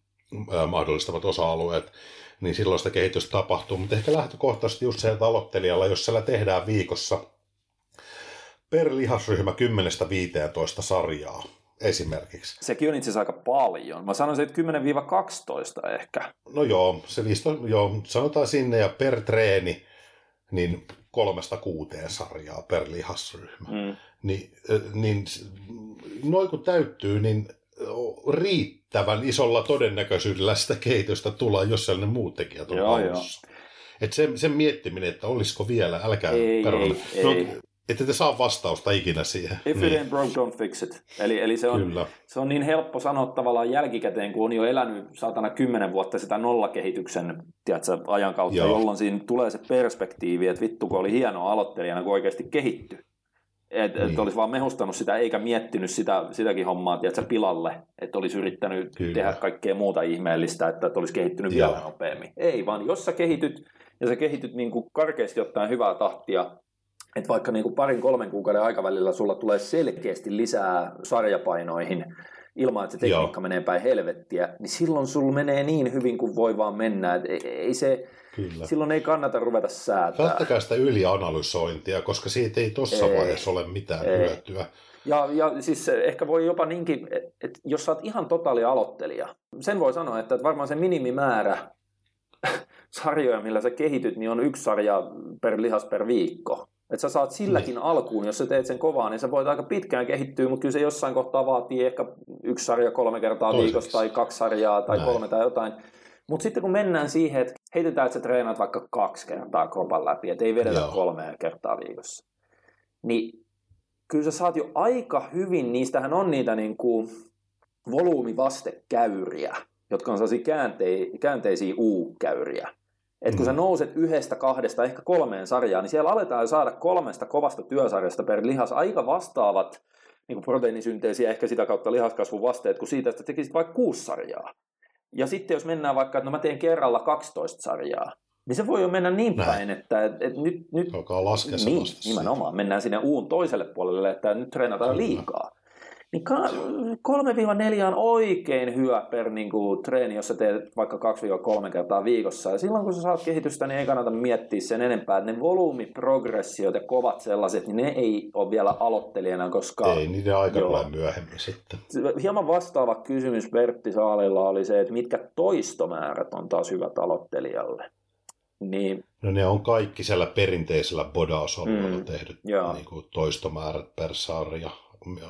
ää, mahdollistavat osa-alueet, niin silloin sitä kehitystä tapahtuu. Mutta ehkä lähtökohtaisesti just sieltä aloittelijalla, jos siellä tehdään viikossa per lihasryhmä 10-15 sarjaa esimerkiksi. Sekin on itse asiassa aika paljon. Mä sanoisin, että 10-12 ehkä. No joo, se 15, joo, sanotaan sinne ja per treeni, niin kolmesta kuuteen sarjaa per lihasryhmä. Mm. Niin, äh, niin s- noin kun täyttyy, niin riittävän isolla todennäköisyydellä sitä kehitystä tulee, jos sellainen muut tekijät on joo, joo. Että sen, sen miettiminen, että olisiko vielä, älkää ei, ei, no, ei. Ette te saa vastausta ikinä siihen. If niin. it ain't broke, don't fix it. Eli, eli se, on, Kyllä. se on niin helppo sanoa tavallaan jälkikäteen, kun on jo elänyt saatana kymmenen vuotta sitä nollakehityksen tiedätkö, ajan kautta, Joo. jolloin siinä tulee se perspektiivi, että vittu kun oli hieno aloittelijana, kun oikeasti kehittyi. Että niin. et olisi vaan mehustanut sitä, eikä miettinyt sitä, sitäkin hommaa tiedätkö, pilalle, että olisi yrittänyt Kyllä. tehdä kaikkea muuta ihmeellistä, että, että olisi kehittynyt Joo. vielä nopeammin. Ei, vaan jos sä kehityt, ja sä kehityt niin kuin karkeasti ottaen hyvää tahtia, että vaikka niin kuin parin kolmen kuukauden aikavälillä sulla tulee selkeästi lisää sarjapainoihin ilman, että se tekniikka Joo. menee päin helvettiä, niin silloin sulla menee niin hyvin kuin voi vaan mennä. Et ei se, Kyllä. Silloin ei kannata ruveta säätää. Välttäkää sitä ylianalysointia, koska siitä ei tuossa vaiheessa ole mitään ei. hyötyä. Ja, ja siis ehkä voi jopa niinkin, että jos sä oot ihan totaali aloittelija, sen voi sanoa, että varmaan se minimimäärä <laughs> sarjoja, millä sä kehityt, niin on yksi sarja per lihas per viikko. Että sä saat silläkin niin. alkuun, jos sä teet sen kovaa, niin sä voit aika pitkään kehittyä, mutta kyllä se jossain kohtaa vaatii ehkä yksi sarja kolme kertaa Toiseksi. viikossa tai kaksi sarjaa tai Näin. kolme tai jotain. Mutta sitten kun mennään siihen, että heitetään, että sä treenaat vaikka kaksi kertaa kropan läpi, että ei vedetä Joo. kolme kertaa viikossa, niin kyllä sä saat jo aika hyvin, niistähän on niitä niin kuin volyymivastekäyriä, jotka on sellaisia käänte- käänteisiä U-käyriä. Et kun mm. sä nouset yhdestä, kahdesta, ehkä kolmeen sarjaan, niin siellä aletaan saada kolmesta kovasta työsarjasta per lihas aika vastaavat niin proteiinisynteesiä, ehkä sitä kautta lihaskasvun vasteet, kuin siitä, että tekisit vaikka kuusi sarjaa. Ja sitten jos mennään vaikka, että no mä teen kerralla 12 sarjaa, niin se voi jo mennä niin Näin. päin, että, että nyt... nyt Alkaa laskea niin, nimenomaan. Mennään sinne uun toiselle puolelle, että nyt treenataan Kyllä. liikaa. Niin 3-4 on oikein hyvä per niin kuin, treeni, jos sä teet vaikka 2-3 kertaa viikossa. Ja silloin kun sä saat kehitystä, niin ei kannata miettiä sen enempää. Että ne volyymiprogressiot ja kovat sellaiset, niin ne ei ole vielä aloittelijana, koska... Ei, niiden aika tulee myöhemmin sitten. Hieman vastaava kysymys Vertti Saalilla oli se, että mitkä toistomäärät on taas hyvät aloittelijalle. Niin, no ne on kaikki siellä perinteisellä bodausalueella mm, tehdyt niin kuin toistomäärät per sarja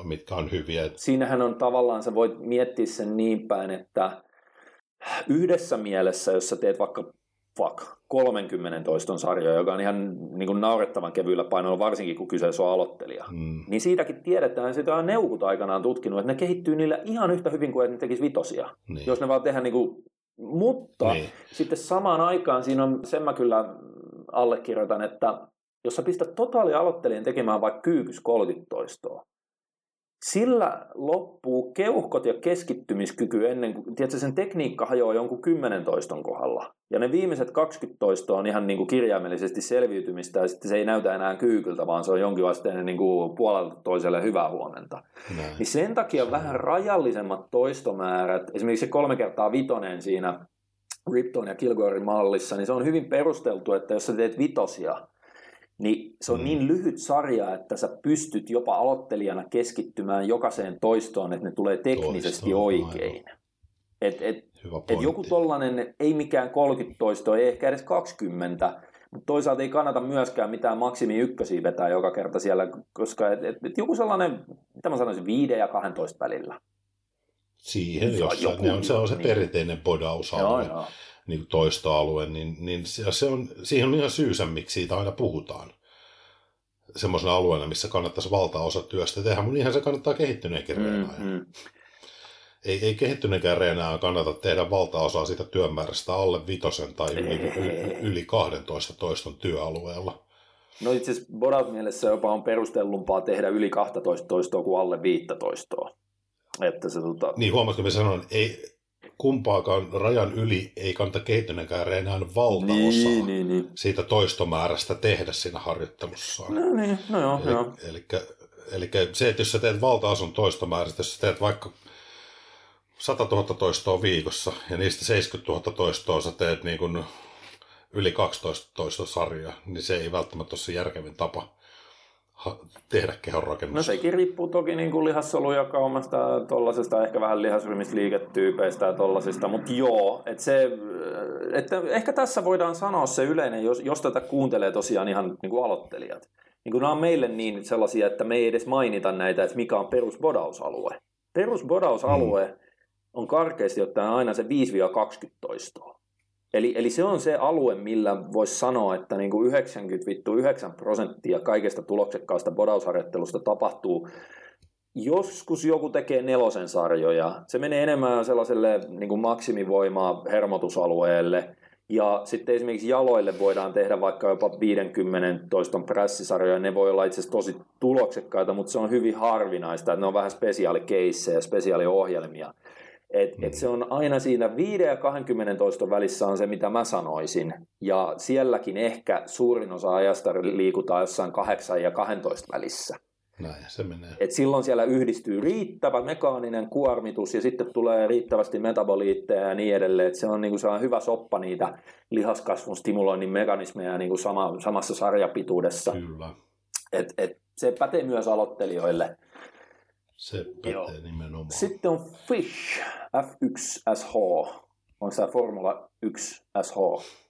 mitkä on hyviä. Siinähän on tavallaan, sä voit miettiä sen niin päin, että yhdessä mielessä, jos sä teet vaikka fuck, 30 toiston sarjoja, joka on ihan niin kuin naurettavan kevyillä painoilla, varsinkin kun kyseessä on aloittelija. Mm. Niin siitäkin tiedetään, sitä on neukut aikanaan tutkinut, että ne kehittyy niillä ihan yhtä hyvin kuin että ne tekisi vitosia. Niin. Jos ne vaan tehdään niin kuin, mutta niin. sitten samaan aikaan siinä on, sen mä kyllä allekirjoitan, että jos sä pistät totaali aloittelijan tekemään vaikka kyykys 30 toistoa, sillä loppuu keuhkot ja keskittymiskyky ennen kuin, tiedätkö, sen tekniikka hajoaa jonkun 10 toiston kohdalla. Ja ne viimeiset 20 toistoa on ihan niin kuin kirjaimellisesti selviytymistä ja sitten se ei näytä enää kyykyltä, vaan se on jonkinlaisten niin kuin puolelta toiselle hyvää huomenta. Näin. Niin sen takia vähän rajallisemmat toistomäärät, esimerkiksi se kolme kertaa vitonen siinä Ripton ja Kilgorein mallissa, niin se on hyvin perusteltu, että jos sä teet vitosia, niin se on mm. niin lyhyt sarja, että sä pystyt jopa aloittelijana keskittymään jokaiseen toistoon, että ne tulee teknisesti Toistoon, oikein. Et, et, et joku tollanen, ei mikään 30 toistoa, ei ehkä edes 20, mutta toisaalta ei kannata myöskään mitään maksimi ykkösiä vetää joka kerta siellä, koska et, et, et joku sellainen, mitä mä sanoisin, 5 ja 12 välillä. Siihen, jos joku, on, se on se niin. perinteinen bodausalue. Joo, joo niin toistoalue, niin, niin se, se on, siihen on ihan syysä, miksi siitä aina puhutaan. Semmoisena alueena, missä kannattaisi valtaosa työstä tehdä, mutta niinhän se kannattaa kehittyneenkin mm, mm. Ei, ei kehittyneenkään reenaa kannata tehdä valtaosaa siitä työmäärästä alle vitosen tai yli, yli, yli 12 toiston työalueella. No itse asiassa Bodat mielessä jopa on perustellumpaa tehdä yli 12 toistoa kuin alle 15. Että se, tota... Niin huomasitko, että sanoin, ei, kumpaakaan rajan yli ei kannata kehittyneenkään enää valtaosaa niin, niin, niin. siitä toistomäärästä tehdä siinä harjoittelussa. No niin, no joo, eli, joo. Eli, eli se, että jos sä teet valtaosan toistomäärästä, jos sä teet vaikka 100 000 toistoa viikossa ja niistä 70 000 toistoa sä teet niin kuin yli 12 toista sarjaa, niin se ei välttämättä ole se järkevin tapa tehdä kehonrakennusta? No sekin riippuu toki niin kuin lihassoluakaumasta, tuollaisesta ehkä vähän lihasrymisliiketyypeistä ja tuollaisista, mutta joo, että se, että ehkä tässä voidaan sanoa se yleinen, jos, jos tätä kuuntelee tosiaan ihan niin kuin aloittelijat. Niin kuin nämä on meille niin sellaisia, että me ei edes mainita näitä, että mikä on perusbodausalue. Perusbodausalue hmm. on karkeasti ottaen aina se 5-20 toistoa. Eli, eli se on se alue, millä voisi sanoa, että niin kuin 99 prosenttia kaikesta tuloksekkaasta bodausharjoittelusta tapahtuu joskus joku tekee nelosen sarjoja. Se menee enemmän sellaiselle niin kuin maksimivoimaa hermotusalueelle. Ja sitten esimerkiksi jaloille voidaan tehdä vaikka jopa 50 toiston pressisarjoja. Ne voi olla itse asiassa tosi tuloksekkaita, mutta se on hyvin harvinaista. Että ne on vähän spesiaalikeissejä, spesiaaliohjelmia. Et, mm. et se on aina siinä 5 ja 20 toiston välissä on se, mitä mä sanoisin. Ja sielläkin ehkä suurin osa ajasta liikutaan jossain 8 ja 12 välissä. Näin se menee. Et silloin siellä yhdistyy riittävä mekaaninen kuormitus ja sitten tulee riittävästi metaboliitteja ja niin edelleen. Et se on niinku sellainen hyvä soppa niitä lihaskasvun stimuloinnin mekanismeja niinku sama, samassa sarjapituudessa. Kyllä. Et, et se pätee myös aloittelijoille. Se pätee Joo. nimenomaan. Sitten on Fish, F1SH. Onko se Formula 1 SH?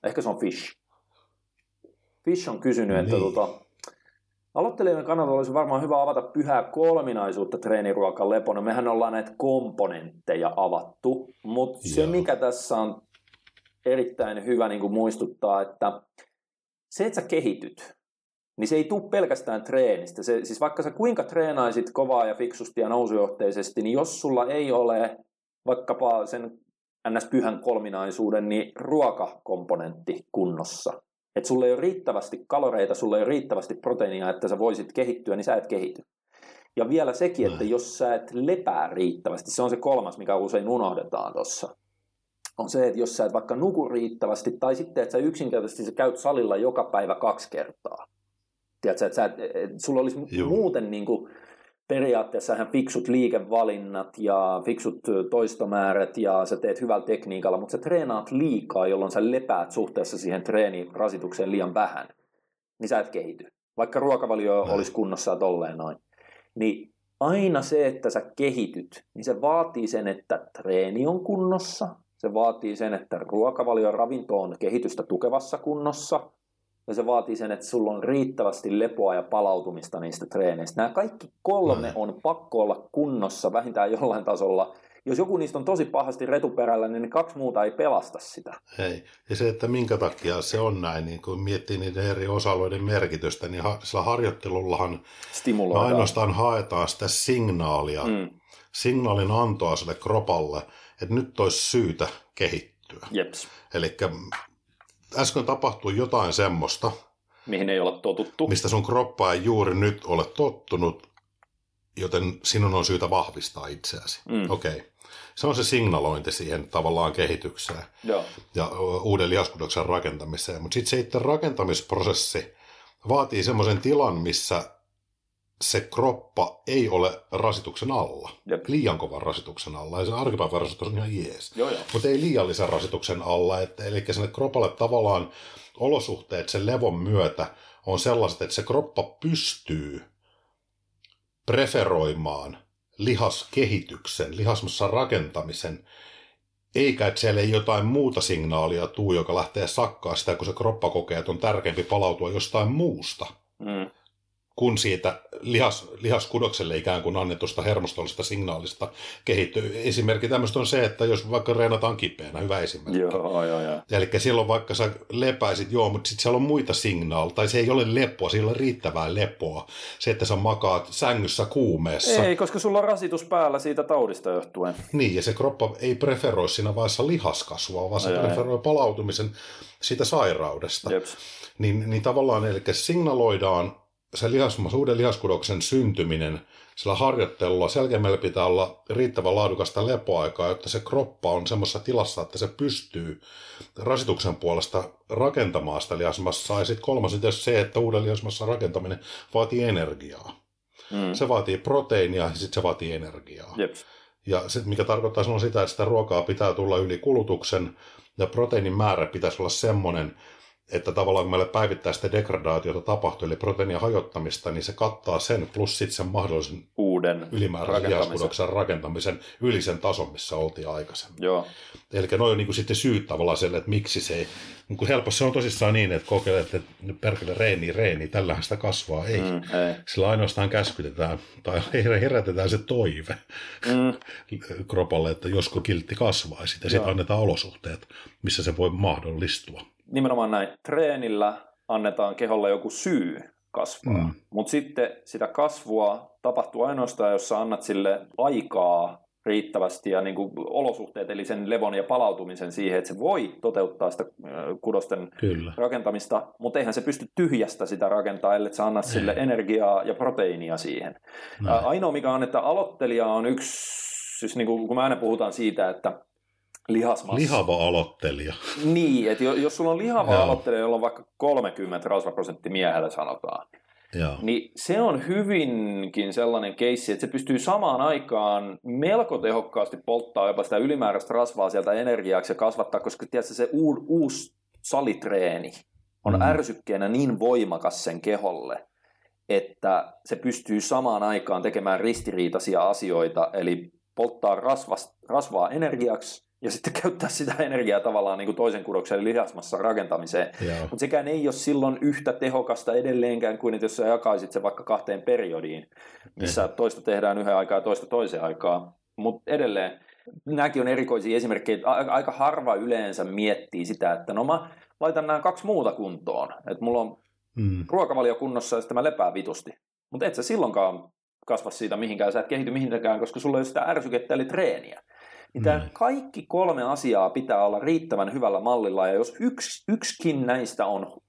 Ehkä se on Fish. Fish on kysynyt, niin. että tota, Aloittelijoiden kannalta olisi varmaan hyvä avata pyhää kolminaisuutta treeniruokan lepona. Mehän ollaan näitä komponentteja avattu, mutta se mikä tässä on erittäin hyvä niin kuin muistuttaa, että se, että sä kehityt, niin se ei tule pelkästään treenistä. Se, siis vaikka sä kuinka treenaisit kovaa ja fiksusti ja nousujohteisesti, niin jos sulla ei ole vaikkapa sen ns. pyhän kolminaisuuden, niin ruokakomponentti kunnossa, että sulle ei ole riittävästi kaloreita, sulle ei ole riittävästi proteiinia, että sä voisit kehittyä, niin sä et kehity. Ja vielä sekin, että jos sä et lepää riittävästi, se on se kolmas, mikä usein unohdetaan tuossa, on se, että jos sä et vaikka nuku riittävästi, tai sitten, että sä yksinkertaisesti sä käyt salilla joka päivä kaksi kertaa. Tiedätkö, että sä, että sulla olisi Joo. muuten niin kuin, periaatteessa ihan fiksut liikevalinnat ja fiksut toistomäärät ja sä teet hyvällä tekniikalla, mutta sä treenaat liikaa, jolloin sä lepäät suhteessa siihen treenirasitukseen liian vähän, niin sä et kehity. Vaikka ruokavalio no. olisi kunnossa ja tolleen noin. Niin aina se, että sä kehityt, niin se vaatii sen, että treeni on kunnossa, se vaatii sen, että ruokavalio ravinto on kehitystä tukevassa kunnossa, ja se vaatii sen, että sulla on riittävästi lepoa ja palautumista niistä treeneistä. Nämä kaikki kolme mm. on pakko olla kunnossa vähintään jollain tasolla. Jos joku niistä on tosi pahasti retuperällä, niin ne kaksi muuta ei pelasta sitä. Hei. Ja se, että minkä takia se on näin, niin kun miettii niiden eri osa-alueiden merkitystä, niin sillä harjoittelullahan ainoastaan haetaan sitä signaalia, mm. signaalin antoa sille kropalle, että nyt olisi syytä kehittyä. Eli äsken tapahtui jotain semmoista, mihin ei ole totuttu. Mistä sun kroppa ei juuri nyt ole tottunut, joten sinun on syytä vahvistaa itseäsi. Mm. Okei. Okay. Se on se signalointi siihen tavallaan kehitykseen Joo. ja uuden lihaskudoksen rakentamiseen. Mutta sitten se itse rakentamisprosessi vaatii semmoisen tilan, missä se kroppa ei ole rasituksen alla. Jep. Liian kovan rasituksen alla. Ja se arkipäivän rasitus on ihan jees. Mutta ei liiallisen rasituksen alla. Että, eli sinne kropalle tavallaan olosuhteet sen levon myötä on sellaiset, että se kroppa pystyy preferoimaan lihaskehityksen, lihasmassa rakentamisen, eikä että siellä ei jotain muuta signaalia tuu, joka lähtee sakkaa sitä, kun se kroppa kokee, että on tärkeämpi palautua jostain muusta. Mm kun siitä lihas, lihaskudokselle ikään kuin annetusta hermostollisesta signaalista kehittyy. Esimerkki tämmöistä on se, että jos vaikka reenataan kipeänä, hyvä esimerkki. Joo, joo, joo. Eli silloin vaikka sä lepäisit, joo, mutta sitten siellä on muita signaaleja, tai se ei ole lepoa, ei ole riittävää lepoa. Se, että sä makaat sängyssä kuumeessa. Ei, koska sulla on rasitus päällä siitä taudista johtuen. Niin, ja se kroppa ei preferoi siinä vaiheessa lihaskasvua, vaan se preferoi palautumisen siitä sairaudesta. Jeps. Niin, niin tavallaan, eli signaloidaan se lihas, uuden lihaskudoksen syntyminen sillä harjoittelulla selkeämmällä pitää olla riittävän laadukasta lepoaikaa, jotta se kroppa on semmoisessa tilassa, että se pystyy rasituksen puolesta rakentamaan sitä lihasmassaa. Ja sitten kolmas on se, että uuden lihasmassan rakentaminen vaatii energiaa. Mm. Se vaatii proteiinia ja sitten se vaatii energiaa. Jeps. Ja se, mikä tarkoittaa silloin sitä, että sitä ruokaa pitää tulla yli kulutuksen ja proteiinin määrä pitäisi olla semmoinen, että tavallaan kun meille päivittäistä degradaatiota tapahtuu, eli proteiinin hajottamista, niin se kattaa sen, plus sitten sen mahdollisen Uuden ylimääräisen lihaskudoksen rakentamisen yli sen tason, missä oltiin aikaisemmin. Joo. Eli noin on niin kuin sitten syyt tavallaan sille, että miksi se ei, niin kuin helposti se on tosissaan niin, että kokeilee, että perkele reeni, reeni, tällähän sitä kasvaa. Ei. Mm, ei. Sillä ainoastaan käskytetään tai <laughs> herätetään se toive mm. kropalle, että josko kiltti kasvaisi. Ja sitten annetaan olosuhteet, missä se voi mahdollistua nimenomaan näin, treenillä annetaan keholle joku syy kasvaa. Mm. Mutta sitten sitä kasvua tapahtuu ainoastaan, jos sä annat sille aikaa riittävästi ja niin kuin olosuhteet, eli sen levon ja palautumisen siihen, että se voi toteuttaa sitä kudosten Kyllä. rakentamista, mutta eihän se pysty tyhjästä sitä rakentaa, ellei sä annat sille energiaa ja proteiinia siihen. Näin. Ainoa mikä on, että aloittelija on yksi, siis niin kuin, kun me aina puhutaan siitä, että lihasmassa. Lihava aloittelija. Niin, että jos sulla on lihava Joo. aloittelija, jolla on vaikka 30 rasvaprosentti miehellä sanotaan, Joo. niin se on hyvinkin sellainen keissi, että se pystyy samaan aikaan melko tehokkaasti polttaa jopa sitä ylimääräistä rasvaa sieltä energiaksi ja kasvattaa, koska tiedätkö, se u- uusi salitreeni on mm. ärsykkeenä niin voimakas sen keholle, että se pystyy samaan aikaan tekemään ristiriitaisia asioita, eli polttaa rasvas, rasvaa energiaksi ja sitten <laughs> käyttää sitä energiaa tavallaan niin kuin toisen kudoksen lihasmassa rakentamiseen. Mutta sekään ei ole silloin yhtä tehokasta edelleenkään kuin, että jos sä jakaisit se vaikka kahteen periodiin, missä mm. toista tehdään yhden aikaa ja toista toiseen aikaa. Mutta edelleen, nämäkin on erikoisia esimerkkejä. Aika harva yleensä miettii sitä, että no mä laitan nämä kaksi muuta kuntoon. Että mulla on mm. ruokavalio kunnossa ja sitten mä lepään vitusti. Mutta et sä silloinkaan kasva siitä mihinkään, sä et kehity mihinkään, koska sulla ei ole sitä ärsykettä eli treeniä. Niin tämä kaikki kolme asiaa pitää olla riittävän hyvällä mallilla, ja jos yksi, yksikin näistä on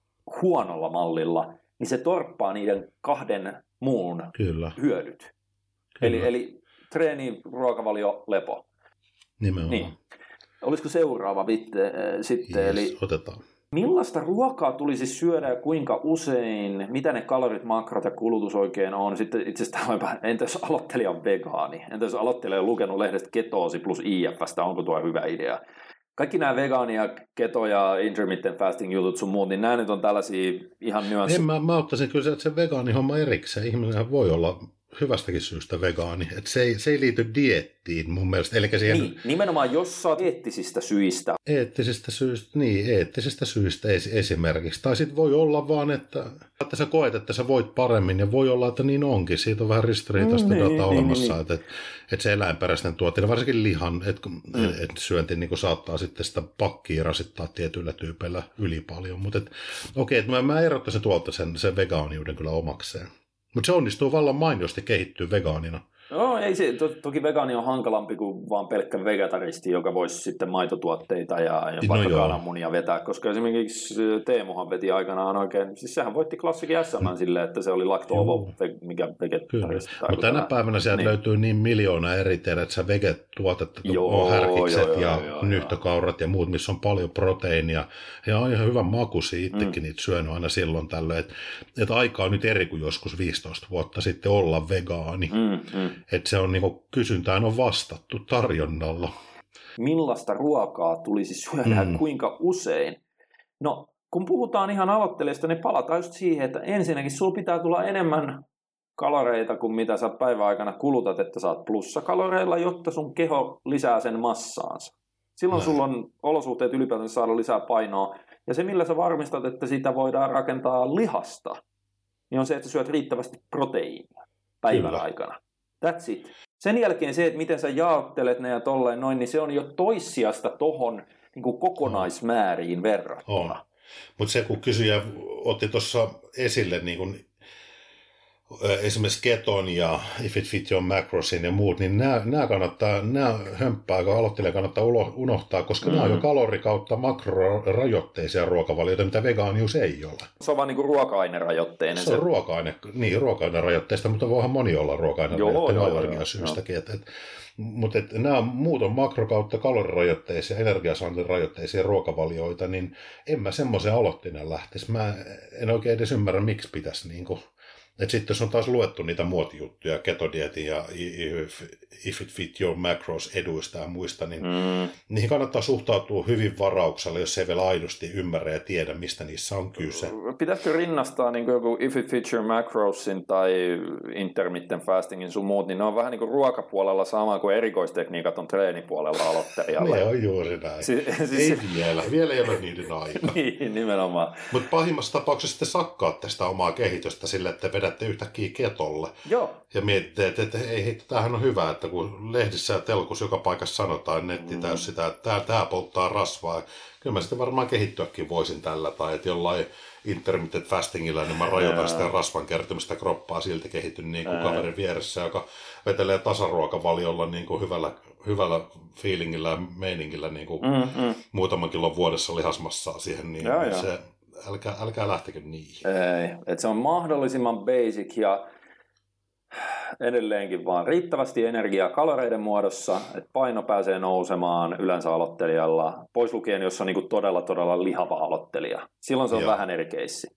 huonolla mallilla, niin se torppaa niiden kahden muun Kyllä. hyödyt. Kyllä. Eli, eli treeni, ruokavalio, lepo. Nimenomaan. Niin. Olisiko seuraava vitte, äh, sitten? Yes, eli otetaan. Millaista ruokaa tulisi syödä ja kuinka usein, mitä ne kalorit, makrot ja kulutus oikein on? Sitten itse asiassa entä jos aloittelija on vegaani? Entä jos aloittelija on lukenut lehdestä ketoosi plus IFstä, onko tuo hyvä idea? Kaikki nämä vegaania, keto ja intermittent fasting jutut sun muut, niin nämä nyt on tällaisia ihan nyanssi. En mä, mä ottaisin kyllä se, se vegaanihomma erikseen. Ihminen voi olla hyvästäkin syystä vegaani. Et se, ei, se ei liity diettiin mun mielestä. Eli siihen... Niin, nimenomaan jos sä eettisistä syistä. Eettisistä syistä, niin, eettisistä syistä esimerkiksi. Tai sitten voi olla vaan, että, että sä koet, että sä voit paremmin, ja voi olla, että niin onkin. Siitä on vähän ristiriitaista mm, dataa niin, olemassa, niin, että, että, että se eläinperäisten tuotteiden, varsinkin lihan, että, mm. että syönti niin saattaa sitten sitä pakkia rasittaa tietyillä tyypeillä yli paljon. Mutta okei, okay, että mä, mä erottaisin tuolta sen, sen vegaaniuden kyllä omakseen. Mutta se onnistuu vallan mainiosti kehittyä vegaanina. No ei se, to, toki vegaani on hankalampi kuin vaan pelkkä vegetaristi, joka voisi sitten maitotuotteita ja, ja vaikka no kananmunia vetää, koska esimerkiksi Teemuhan veti aikanaan oikein, siis sehän voitti klassikin SM mm. silleen, että se oli lakto mikä vegetaristi. Mutta tänä päivänä sieltä niin. löytyy niin miljoona eri terätsä vegetuotetta, on härkikset joo, ja joo, nyhtökaurat ja muut, missä on paljon proteiinia ja on ihan hyvä makusi itsekin mm. niitä syönyt aina silloin tällöin, että et aika on nyt eri kuin joskus 15 vuotta sitten olla vegaani. Mm, mm. Että se on niin kysyntään on vastattu tarjonnalla. Millaista ruokaa tulisi syödä mm. kuinka usein? No, kun puhutaan ihan aloittelijasta, niin palataan just siihen, että ensinnäkin sulla pitää tulla enemmän kaloreita kuin mitä sä päivän aikana kulutat, että saat plussakaloreilla, jotta sun keho lisää sen massaansa. Silloin Näin. sulla on olosuhteet ylipäätään saada lisää painoa. Ja se, millä sä varmistat, että sitä voidaan rakentaa lihasta, niin on se, että sä syöt riittävästi proteiinia päivän Kyllä. aikana. That's it. Sen jälkeen se, että miten sä jaottelet ne ja tolleen noin, niin se on jo toissijasta tohon niin kuin kokonaismääriin verrattuna. Mutta se, kun kysyjä otti tuossa esille niin kuin esimerkiksi keton ja if it fit your macrosin ja muut, niin nämä, nämä kannattaa, nämä hömppää, joka aloittelee kannattaa unohtaa, koska mm-hmm. nämä on jo kalori kautta makrorajoitteisia ruokavalioita, mitä vegaanius ei ole. Se on vaan niin kuin ruoka-ainerajoitteinen. Se, se on ruoka-aine, niin ruoka-ainerajoitteista, mutta voihan moni olla ruoka-ainerajoitteinen allergiasyystäkin. Et, mutta et nämä muut on makro- kautta kalorirajoitteisia, energiasaantirajoitteisia ruokavalioita, niin en mä semmoisen aloitteena lähtisi. Mä en oikein edes ymmärrä, miksi pitäisi niin kuin Et sitten jos on taas luettu niitä muotijuttuja, ketodietin ja if, if it fit your macros eduista ja muista, niin mm. niihin kannattaa suhtautua hyvin varauksella, jos ei vielä aidosti ymmärrä ja tiedä, mistä niissä on kyse. Pitäisikö rinnastaa niin kuin joku if it fit your macrosin tai intermittent fastingin sun muut, niin ne on vähän niin kuin ruokapuolella sama kuin erikoistekniikat on treenipuolella aloittelijalle. ne on juuri näin. Si- <laughs> siis... Ei vielä, vielä ei ole niiden aika. <laughs> niin, nimenomaan. Mutta pahimmassa tapauksessa te sakkaatte sitä omaa kehitystä sille, että vedätte yhtäkkiä ketolle. Joo. Ja mietitte, että, että ei, että tämähän on hyvä, että kun lehdissä ja telkus joka paikassa sanotaan netti mm. sitä, että tämä, tämä polttaa rasvaa. Kyllä mä sitten varmaan kehittyäkin voisin tällä, tai että jollain intermittent fastingilla, niin mä rajoitan sitä rasvan kertymistä kroppaa silti kehityn niin kuin kaverin vieressä, joka vetelee tasaruokavaliolla niin kuin hyvällä, hyvällä feelingillä ja meiningillä niin kuin mm, mm. muutaman kilon vuodessa lihasmassaa siihen, niin joo, se, älkää, älkää lähtekö niihin. Ei, että se on mahdollisimman basic ja edelleenkin vaan riittävästi energiaa kaloreiden muodossa, että paino pääsee nousemaan yleensä aloittelijalla, pois lukien, jos on niin todella todella lihava aloittelija. Silloin se on Joo. vähän eri keissi.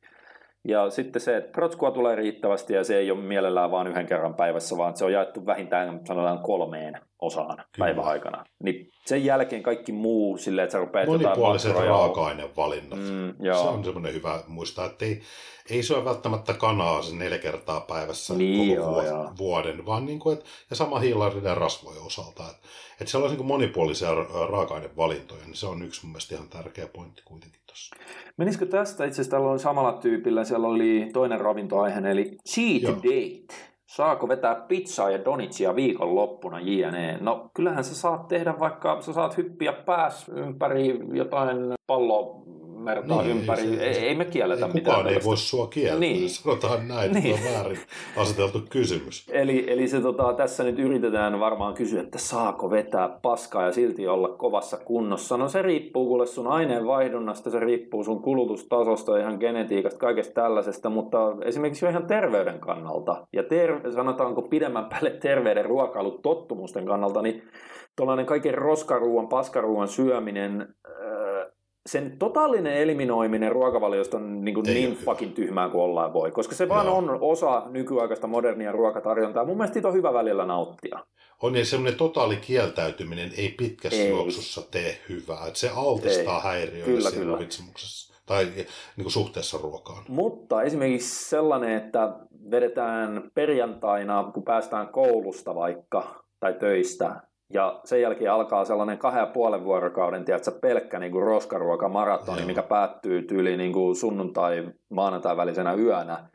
Ja sitten se, että protskua tulee riittävästi ja se ei ole mielellään vain yhden kerran päivässä, vaan se on jaettu vähintään sanotaan kolmeen osaan päivän aikana. Niin sen jälkeen kaikki muu silleen, että sä rupeat Monipuoliset raaka-ainevalinnat. Mm, se on semmoinen hyvä muistaa, että ei, ei syö välttämättä kanaa sen neljä kertaa päivässä niin koko joo, vuoden, vaan niin kuin, että, ja sama hiilarinen rasvojen osalta. Että, että siellä olisi niin monipuolisia raaka-ainevalintoja, niin se on yksi mun mielestä ihan tärkeä pointti kuitenkin tuossa. Menisikö tästä itse asiassa tällä oli samalla tyypillä, siellä oli toinen ravintoaihe, eli cheat Joo. date. Saako vetää pizzaa ja donitsia viikonloppuna jne? No kyllähän sä saat tehdä vaikka, sä saat hyppiä pääs ympäri jotain pallo mertaa niin, ympäri. Ei, se, ei, ei me kielletä ei, mitään. Kukaan ei voi sua kieltää. Niin. Sanotaan näin, niin. että on väärin aseteltu kysymys. Eli, eli se, tota, tässä nyt yritetään varmaan kysyä, että saako vetää paskaa ja silti olla kovassa kunnossa. No se riippuu kuule sun aineenvaihdunnasta, se riippuu sun kulutustasosta, ihan genetiikasta, kaikesta tällaisesta, mutta esimerkiksi jo ihan terveyden kannalta ja ter- sanotaanko pidemmän päälle terveyden ruokailutottumusten kannalta, niin tuollainen kaiken roskaruuan, paskaruuan syöminen sen totaalinen eliminoiminen ruokavaliosta on niin, kuin niin fucking tyhmää kuin ollaan voi, koska se vaan Joo. on osa nykyaikaista modernia ruokatarjontaa. Mun mielestä siitä on hyvä välillä nauttia. On ja semmoinen totaali kieltäytyminen ei pitkässä ei. juoksussa tee hyvää. Että se altistaa ei. häiriöille kyllä, siinä ravitsemuksessa tai niin kuin suhteessa ruokaan. Mutta esimerkiksi sellainen, että vedetään perjantaina, kun päästään koulusta vaikka tai töistä, ja sen jälkeen alkaa sellainen kahden ja puolen vuorokauden, tiedätkö, pelkkä niin kuin roskaruoka maratoni, mikä päättyy tyyli niin kuin sunnuntai maanantai välisenä yönä.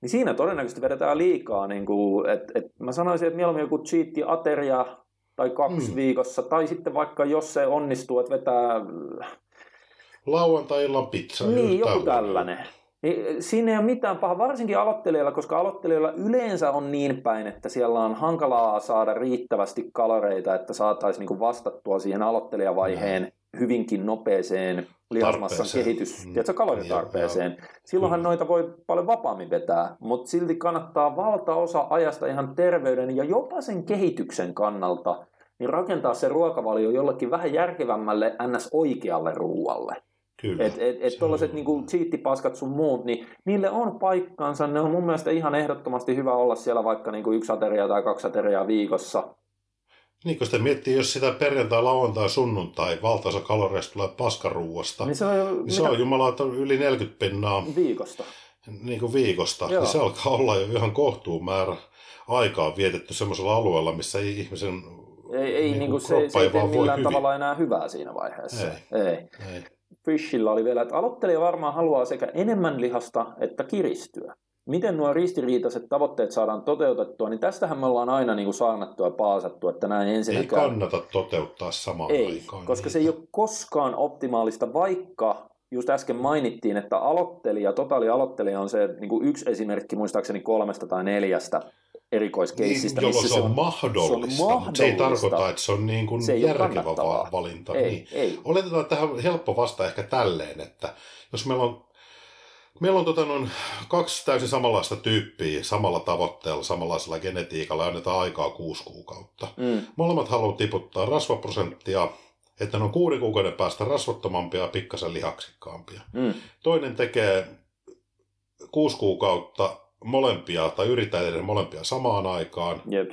Niin siinä todennäköisesti vedetään liikaa, niin kuin, että, että mä sanoisin, että mieluummin joku cheatti ateria tai kaksi mm. viikossa, tai sitten vaikka jos se onnistuu, että vetää... Lauantai-illan pizza. Niin, joku tällainen. Niin, siinä ei ole mitään pahaa, varsinkin aloittelijoilla, koska aloittelijoilla yleensä on niin päin, että siellä on hankalaa saada riittävästi kaloreita, että saataisiin niin vastattua siihen aloittelijavaiheen mm. hyvinkin nopeeseen lihasmassan kehitys, mm. tiedätkö, kaloritarpeeseen. Ja, Silloinhan mm. noita voi paljon vapaammin vetää, mutta silti kannattaa valtaosa ajasta ihan terveyden ja jopa sen kehityksen kannalta niin rakentaa se ruokavalio jollekin vähän järkevämmälle ns. oikealle ruualle. Kyllä. Että et, et tuollaiset niinku cheattipaskat sun muut, niin niille on paikkansa. Ne on mun mielestä ihan ehdottomasti hyvä olla siellä vaikka niinku yksi ateria tai kaksi ateriaa viikossa. Niin, kun sitä miettii, jos sitä perjantai, lauantai, sunnuntai valtaisa kaloreista tulee paskaruuasta, niin se on, niin se on jumalauta yli 40 pinnaa. Viikosta. Niin kuin viikosta. Joo. Niin se alkaa olla jo ihan kohtuun määrä aikaa vietetty semmoisella alueella, missä ei ihmisen ei, ei, niin kuin niinku se, se ei tee millään tavalla enää hyvää siinä vaiheessa. Ei. ei. ei. Fishillä oli vielä, että aloittelija varmaan haluaa sekä enemmän lihasta että kiristyä. Miten nuo ristiriitaiset tavoitteet saadaan toteutettua, niin tästähän me ollaan aina niin kuin saarnattu ja paasattu, että näin ensinnäkään... Ei kannata toteuttaa samaan ei, aikaan. koska niitä. se ei ole koskaan optimaalista, vaikka just äsken mainittiin, että aloittelija, totaali aloittelija on se niin kuin yksi esimerkki muistaakseni kolmesta tai neljästä erikoiskeissistä. Niin, missä se on, mahdollista, se on mahdollista, mutta se ei tarkoita, että se on niin kuin se ei järkevä valinta. Ei, niin. ei. Oletetaan, että tähän helppo vasta ehkä tälleen, että jos meillä on Meillä on tota, noin kaksi täysin samanlaista tyyppiä samalla tavoitteella, samanlaisella genetiikalla ja annetaan aikaa kuusi kuukautta. Mm. Molemmat haluaa tiputtaa rasvaprosenttia, että ne on kuuden kuukauden päästä rasvattomampia ja pikkasen lihaksikkaampia. Mm. Toinen tekee kuusi kuukautta molempia, tai yrittää tehdä molempia samaan aikaan, Jep.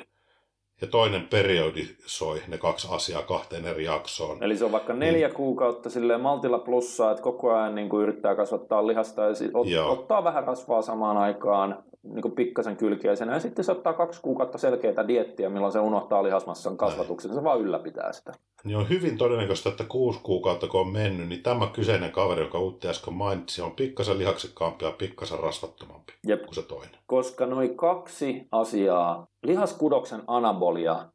Ja toinen periodisoi ne kaksi asiaa kahteen eri jaksoon. Eli se on vaikka neljä mm. kuukautta silleen maltilla plussaa, että koko ajan niin kuin yrittää kasvattaa lihasta ja sit ot, ottaa vähän rasvaa samaan aikaan, niin kuin pikkasen kylkiäisenä, ja sitten se ottaa kaksi kuukautta selkeää diettiä, milloin se unohtaa lihasmassan kasvatuksen, se vaan ylläpitää sitä. Niin on hyvin todennäköistä, että kuusi kuukautta kun on mennyt, niin tämä kyseinen kaveri, joka Utti äsken mainitsi, on pikkasen lihaksikkaampi ja pikkasen rasvattomampi Jep. kuin se toinen. Koska noin kaksi asiaa, lihaskudoksen anabolia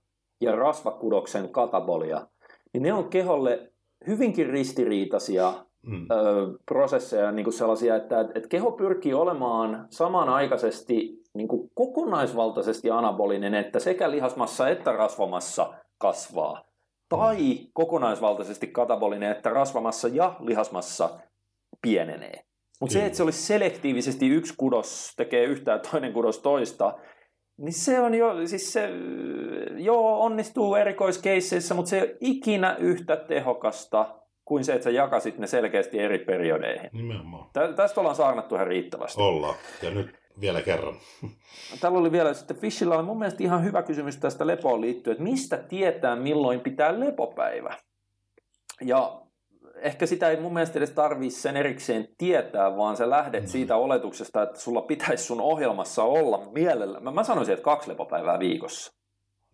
ja rasvakudoksen katabolia, niin ne on keholle hyvinkin ristiriitaisia mm. ö, prosesseja, niin kuin sellaisia, että, että keho pyrkii olemaan samanaikaisesti niin kuin kokonaisvaltaisesti anabolinen, että sekä lihasmassa että rasvamassa kasvaa. Tai kokonaisvaltaisesti katabolinen, että rasvamassa ja lihasmassa pienenee. Mutta se, että se olisi selektiivisesti yksi kudos tekee yhtään toinen kudos toista, niin se on jo, siis se, joo, onnistuu erikoiskeisseissä, mutta se ei ole ikinä yhtä tehokasta kuin se, että sä jakasit ne selkeästi eri periodeihin. Nimenomaan. Tä, tästä ollaan saarnattu ihan riittävästi. Ollaan, ja nyt vielä kerran. Täällä oli vielä sitten Fishillä oli mun mielestä ihan hyvä kysymys tästä lepoon liittyen, että mistä tietää milloin pitää lepopäivä? Ja ehkä sitä ei mun mielestä edes tarvii sen erikseen tietää, vaan sä lähdet mm. siitä oletuksesta, että sulla pitäisi sun ohjelmassa olla mielellä. Mä, mä sanoisin, että kaksi lepopäivää viikossa.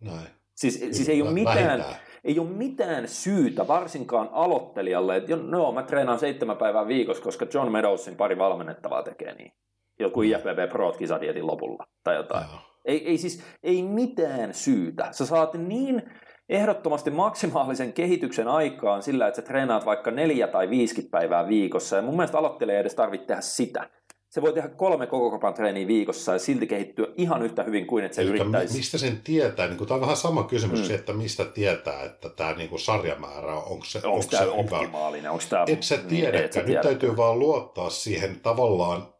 Näin. Siis, siis ei, ole mitään, ei ole mitään syytä, varsinkaan aloittelijalle, että no, mä treenaan seitsemän päivää viikossa, koska John Meadowsin pari valmennettavaa tekee niin. Joku IFBB Pro kisadietin lopulla tai jotain. Ei, ei siis ei mitään syytä. Sä saat niin ehdottomasti maksimaalisen kehityksen aikaan sillä, että sä treenaat vaikka neljä tai viisi päivää viikossa. Ja mun mielestä aloittelee edes tarvitse tehdä sitä. Se voi tehdä kolme koko kropan treeniä viikossa ja silti kehittyä ihan yhtä hyvin kuin että se Eli yrittäisi. Mistä sen tietää? Niin tämä on vähän sama kysymys, mm. se, että mistä tietää, että tämä niin kuin sarjamäärä, onko se, onko, onko tämä se optimaalinen? Onko tämä... Et sä tiedä, niin, sä nyt täytyy vaan luottaa siihen tavallaan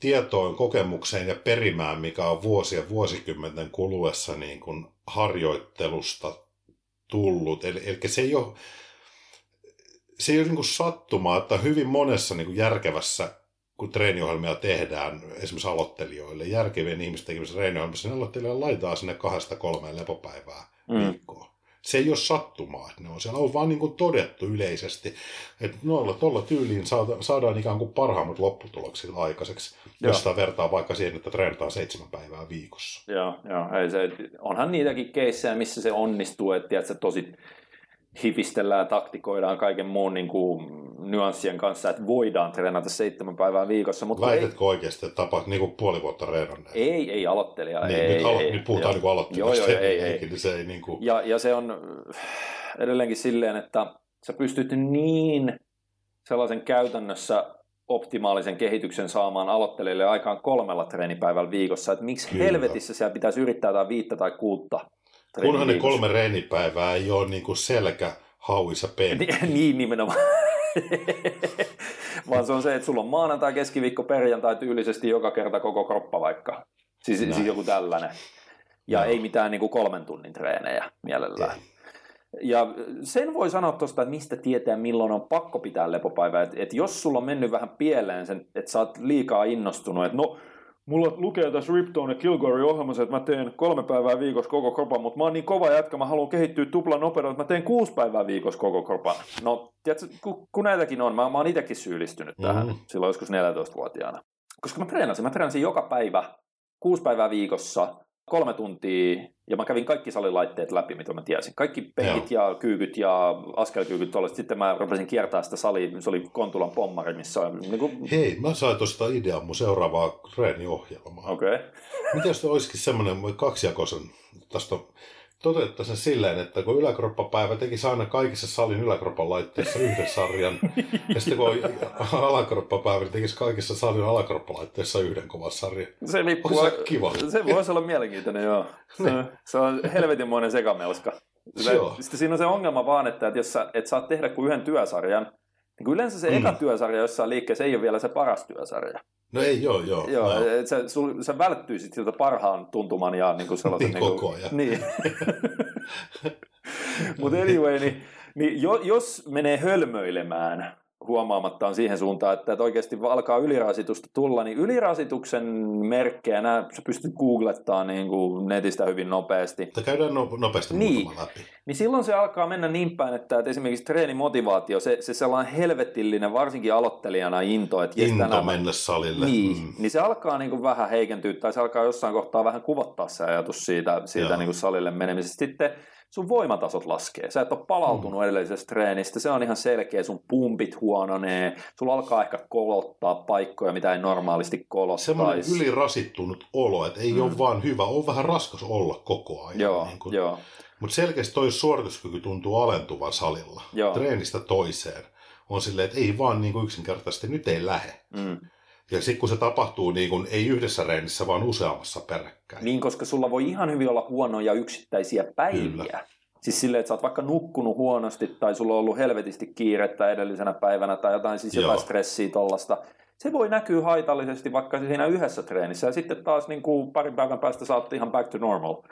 tietoon, kokemukseen ja perimään, mikä on vuosien vuosikymmenten kuluessa niin kuin harjoittelusta tullut. Eli, eli se ei ole, se ei ole niin kuin sattumaa, että hyvin monessa niin kuin järkevässä, kun treeniohjelmia tehdään esimerkiksi aloittelijoille, järkevien ihmisten tekemisessä treeniohjelmissa, niin aloittelijoille laitetaan sinne kahdesta kolmeen lepopäivää mm. viikkoon se ei ole sattumaa, että ne on siellä on vaan niin kuin todettu yleisesti, että noilla tuolla tyyliin saada, saadaan ikään kuin parhaimmat lopputulokset aikaiseksi, joo. jos sitä vertaa vaikka siihen, että treenataan seitsemän päivää viikossa. Joo, joo ei se, onhan niitäkin keissejä, missä se onnistuu, että se tosi hifistellään ja taktikoidaan kaiken muun niin kuin, nyanssien kanssa, että voidaan treenata seitsemän päivää viikossa. Mutta Väitätkö ei... oikeasti, että tapaat niin kuin puoli vuotta treenanneet? Ei, ei aloittelija. Niin, ei, nyt, alo- ei, nyt puhutaan niin aloittelijasta. Joo, joo, ei, ei. Niin se ei niin kuin... ja, ja se on edelleenkin silleen, että sä pystyt niin sellaisen käytännössä optimaalisen kehityksen saamaan aloittelijalle aikaan kolmella treenipäivällä viikossa, että miksi Kyllä. helvetissä siellä pitäisi yrittää jotain viittä tai kuutta Kunhan ne kolme reenipäivää ei ole niin kuin selkä, hauissa penkki. <laughs> niin nimenomaan. <laughs> Vaan se on se, että sulla on maanantai, keskiviikko, perjantai tyylisesti joka kerta koko kroppa vaikka. Siis, siis joku tällainen. Ja no. ei mitään niin kuin kolmen tunnin treenejä mielellään. Ei. Ja sen voi sanoa tuosta, että mistä tietää, milloin on pakko pitää lepopäivää. Että et jos sulla on mennyt vähän pieleen sen, että sä oot liikaa innostunut, että no Mulla lukee tässä Riptone ja Kilgore ohjelmassa, että mä teen kolme päivää viikossa koko kropan, mutta mä oon niin kova jätkä, mä haluan kehittyä tuplan nopeudella, että mä teen kuusi päivää viikossa koko kropan. No, tiedätkö, kun, kun näitäkin on, mä, mä oon itsekin syyllistynyt tähän mm-hmm. silloin joskus 14-vuotiaana. Koska mä treenasin, mä treenasin joka päivä, kuusi päivää viikossa, kolme tuntia, ja mä kävin kaikki salilaitteet läpi, mitä mä tiesin. Kaikki penkit ja kyykyt ja askelkyykyt tuollaista. Sitten mä rupesin kiertää sitä salia, se oli Kontulan pommari, missä on... Niin kuin... Hei, mä sain tuosta ideaa mun seuraavaa treeniohjelmaa. Okei. Okay. Mitä jos olisikin semmoinen kaksijakoisen, tästä on toteuttaisi sen silleen, että kun yläkroppapäivä teki aina kaikissa salin yläkroppan laitteissa yhden sarjan, <laughs> ja sitten kun alakroppapäivä niin tekisi kaikissa salin alakroppalaitteissa yhden kovan sarjan. Se, lippuu, se kiva? Se voisi olla mielenkiintoinen, joo. <laughs> Se, niin. se on helvetinmoinen sekamelska. Se, sitten siinä on se ongelma vaan, että, että jos sä et saa tehdä kuin yhden työsarjan, niin yleensä se mm. eka työsarja jossain liikkeessä ei ole vielä se paras työsarja. No ei, joo, joo. joo no. Et sä, sul, sä välttyisit siltä parhaan tuntuman ja niin kuin sellaisen... niin, koko ajan. Niin. <laughs> Mutta anyway, niin, niin jo, jos menee hölmöilemään huomaamatta on siihen suuntaan, että, että oikeasti alkaa ylirasitusta tulla, niin ylirasituksen merkkejä, nämä sä pystyt googlettaa niin kuin netistä hyvin nopeasti. Mutta käydään no, nopeasti Niin. läpi. Niin silloin se alkaa mennä niin päin, että, että esimerkiksi treenimotivaatio, se, se sellainen helvetillinen, varsinkin aloittelijana into, että Into tänään mennä salille. Niin, Mm. niin se alkaa niin kuin vähän heikentyä, tai se alkaa jossain kohtaa vähän kuvottaa se ajatus siitä, siitä Joo. niin kuin salille menemisestä. Sitten sun voimatasot laskee. Sä et ole palautunut mm. edellisestä treenistä, se on ihan selkeä, sun pumpit huononee, sulla alkaa ehkä kolottaa paikkoja, mitä ei normaalisti Semmoinen kolottaisi. ylirasittunut olo, että ei mm. ole vaan hyvä, on vähän raskas olla koko ajan. Joo, niin kuin. joo. Mutta selkeästi toi suorituskyky tuntuu alentuvan salilla. Joo. Treenistä toiseen. On silleen, että ei vaan niin kuin yksinkertaisesti, nyt ei lähe. Mm. Ja sitten kun se tapahtuu niin kuin, ei yhdessä reenissä, vaan useammassa peräkkäin. Niin, koska sulla voi ihan hyvin olla huonoja yksittäisiä päiviä. Kyllä. Siis silleen, että sä oot vaikka nukkunut huonosti tai sulla on ollut helvetisti kiirettä edellisenä päivänä tai jotain, siis jotain Joo. stressiä tollasta. Se voi näkyä haitallisesti vaikka siinä yhdessä treenissä ja sitten taas niin kuin parin päivän päästä oot ihan back to normal.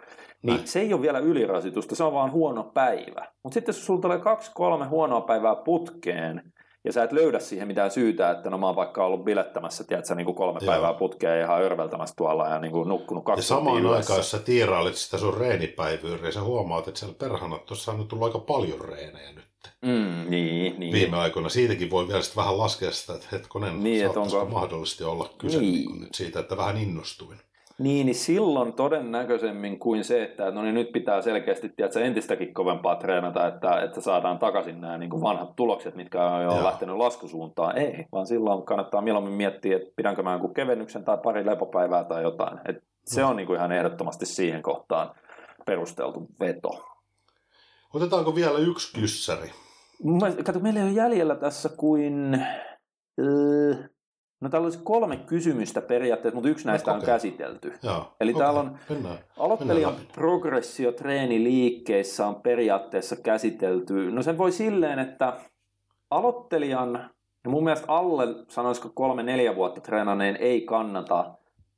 Niin Näin. se ei ole vielä ylirasitusta, se on vaan huono päivä. Mutta sitten jos sulla tulee kaksi, kolme huonoa päivää putkeen, ja sä et löydä siihen mitään syytä, että no mä oon vaikka ollut bilettämässä, tiedätkö, niin kuin kolme Joo. päivää putkeen ja ihan örveltämässä tuolla ja niin kuin nukkunut Ja kaksi samaan tuntia aikaan, jos sä tiirailet sitä sun reenipäivyyriä, sä huomaat, että siellä perhana, tuossa on nyt tullut aika paljon reenejä nyt Mm, niin, niin. viime aikoina. Siitäkin voi vielä sitten vähän laskea sitä, että hetkonen, Niin, että onko- mahdollisesti olla kyse Niin. niin. nyt siitä, että vähän innostuin. Niin, niin silloin todennäköisemmin kuin se, että no niin nyt pitää selkeästi tiedätkö, entistäkin kovempaa treenata, että, että saadaan takaisin nämä niin kuin vanhat tulokset, mitkä on jo Joo. lähtenyt laskusuuntaan. Ei, vaan silloin kannattaa mieluummin miettiä, että pidänkö mä jonkun kevennyksen tai pari lepopäivää tai jotain. Et se No. on niin kuin ihan ehdottomasti siihen kohtaan perusteltu veto. Otetaanko vielä yksi kyssäri? Mielestä- Kato, meillä ei ole jäljellä tässä kuin... öö, No täällä olisi kolme kysymystä periaatteessa, mutta yksi näistä on käsitelty. Joo. Eli okei, täällä on Mennään. Aloittelijan Mennään läpi. progressiotreeni-liikkeissä on periaatteessa käsitelty. No sen voi silleen, että aloittelijan, ja mun mielestä alle, sanoisiko kolme-neljä vuotta treenaneen, ei kannata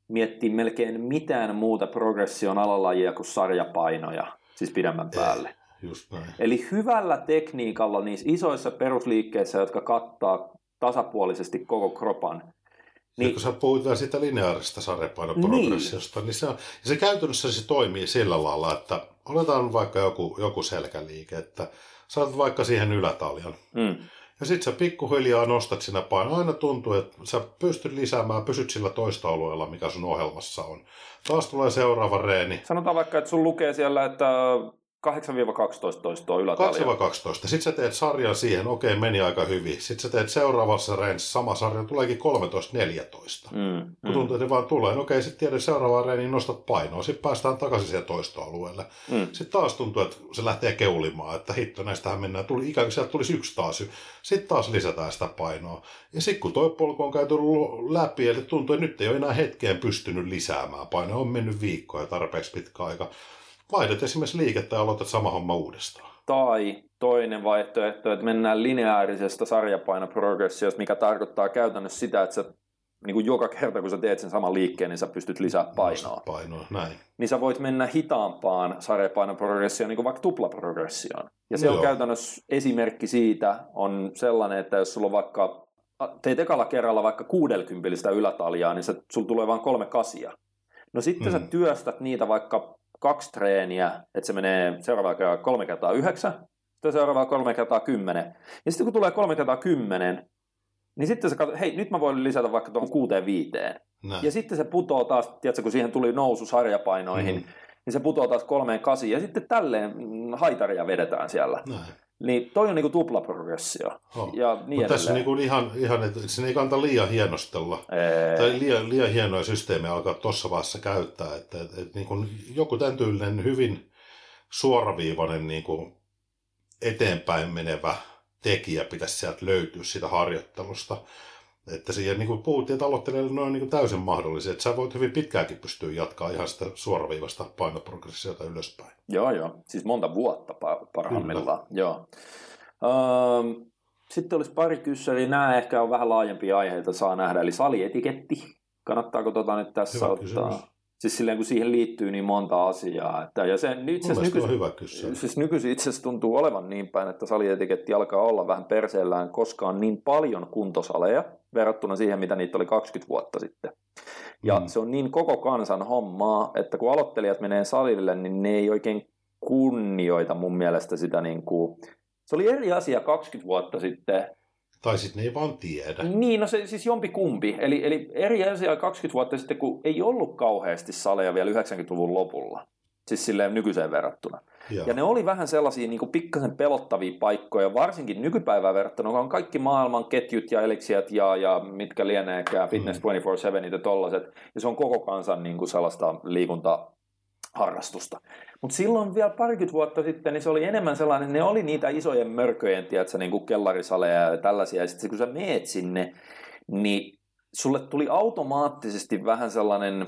miettiä melkein mitään muuta progression alalajia kuin sarjapainoja, siis pidemmän päälle. Just näin. Eli hyvällä tekniikalla niissä isoissa perusliikkeissä, jotka kattaa tasapuolisesti koko kropan, Niin. Kun sä vielä siitä lineaarista sarjapainoprogressiosta, niin. niin se, on, se käytännössä se toimii sillä lailla, että otetaan vaikka joku, joku selkäliike, että saatat vaikka siihen ylätaljan. mm, Ja sit sä pikkuhiljaa nostat sinä painoa. Aina tuntuu, että sä pystyt lisäämään, pysyt sillä toista alueella, mikä sun ohjelmassa on. Taas tulee seuraava reeni. sanotaan vaikka, että sun lukee siellä, että 8-12 toistoa ylätalja. 2-12. Sitten sä teet sarjan siihen, okei, meni aika hyvin. Sitten sä teet seuraavassa reenissä sama sarja, tuleekin 13-14. Mm, Kun tuntuu, että vaan tulee, no okei, sitten tiedät seuraavaan reeniin nostat painoa, sitten päästään takaisin siihen toistoalueelle. mm. Sitten taas tuntuu, että se lähtee keulimaan, että hitto, näistähän mennään, tuli, ikään kuin sieltä tulisi yksi taas. Sitten taas lisätään sitä painoa. Ja sitten kun toi polku on käyty läpi, eli tuntuu, että nyt ei ole enää hetkeen pystynyt lisäämään painoa, on mennyt viikkoja tarpeeksi pitkä aika. Vaihdat esimerkiksi liikettä ja aloitat sama homma uudestaan. Tai toinen vaihtoehto, että mennään lineaarisesta sarjapainoprogressiosta, mikä tarkoittaa käytännössä sitä, että sä niin kuin joka kerta, kun sä teet sen saman liikkeen, niin sä pystyt lisää painoa. Painoa, näin. Niin sä voit mennä hitaampaan sarjapainoprogressioon, niin kuin vaikka tuplaprogressioon. Ja se No on joo. käytännössä esimerkki siitä, on sellainen, että jos sulla on vaikka, teet ekalla kerralla vaikka 60 ylätaljaa, niin se, sulla tulee vain kolme kasia. No sitten mm. sä työstät niitä vaikka kaksi treeniä, että se menee seuraavalla kerralla kolme kertaa yhdeksän, sitten seuraavalla kolme kertaa kymmenen. Ja sitten kun tulee kolme kertaa kymmenen, niin sitten sä katsot, hei, nyt mä voin lisätä vaikka tuohon kuuteen viiteen. näin. Ja sitten se putoo taas, tiedätkö, kun siihen tuli nousu sarjapainoihin, Mm. niin se putoo taas kolmeen kasiin, ja sitten tälleen mm, haitaria vedetään siellä. näin. Niin toi on niinku tuplaprogressio. Oh. Ja niin tässä edelleen. niin kuin ihan, ihan, että sen ei kannata liian hienostella. Ee, Tai liian, liian hienoja systeemejä alkaa tuossa vaiheessa käyttää. Että, että, että niin kuin joku tämän tyylinen hyvin suoraviivainen niin kuin eteenpäin menevä tekijä pitäisi sieltä löytyä siitä harjoittelusta. Että siihen niin kuin puhuttiin, että aloittelijalle ne on niin täysin mahdollisia. Että sä voit hyvin pitkäänkin pystyä jatkaa ihan sitä suoraviivasta painoprogressiota ylöspäin. Joo, joo. Siis monta vuotta pa- parhaimmillaan. Joo. Öö, sitten olisi pari kyssäriä. Nämä ehkä on vähän laajempia aiheita, saa nähdä. Eli salietiketti. Kannattaako tota nyt tässä Hyvä ottaa? kysymys. Siis silleen, kun siihen liittyy niin monta asiaa. Että, ja se, itse Mun nykyisin, on hyvä kysymys. siis nykyisin itse asiassa tuntuu olevan niin päin, että salietiketti alkaa olla vähän perseellään, koska on niin paljon kuntosaleja verrattuna siihen, mitä niitä oli 20 vuotta sitten. Ja mm. se on niin koko kansan hommaa, että kun aloittelijat menee salille, niin ne ei oikein kunnioita mun mielestä sitä niin kuin... Se oli eri asia 20 vuotta sitten, Tai sitten ne ei vaan tiedä. niin, no se siis jompi kumpi. Eli, eli eri asia 20 vuotta sitten, kun ei ollut kauheasti saleja vielä 90-luvun lopulla. Siis silleen nykyiseen verrattuna. Ja, Ja ne oli vähän sellaisia niin pikkasen pelottavia paikkoja, varsinkin nykypäivään verrattuna, kun on kaikki maailman ketjut ja eliksiät ja, ja mitkä lieneekään, Fitness 24-7 ja tollaset. Ja se on koko kansan niin kuin sellaista liikuntaharrastusta. Mutta silloin vielä parikymmentä vuotta sitten, niin se oli enemmän sellainen, ne oli niitä isojen mörköjen, tiedätkö, niin kuin kellarisaleja ja tällaisia. Ja sitten kun sä meet sinne, niin sulle tuli automaattisesti vähän sellainen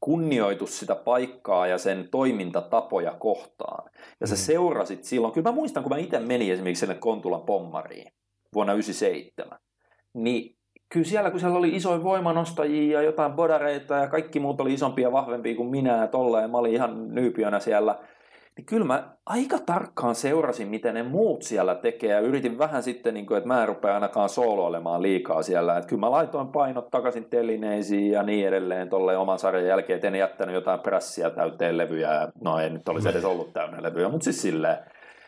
kunnioitus sitä paikkaa ja sen toimintatapoja kohtaan. Ja sä Mm. seurasit silloin, kyllä mä muistan, kun mä itse menin esimerkiksi sinne Kontulan pommariin vuonna 1997, niin kyllä siellä, kun siellä oli isoja voimanostajia ja jotain bodareita ja kaikki muut oli isompia ja vahvempia kuin minä ja tolleen, mä olin ihan nyypiönä siellä, niin kyllä mä aika tarkkaan seurasin, miten ne muut siellä tekee ja yritin vähän sitten, niin kuin, että mä en rupea ainakaan sooloilemaan liikaa siellä. Että kyllä mä laitoin painot takaisin telineisiin ja niin edelleen tolleen oman sarjan jälkeen, et en jättänyt jotain prässiä täyteen levyjä. No ei nyt olisi edes ollut täynnä levyjä, mutta siis silleen.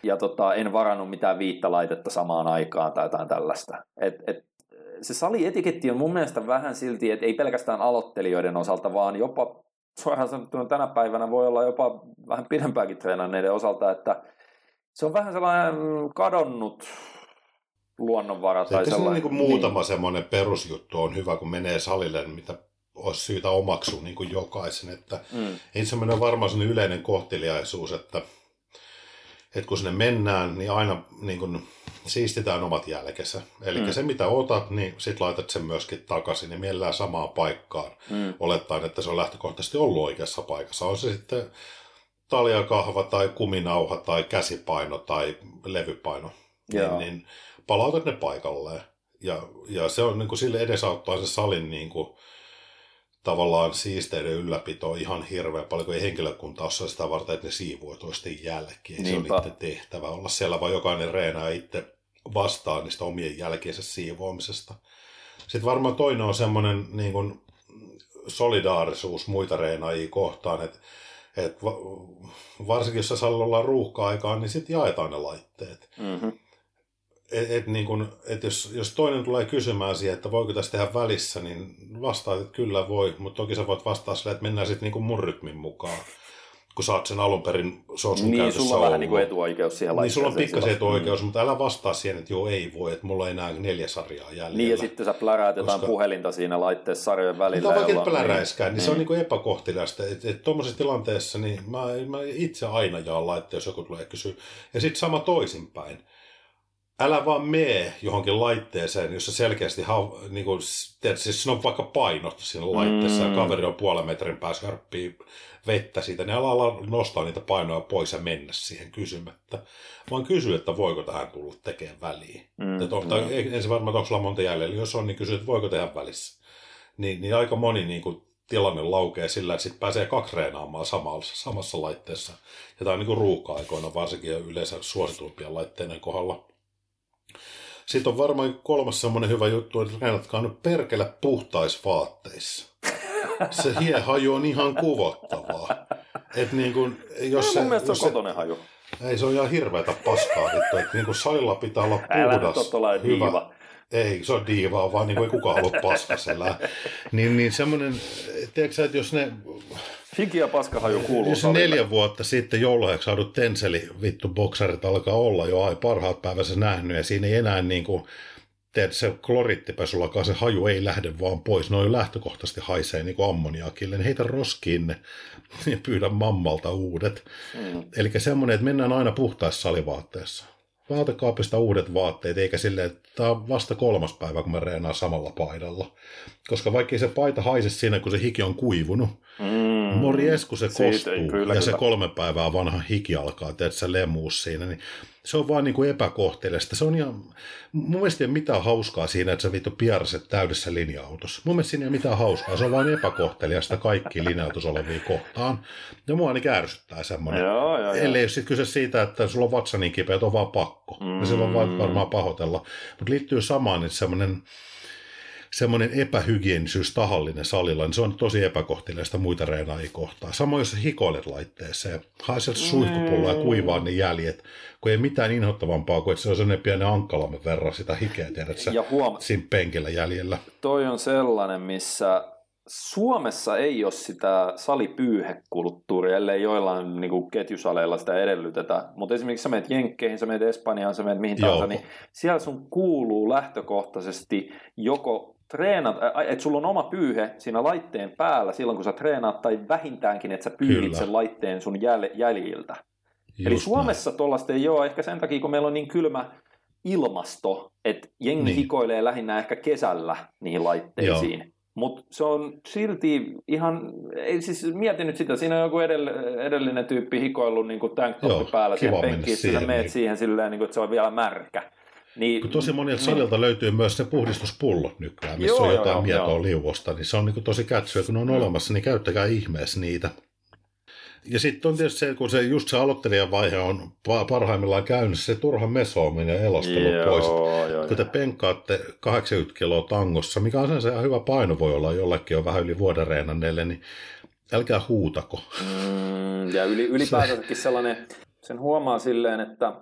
Ja tota, en varannut mitään viittä laitetta samaan aikaan tai jotain tällaista. Et, et, se salietiketti on mun mielestä vähän silti, että ei pelkästään aloittelijoiden osalta, vaan jopa suoraan sanottuna tänä päivänä voi olla jopa vähän pidempääkin treenanneiden osalta, että se on vähän sellainen kadonnut luonnonvara tai Ehkä sellainen. niin kuin muutama semmoinen perusjuttu on hyvä, kun menee salille, mitä olisi syytä omaksua niin kuin jokaisen. Että Mm. ensimmäinen on varmaan sellainen yleinen kohteliaisuus, että, että kun sinne mennään, niin aina niin kuin siistitään omat jälkensä. Eli Mm. se, mitä otat, niin sit laitat sen myöskin takaisin ja mielellään samaan paikkaan. Mm. Olettaen, että se on lähtökohtaisesti ollut oikeassa paikassa. On se sitten taljakahva tai kuminauha tai käsipaino tai levypaino. Joo. Niin, niin palautat ne paikalleen. Ja, ja se on niin kuin sille edesauttaa se salin niin kuin, tavallaan siisteiden ylläpito ihan hirveän paljon, kun ei henkilökunta ole sitä varten, että ne siivoo toisten jälkiä. Ei se Niinpä. on niiden tehtävä olla siellä, vaan jokainen reenaa itse vastaa niistä omien jälkiensä siivoamisesta. Sitten varmaan toinen on semmoinen niin kuin solidaarisuus muita reenaajia kohtaan, että et va, varsinkin jos salilla ollaan ruuhka-aikaan, niin sitten jaetaan ne laitteet. Mm-hmm. Et, et niin kun, et jos, jos toinen tulee kysymään siihen, että voiko tässä tehdä välissä, niin vastaat, että kyllä voi, mutta toki sä voit vastaa sille, että mennään sitten niin mun rytmin mukaan. Kun saat sen alun perin, se on sun Niin, käytössä sulla on vähän ollut. niin kuin etuoikeus siihen Niin sulla on pikkasen etuoikeus, mutta älä vastaa siihen, että joo ei voi, että mulla on enää neljä sarjaa jäljellä. Niin, ja sitten sä pläräät jotain Koska- puhelinta siinä laitteessa sarjojen välillä. On vaikka jolla- pläräiskään, niin, niin se on niin. niin epäkohteliasta. Että et, tuommoisessa tilanteessa niin mä, mä itse aina jaan laitteen, jos joku tulee kysyä. Ja sitten sama toisinpäin. Älä vaan mee johonkin laitteeseen, jossa selkeästi, hau, niin kuin, teet, siis on vaikka painot siinä laitteessa Mm. ja kaveri on puolen metrin päässä hörppii vettä siitä, niin älä ala nostaa niitä painoja pois ja mennä siihen kysymättä. Vaan kysy, että voiko tähän tulla tekemään väliin. Mm, Mm, on, tai ensin varmaan, että onko sulla monta jäljellä. Jos on, niin kysy, että voiko tehdä välissä. Niin, niin aika moni niin kuin, tilanne laukee sillä, että sitten pääsee kaksi reenaamaan samassa, samassa laitteessa. Ja tämä on niin kuin ruuhka-aikoina varsinkin ja yleensä suosituimpien laitteiden kohdalla. Sitten on varmaan kolmas semmoinen hyvä juttu, että reenatkaa nyt perkele puhtais vaatteissa. <laughs> Se hiehaju on ihan kuvottavaa. Et niin kuin, jos Se, se, mun mielestä jos se on kotonen haju. ei, se on ihan hirveätä paskaa vittu. Että niin kuin salilla pitää olla Älä nyt puhdas, ole tollainen hyvä. diiva. Ei, se on diivaa, vaan niin kuin ei kukaan halua paskasella. niin, niin semmoinen, tiedätkö sä, että jos ne, Hiki ja paskahaju kuuluu jos salille. neljä vuotta sitten jouluheeksi saadut tenseli vittu boksarit alkaa olla jo ai parhaat päivässä nähnyt, ja siinä ei enää niin kuin, tiedätkö, se klorittipesullakaan se haju ei lähde vaan pois. Ne on jo lähtökohtaisesti haisee niin kuin ammoniakille, niin heitä roskiin ne <laughs> ja pyydä mammalta uudet. Mm. Eli semmoinen, että mennään aina puhtaissa salivaatteessa. Vaatekaapista uudet vaatteet, eikä silleen, että tämä on vasta kolmas päivä, kun mä reenaan samalla paidalla. Koska vaikka se paita haise siinä, kun se hiki on kuivunut, Mm. morjes, kun se Siitä kostuu kyllä, ja se kyllä. kolme päivää vanha hiki alkaa, teet sä lemuus siinä, niin se on vaan niin kuin epäkohteleista. Se on ihan, mun mielestä ei ole mitään hauskaa siinä, että sä vittu piarset täydessä linja-autossa. Mun mielestä siinä ei ole mitään hauskaa, se on vain epäkohteliasta kaikki linja olevia kohtaan. Ja mua ainakin ärsyttää semmoinen. Joo, joo, joo. Ellei ole sitten kyse siitä, että sulla on vatsa niin kipeä, että on vaan pakko. Mm. Ja silloin vaan varmaan pahoitella. Mutta liittyy samaan, että semmoinen semmoinen epähygienisyys tahallinen salilla, niin se on tosi epäkohteliasta muita reenaajia kohtaan. Samoin jos hikoilet laitteeseen, haiset suihkupulloa ja kuivaa ne jäljet, kun ei mitään inhottavampaa kuin, että se on sellainen pieni ankkalamme verran sitä hikeä, tiedät sä, ja huom- siinä penkillä jäljellä. Toi on sellainen, missä Suomessa ei ole sitä salipyyhekulttuuria, ellei joillain niin kuin ketjusaleilla sitä edellytetä. Mutta esimerkiksi sä menet Jenkkeihin, sä menet Espanjaan, sä menet mihin tahansa, niin siellä sun kuuluu lähtökohtaisesti joko treenat, että sulla on oma pyyhe siinä laitteen päällä silloin, kun sä treenaat, tai vähintäänkin, että sä pyyhit Kyllä. sen laitteen sun jäl, jäljiltä. Just Eli Suomessa tuollaista ei ole, ehkä sen takia, kun meillä on niin kylmä ilmasto, että jengi niin. hikoilee lähinnä ehkä kesällä niihin laitteisiin. Mutta se on silti ihan, ei siis mieti nyt sitä, siinä on joku edellinen tyyppi hikoillut niin tank päällä siihen penkkiin, sä meet niin. siihen silleen, niin kuin, että se on vielä märkä. Niin, Kun tosi monilta niin. salilta löytyy myös ne puhdistuspullot nykyään, missä joo, on jotain joo, mietoa joo. liuosta, niin se on niin tosi kätsyä, kun ne on mm. olemassa, niin käyttäkää ihmeessä niitä. Ja sitten on tietysti se, kun se just se aloittelijan vaihe on parhaimmillaan käynnissä, se turha mesoaminen ja elostelu joo, pois. Joo, kun te penkkaatte 80 kiloa tangossa, mikä on se ihan hyvä paino voi olla, jollekin on vähän yli vuoden reenanneille, niin älkää huutako. Mm, ja yli, ylipäätänsäkin sellainen, sen huomaa silleen, että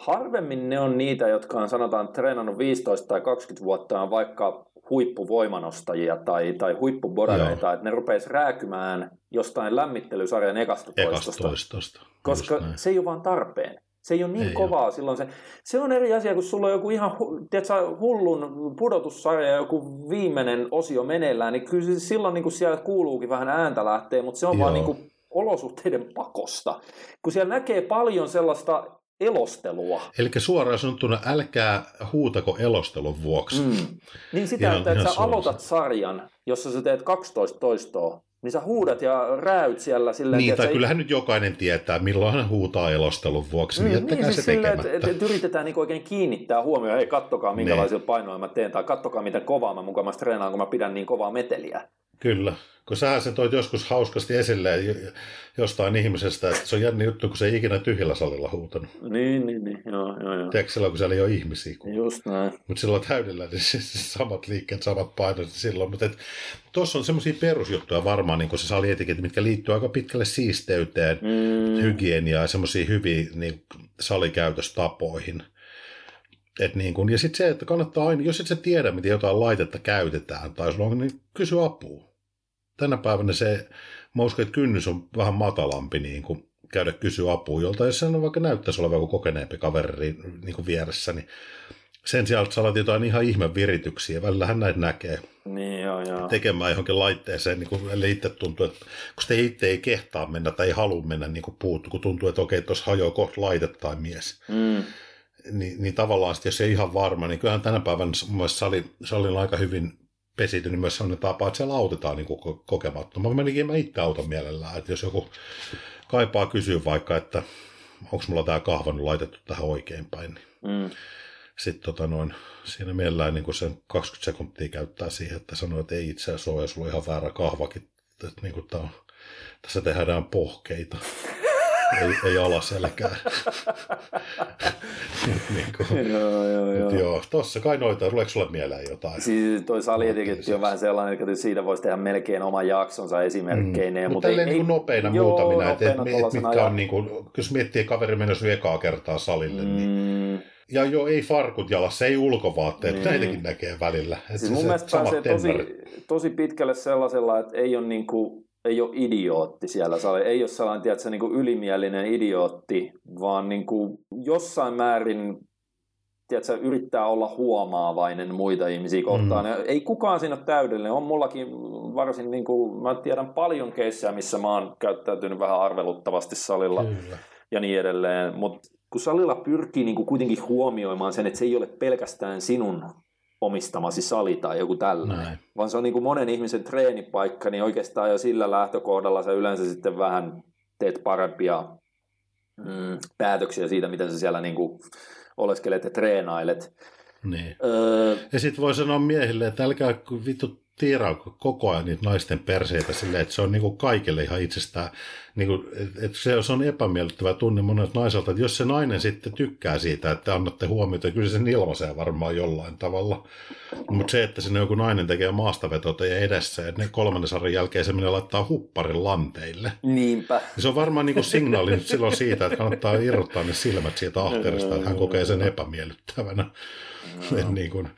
Harvemmin ne on niitä, jotka on sanotaan treenannut 15 tai 20 vuotta, on vaikka huippuvoimanostajia tai, tai huippubodareita, että ne rupeisi rääkymään jostain lämmittelysarjan ekasta toistosta. toistosta. Koska se ei ole vaan tarpeen. Se ei ole niin ei kovaa ole. silloin. Se, se on eri asia, kun sulla on joku ihan tiedätkö, hullun pudotussarja, joku viimeinen osio meneillään, niin kyllä silloin niin kuin siellä kuuluukin vähän ääntä lähtee, mutta se on Joo. vaan niin kuin olosuhteiden pakosta. Kun siellä näkee paljon sellaista elostelua. Eli suoraan sanottuna, älkää huutako elostelun vuoksi. Mm. Niin sitä, ihan, että, että sä aloitat sarjan, jossa sä teet 12 toistoa, niin sä huudat ja räyt siellä silleen. Niin, tai kyllähän nyt jokainen tietää, milloin hän huutaa elostelun vuoksi, niin mm, jättäkää niin, siis se tekemättä. Silleen, että, että yritetään niin oikein kiinnittää huomioon, ei kattokaa minkälaisilla niin. painoilla mä teen, tai kattokaa miten kovaa mä mukaan treenaan, kun mä pidän niin kovaa meteliä. Kyllä, kun sä sen toit joskus hauskasti esille jostain ihmisestä, että se on jännä juttu, kun se ei ikinä tyhjällä salilla huutanut. Niin, niin, niin, joo, joo, joo. Tiedätkö silloin, kun siellä ei ole ihmisiä? Kun... Just näin. Mutta silloin täydellä, niin samat liikkeet, samat painot silloin. Mutta tuossa on semmoisia perusjuttuja varmaan, niin kuin se salietiket, mitkä liittyy aika pitkälle siisteyteen, mm. hygieniaan ja semmoisiin hyviin niin, salikäytöstapoihin. Et niin kun, ja sitten se, että kannattaa aina, jos et sä tiedä, miten jotain laitetta käytetään, tai sulla on, niin kysy apua tänä päivänä se, mä uskon, että kynnys on vähän matalampi niin kuin käydä kysyä apua, jolta jos sen vaikka näyttäisi olevan joku kokeneempi kaveri niin kuin vieressä, niin sen sijaan, että sä alat jotain ihan ihme virityksiä, välillähän näitä näkee. Niin, joo, joo. Tekemään johonkin laitteeseen, niin kuin, eli itse tuntuu, että kun sitä itse ei kehtaa mennä tai ei halua mennä niin kuin puuttu, kun tuntuu, että okei, tuossa hajoaa kohta laite tai mies. Mm. Niin, niin tavallaan, jos ei ihan varma, niin kyllähän tänä päivänä mun mielestä salin, salin aika hyvin pesity, niin myös sellainen tapa, että siellä autetaan niin kokemattomaan. Mä menikin mä itse auton mielellään, että jos joku kaipaa kysyä vaikka, että onko mulla tämä kahva nyt laitettu tähän oikein päin, niin mm. sitten tota noin, siinä mielellään niin sen 20 sekuntia käyttää siihen, että sanoo, että ei itse asiassa ole, ja sulla on ihan väärä kahvakin, että niin kuin tää on, tässä tehdään pohkeita <laughs> ei, ei alaselkää. <laughs> niin kuin. joo, joo, joo. joo, tossa kai noita, tuleeko sulle mieleen jotain? Siis toi salietiketti on vähän sellainen, että siitä voisi tehdä melkein oman jaksonsa esimerkkeineen. Mm. Mutta ei, niin nopeina joo, muutamina, että et, et, mitkä on niin kuin, jos miettii kaveri menossa ekaa kertaa salille, niin mm. niin ja jo ei farkut jalassa, ei ulkovaatteet, niin. näitäkin näkee välillä. siis mun se, mielestä pääsee tosi, tosi pitkälle sellaisella, että ei ole niin kuin ei ole idiootti siellä, ei ole sellainen tiedätkö, niin kuin ylimielinen idiootti, vaan niin kuin jossain määrin tiedätkö, yrittää olla huomaavainen muita ihmisiä kohtaan. Mm. Ei kukaan siinä ole täydellinen. On mullakin varsin, niin kuin, mä tiedän paljon keissejä, missä mä oon käyttäytynyt vähän arveluttavasti salilla Kyllä. ja niin edelleen. Mutta kun salilla pyrkii niin kuin kuitenkin huomioimaan sen, että se ei ole pelkästään sinun omistamasi sali tai joku tällainen. Näin. Vaan se on niin kuin monen ihmisen treenipaikka, niin oikeastaan jo sillä lähtökohdalla sä yleensä sitten vähän teet parempia mm, päätöksiä siitä, miten sä siellä niin kuin oleskelet ja treenailet. Niin. Öö... Ja sitten voi sanoa miehille, että älkää vittu tiirauko koko ajan niitä naisten perseitä silleen, että se on niin kuin kaikille ihan itsestään, niin kuin, että se, se on epämiellyttävä tunne monelta naiselta, että jos se nainen sitten tykkää siitä, että annatte huomiota, kyllä se sen ilmaisee varmaan jollain tavalla. Mutta se, että sinne joku nainen tekee maastavetoa teidän edessä, että ne kolmannen sarjan jälkeen se menee laittaa hupparin lanteille. Niinpä. Niin se on varmaan niin kuin signaali nyt silloin siitä, että kannattaa irrottaa ne silmät siitä ahterista, että hän kokee sen epämiellyttävänä. No. niin kuin,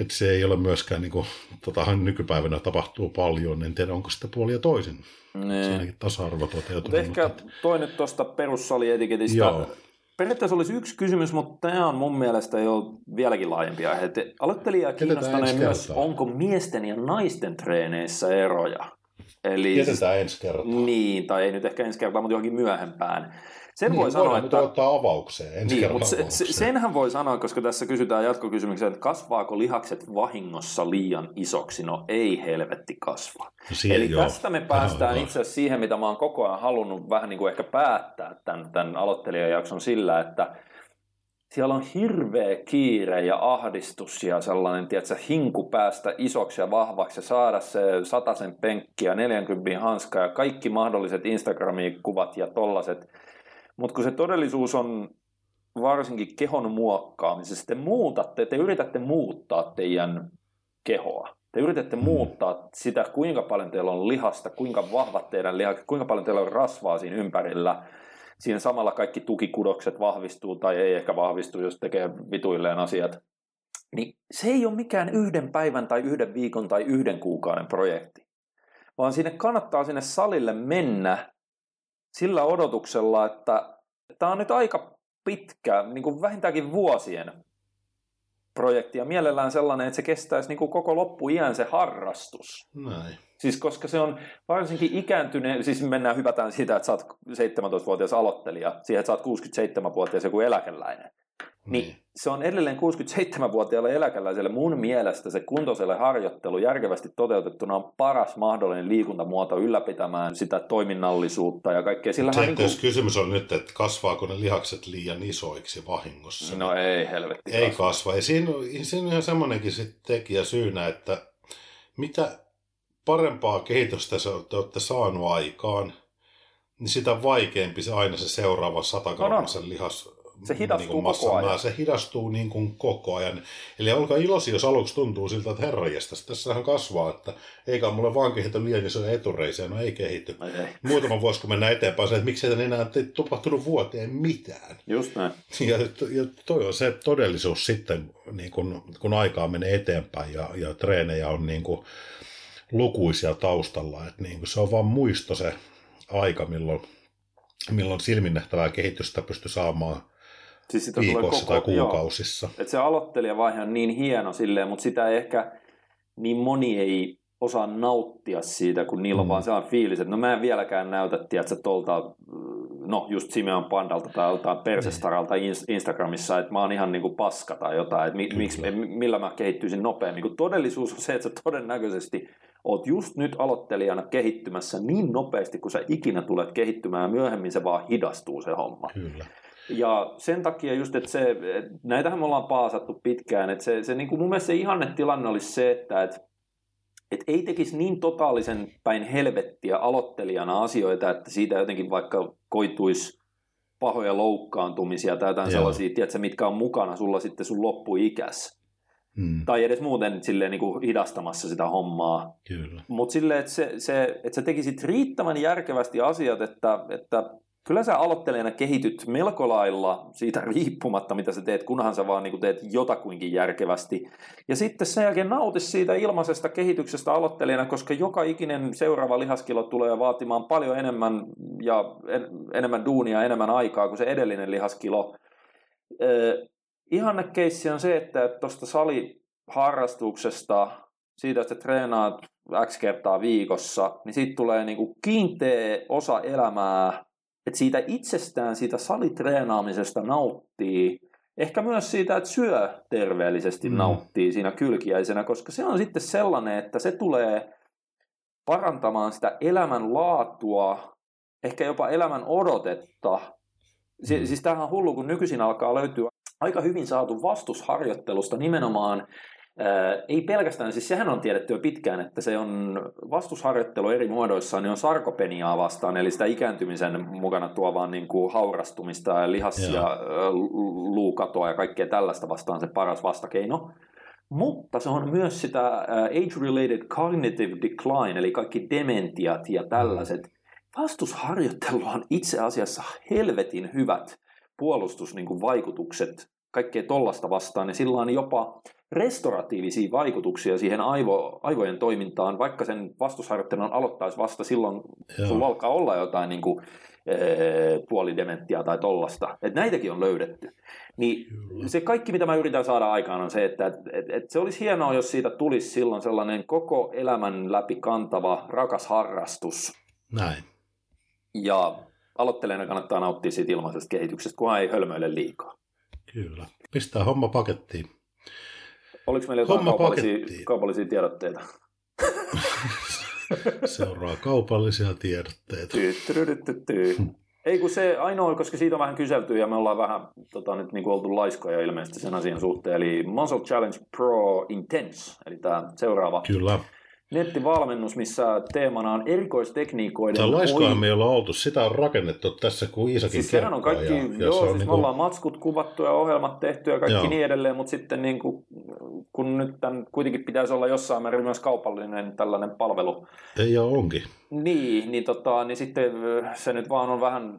että se ei ole myöskään, niin kuin, totahan nykypäivänä tapahtuu paljon, en tiedä onko sitä puolia toisin. Niin. Siinäkin tasa-arvo toteutunut. Ehkä mutta... toi nyt tuosta perussali-etiketistä. Joo. Periaatteessa olisi yksi kysymys, mutta tämä on mun mielestä jo vieläkin laajempi aihe. Aloittelija kiinnostaneen myös, onko miesten ja naisten treeneissä eroja. Eli Jätetään ensi kertaa. Niin, tai ei nyt ehkä ensi kertaa, mutta johonkin myöhempään. Sen niin, voi sanoa, että... ottaa avaukseen, ensi niin, mutta se, se, senhän voi sanoa, koska tässä kysytään jatkokysymyksiä, että kasvaako lihakset vahingossa liian isoksi? No ei helvetti kasva. No Eli joo. tästä me päästään itse asiassa siihen, mitä mä oon koko ajan halunnut vähän niin kuin ehkä päättää tämän, tämän aloittelijajakson sillä, että siellä on hirveä kiire ja ahdistus ja sellainen, tiedätkö, hinku päästä isoksi ja vahvaksi ja saada se sataisen penkki ja 40 hanska ja kaikki mahdolliset Instagramin kuvat ja tollaset mutta kun se todellisuus on varsinkin kehon muokkaamisessa, te muutatte, te yritätte muuttaa teidän kehoa. Te yritätte mm. muuttaa sitä, kuinka paljon teillä on lihasta, kuinka vahvat teidän lihakset, kuinka paljon teillä on rasvaa siinä ympärillä. Siinä samalla kaikki tukikudokset vahvistuu tai ei ehkä vahvistu, jos tekee vituilleen asiat. Niin se ei ole mikään yhden päivän tai yhden viikon tai yhden kuukauden projekti, vaan sinne kannattaa sinne salille mennä sillä odotuksella, että tämä on nyt aika pitkä, niin kuin vähintäänkin vuosien projekti ja mielellään sellainen, että se kestäisi niin kuin koko loppuiän se harrastus. Näin. Siis koska se on varsinkin ikääntyneen, siis mennään hypätään siitä, että sä oot 17-vuotias aloittelija, siihen, että sä oot 67-vuotias joku eläkeläinen. Niin. niin se on edelleen 67-vuotiaalle eläkeläiselle mun mielestä se kuntoiselle harjoittelu järkevästi toteutettuna on paras mahdollinen liikuntamuoto ylläpitämään sitä toiminnallisuutta ja kaikkea. Sillä se, niin kuin... kysymys on nyt, että kasvaako ne lihakset liian isoiksi vahingossa? No ei helvetti Ei kasva. kasva. Ja siinä, siinä on ihan semmoinenkin tekijä syynä, että mitä parempaa kehitystä te olette saanut aikaan, niin sitä vaikeampi se aina se seuraava satagrammasen lihas se hidastuu niin koko ajan. Se hidastuu niin kuin koko ajan. Eli olkaa iloisia, jos aluksi tuntuu siltä, että herranjestas, tässähän kasvaa, että eikä mulle vaan kehity liian isoja etureisiä, no ei kehity. Ei, ei. Muutama vuosi, kun mennään eteenpäin, se, että miksi ei enää tapahtunut vuoteen mitään. Just näin. Ja, ja toi on se todellisuus sitten, niin kun, kun aikaa menee eteenpäin ja, ja treenejä on niin kuin lukuisia taustalla, että niin kuin se on vaan muisto se aika, milloin milloin silminnähtävää kehitystä pystyy saamaan Siis sitä viikossa tulee koko, tai kuukausissa. Joo, että se aloittelijavaihe on niin hieno silleen, mutta sitä ei ehkä niin moni ei osaa nauttia siitä, kun niillä on mm. vaan sellainen fiilis, että no mä en vieläkään näytä, tiedätkö, tuolta, no just Simeon Pandalta tai joltain Persestaralta mm. Instagramissa, että mä oon ihan niin kuin paska tai jotain, että mi, miksi, millä mä kehittyisin nopeammin, kun todellisuus on se, että sä todennäköisesti oot just nyt aloittelijana kehittymässä niin nopeasti, kun sä ikinä tulet kehittymään, ja myöhemmin se vaan hidastuu se homma. Kyllä. Ja sen takia just, että se, näitähän me ollaan paasattu pitkään, että se, se niin kuin mun mielestä se ihanne tilanne olisi se, että, että että ei tekisi niin totaalisen päin helvettiä aloittelijana asioita, että siitä jotenkin vaikka koituisi pahoja loukkaantumisia tai jotain Joo. sellaisia, tiedätkö, mitkä on mukana sulla sitten sun loppuikäs. Hmm. Tai edes muuten silleen niin kuin hidastamassa sitä hommaa. Mutta silleen, että, se, se, että sä tekisit riittävän järkevästi asiat, että, että kyllä sä aloittelijana kehityt melko lailla siitä riippumatta, mitä sä teet, kunhan sä vaan niin teet jotakuinkin järkevästi. Ja sitten sen jälkeen nauti siitä ilmaisesta kehityksestä aloittelijana, koska joka ikinen seuraava lihaskilo tulee vaatimaan paljon enemmän ja en, enemmän duunia, enemmän aikaa kuin se edellinen lihaskilo. Ö, ihanne keissi on se, että tuosta saliharrastuksesta, siitä, että treenaat X kertaa viikossa, niin siitä tulee niin kuin kiinteä osa elämää, että siitä itsestään, siitä salitreenaamisesta nauttii, ehkä myös siitä, että syö terveellisesti mm. nauttii siinä kylkiäisenä, koska se on sitten sellainen, että se tulee parantamaan sitä elämän laatua, ehkä jopa elämän odotetta. Si- siis tämähän on hullu, kun nykyisin alkaa löytyä aika hyvin saatu vastusharjoittelusta nimenomaan ei pelkästään, siis sehän on tiedetty jo pitkään, että se on vastusharjoittelu eri muodoissa, niin on sarkopeniaa vastaan, eli sitä ikääntymisen mukana tuovaa niin kuin haurastumista ja lihas- ja luukatoa ja kaikkea tällaista vastaan se paras vastakeino. Mutta se on myös sitä age-related cognitive decline, eli kaikki dementiat ja tällaiset. Vastusharjoittelu on itse asiassa helvetin hyvät puolustusvaikutukset kaikkea tollasta vastaan, ja sillä on jopa restoratiivisia vaikutuksia siihen aivo, aivojen toimintaan, vaikka sen vastusharjoittelun aloittaisi vasta silloin, Joo. sulla alkaa olla jotain niin kuin, e, puolidementtiä tai tollasta. Et näitäkin on löydetty. Niin Kyllä. se kaikki, mitä mä yritän saada aikaan, on se, että et, et, et se olisi hienoa, jos siitä tulisi silloin sellainen koko elämän läpi kantava, rakas harrastus. Näin. Ja aloittelijana kannattaa nauttia siitä ilmaisesta kehityksestä, kunhan ei hölmöile liikaa. Kyllä. Pistää homma pakettiin. Oliko meillä jotain kaupallisia, pakettiin. kaupallisia tiedotteita? <laughs> Seuraa kaupallisia tiedotteita. Tyy, tyry, ty, ty, ty. Ei kun se ainoa, koska siitä on vähän kyselty ja me ollaan vähän tota, nyt niin kuin oltu laiskoja ilmeisesti sen asian suhteen. Eli Muscle Challenge Pro Intense, eli tämä seuraava Kyllä. Nettivalmennus, missä teemana on erikoistekniikoiden... Tämä laiskoahan oi- me ei olla oltu. Sitä on rakennettu tässä, kun Iisakin Siis sehän on kaikki, ja- ja joo, on siis niinku- me ollaan matskut kuvattu ja ohjelmat tehty ja kaikki Joo. niin edelleen, mutta sitten niin kuin, kun nyt tämän kuitenkin pitäisi olla jossain määrin myös kaupallinen tällainen palvelu, Ei ole onkin. Niin, niin, tota, niin sitten ö, se nyt vaan on vähän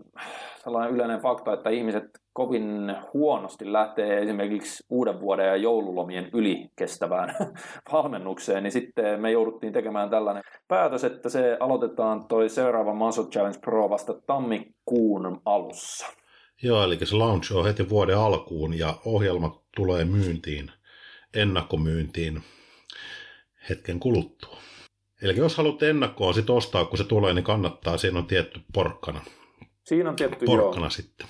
sellainen yleinen fakta, että ihmiset kovin huonosti lähtee esimerkiksi uuden vuoden ja joululomien yli kestävään <laughs> valmennukseen, niin sitten me jouduttiin tekemään tällainen päätös, että se aloitetaan toi seuraava Muscle Challenge Pro vasta tammikuun alussa. Joo, eli se launch on heti vuoden alkuun ja ohjelma tulee myyntiin, ennakkomyyntiin hetken kuluttua. Eli jos haluatte ennakkoon sit ostaa, kun se tulee, niin kannattaa. Siinä on tietty porkkana. Siinä on tietty joo, Porkkana sitten.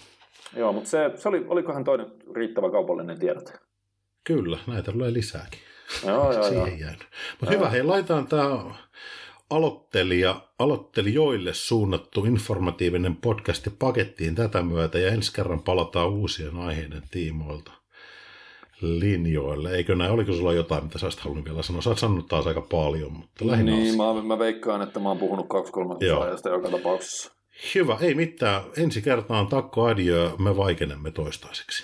joo mutta se, se oli, olikohan toi nyt riittävä kaupallinen tiedot? Kyllä, näitä tulee lisääkin. Joo, joo, <laughs> joo. Siihen jäänyt. Mutta hyvä, hei, laitetaan tämä aloittelija, aloittelijoille suunnattu informatiivinen podcasti pakettiin tätä myötä ja ensi kerran palataan uusien aiheiden tiimoilta linjoille. Eikö näin? Oliko sulla jotain, mitä sä olisit halunnut vielä sanoa? Sä oot sanonut taas aika paljon, mutta lähinnä Niin, asia. mä, mä veikkaan, että mä oon puhunut kaksi ajasta joka tapauksessa. Hyvä, ei mitään. Ensi kertaan takko adieu, me vaikenemme toistaiseksi.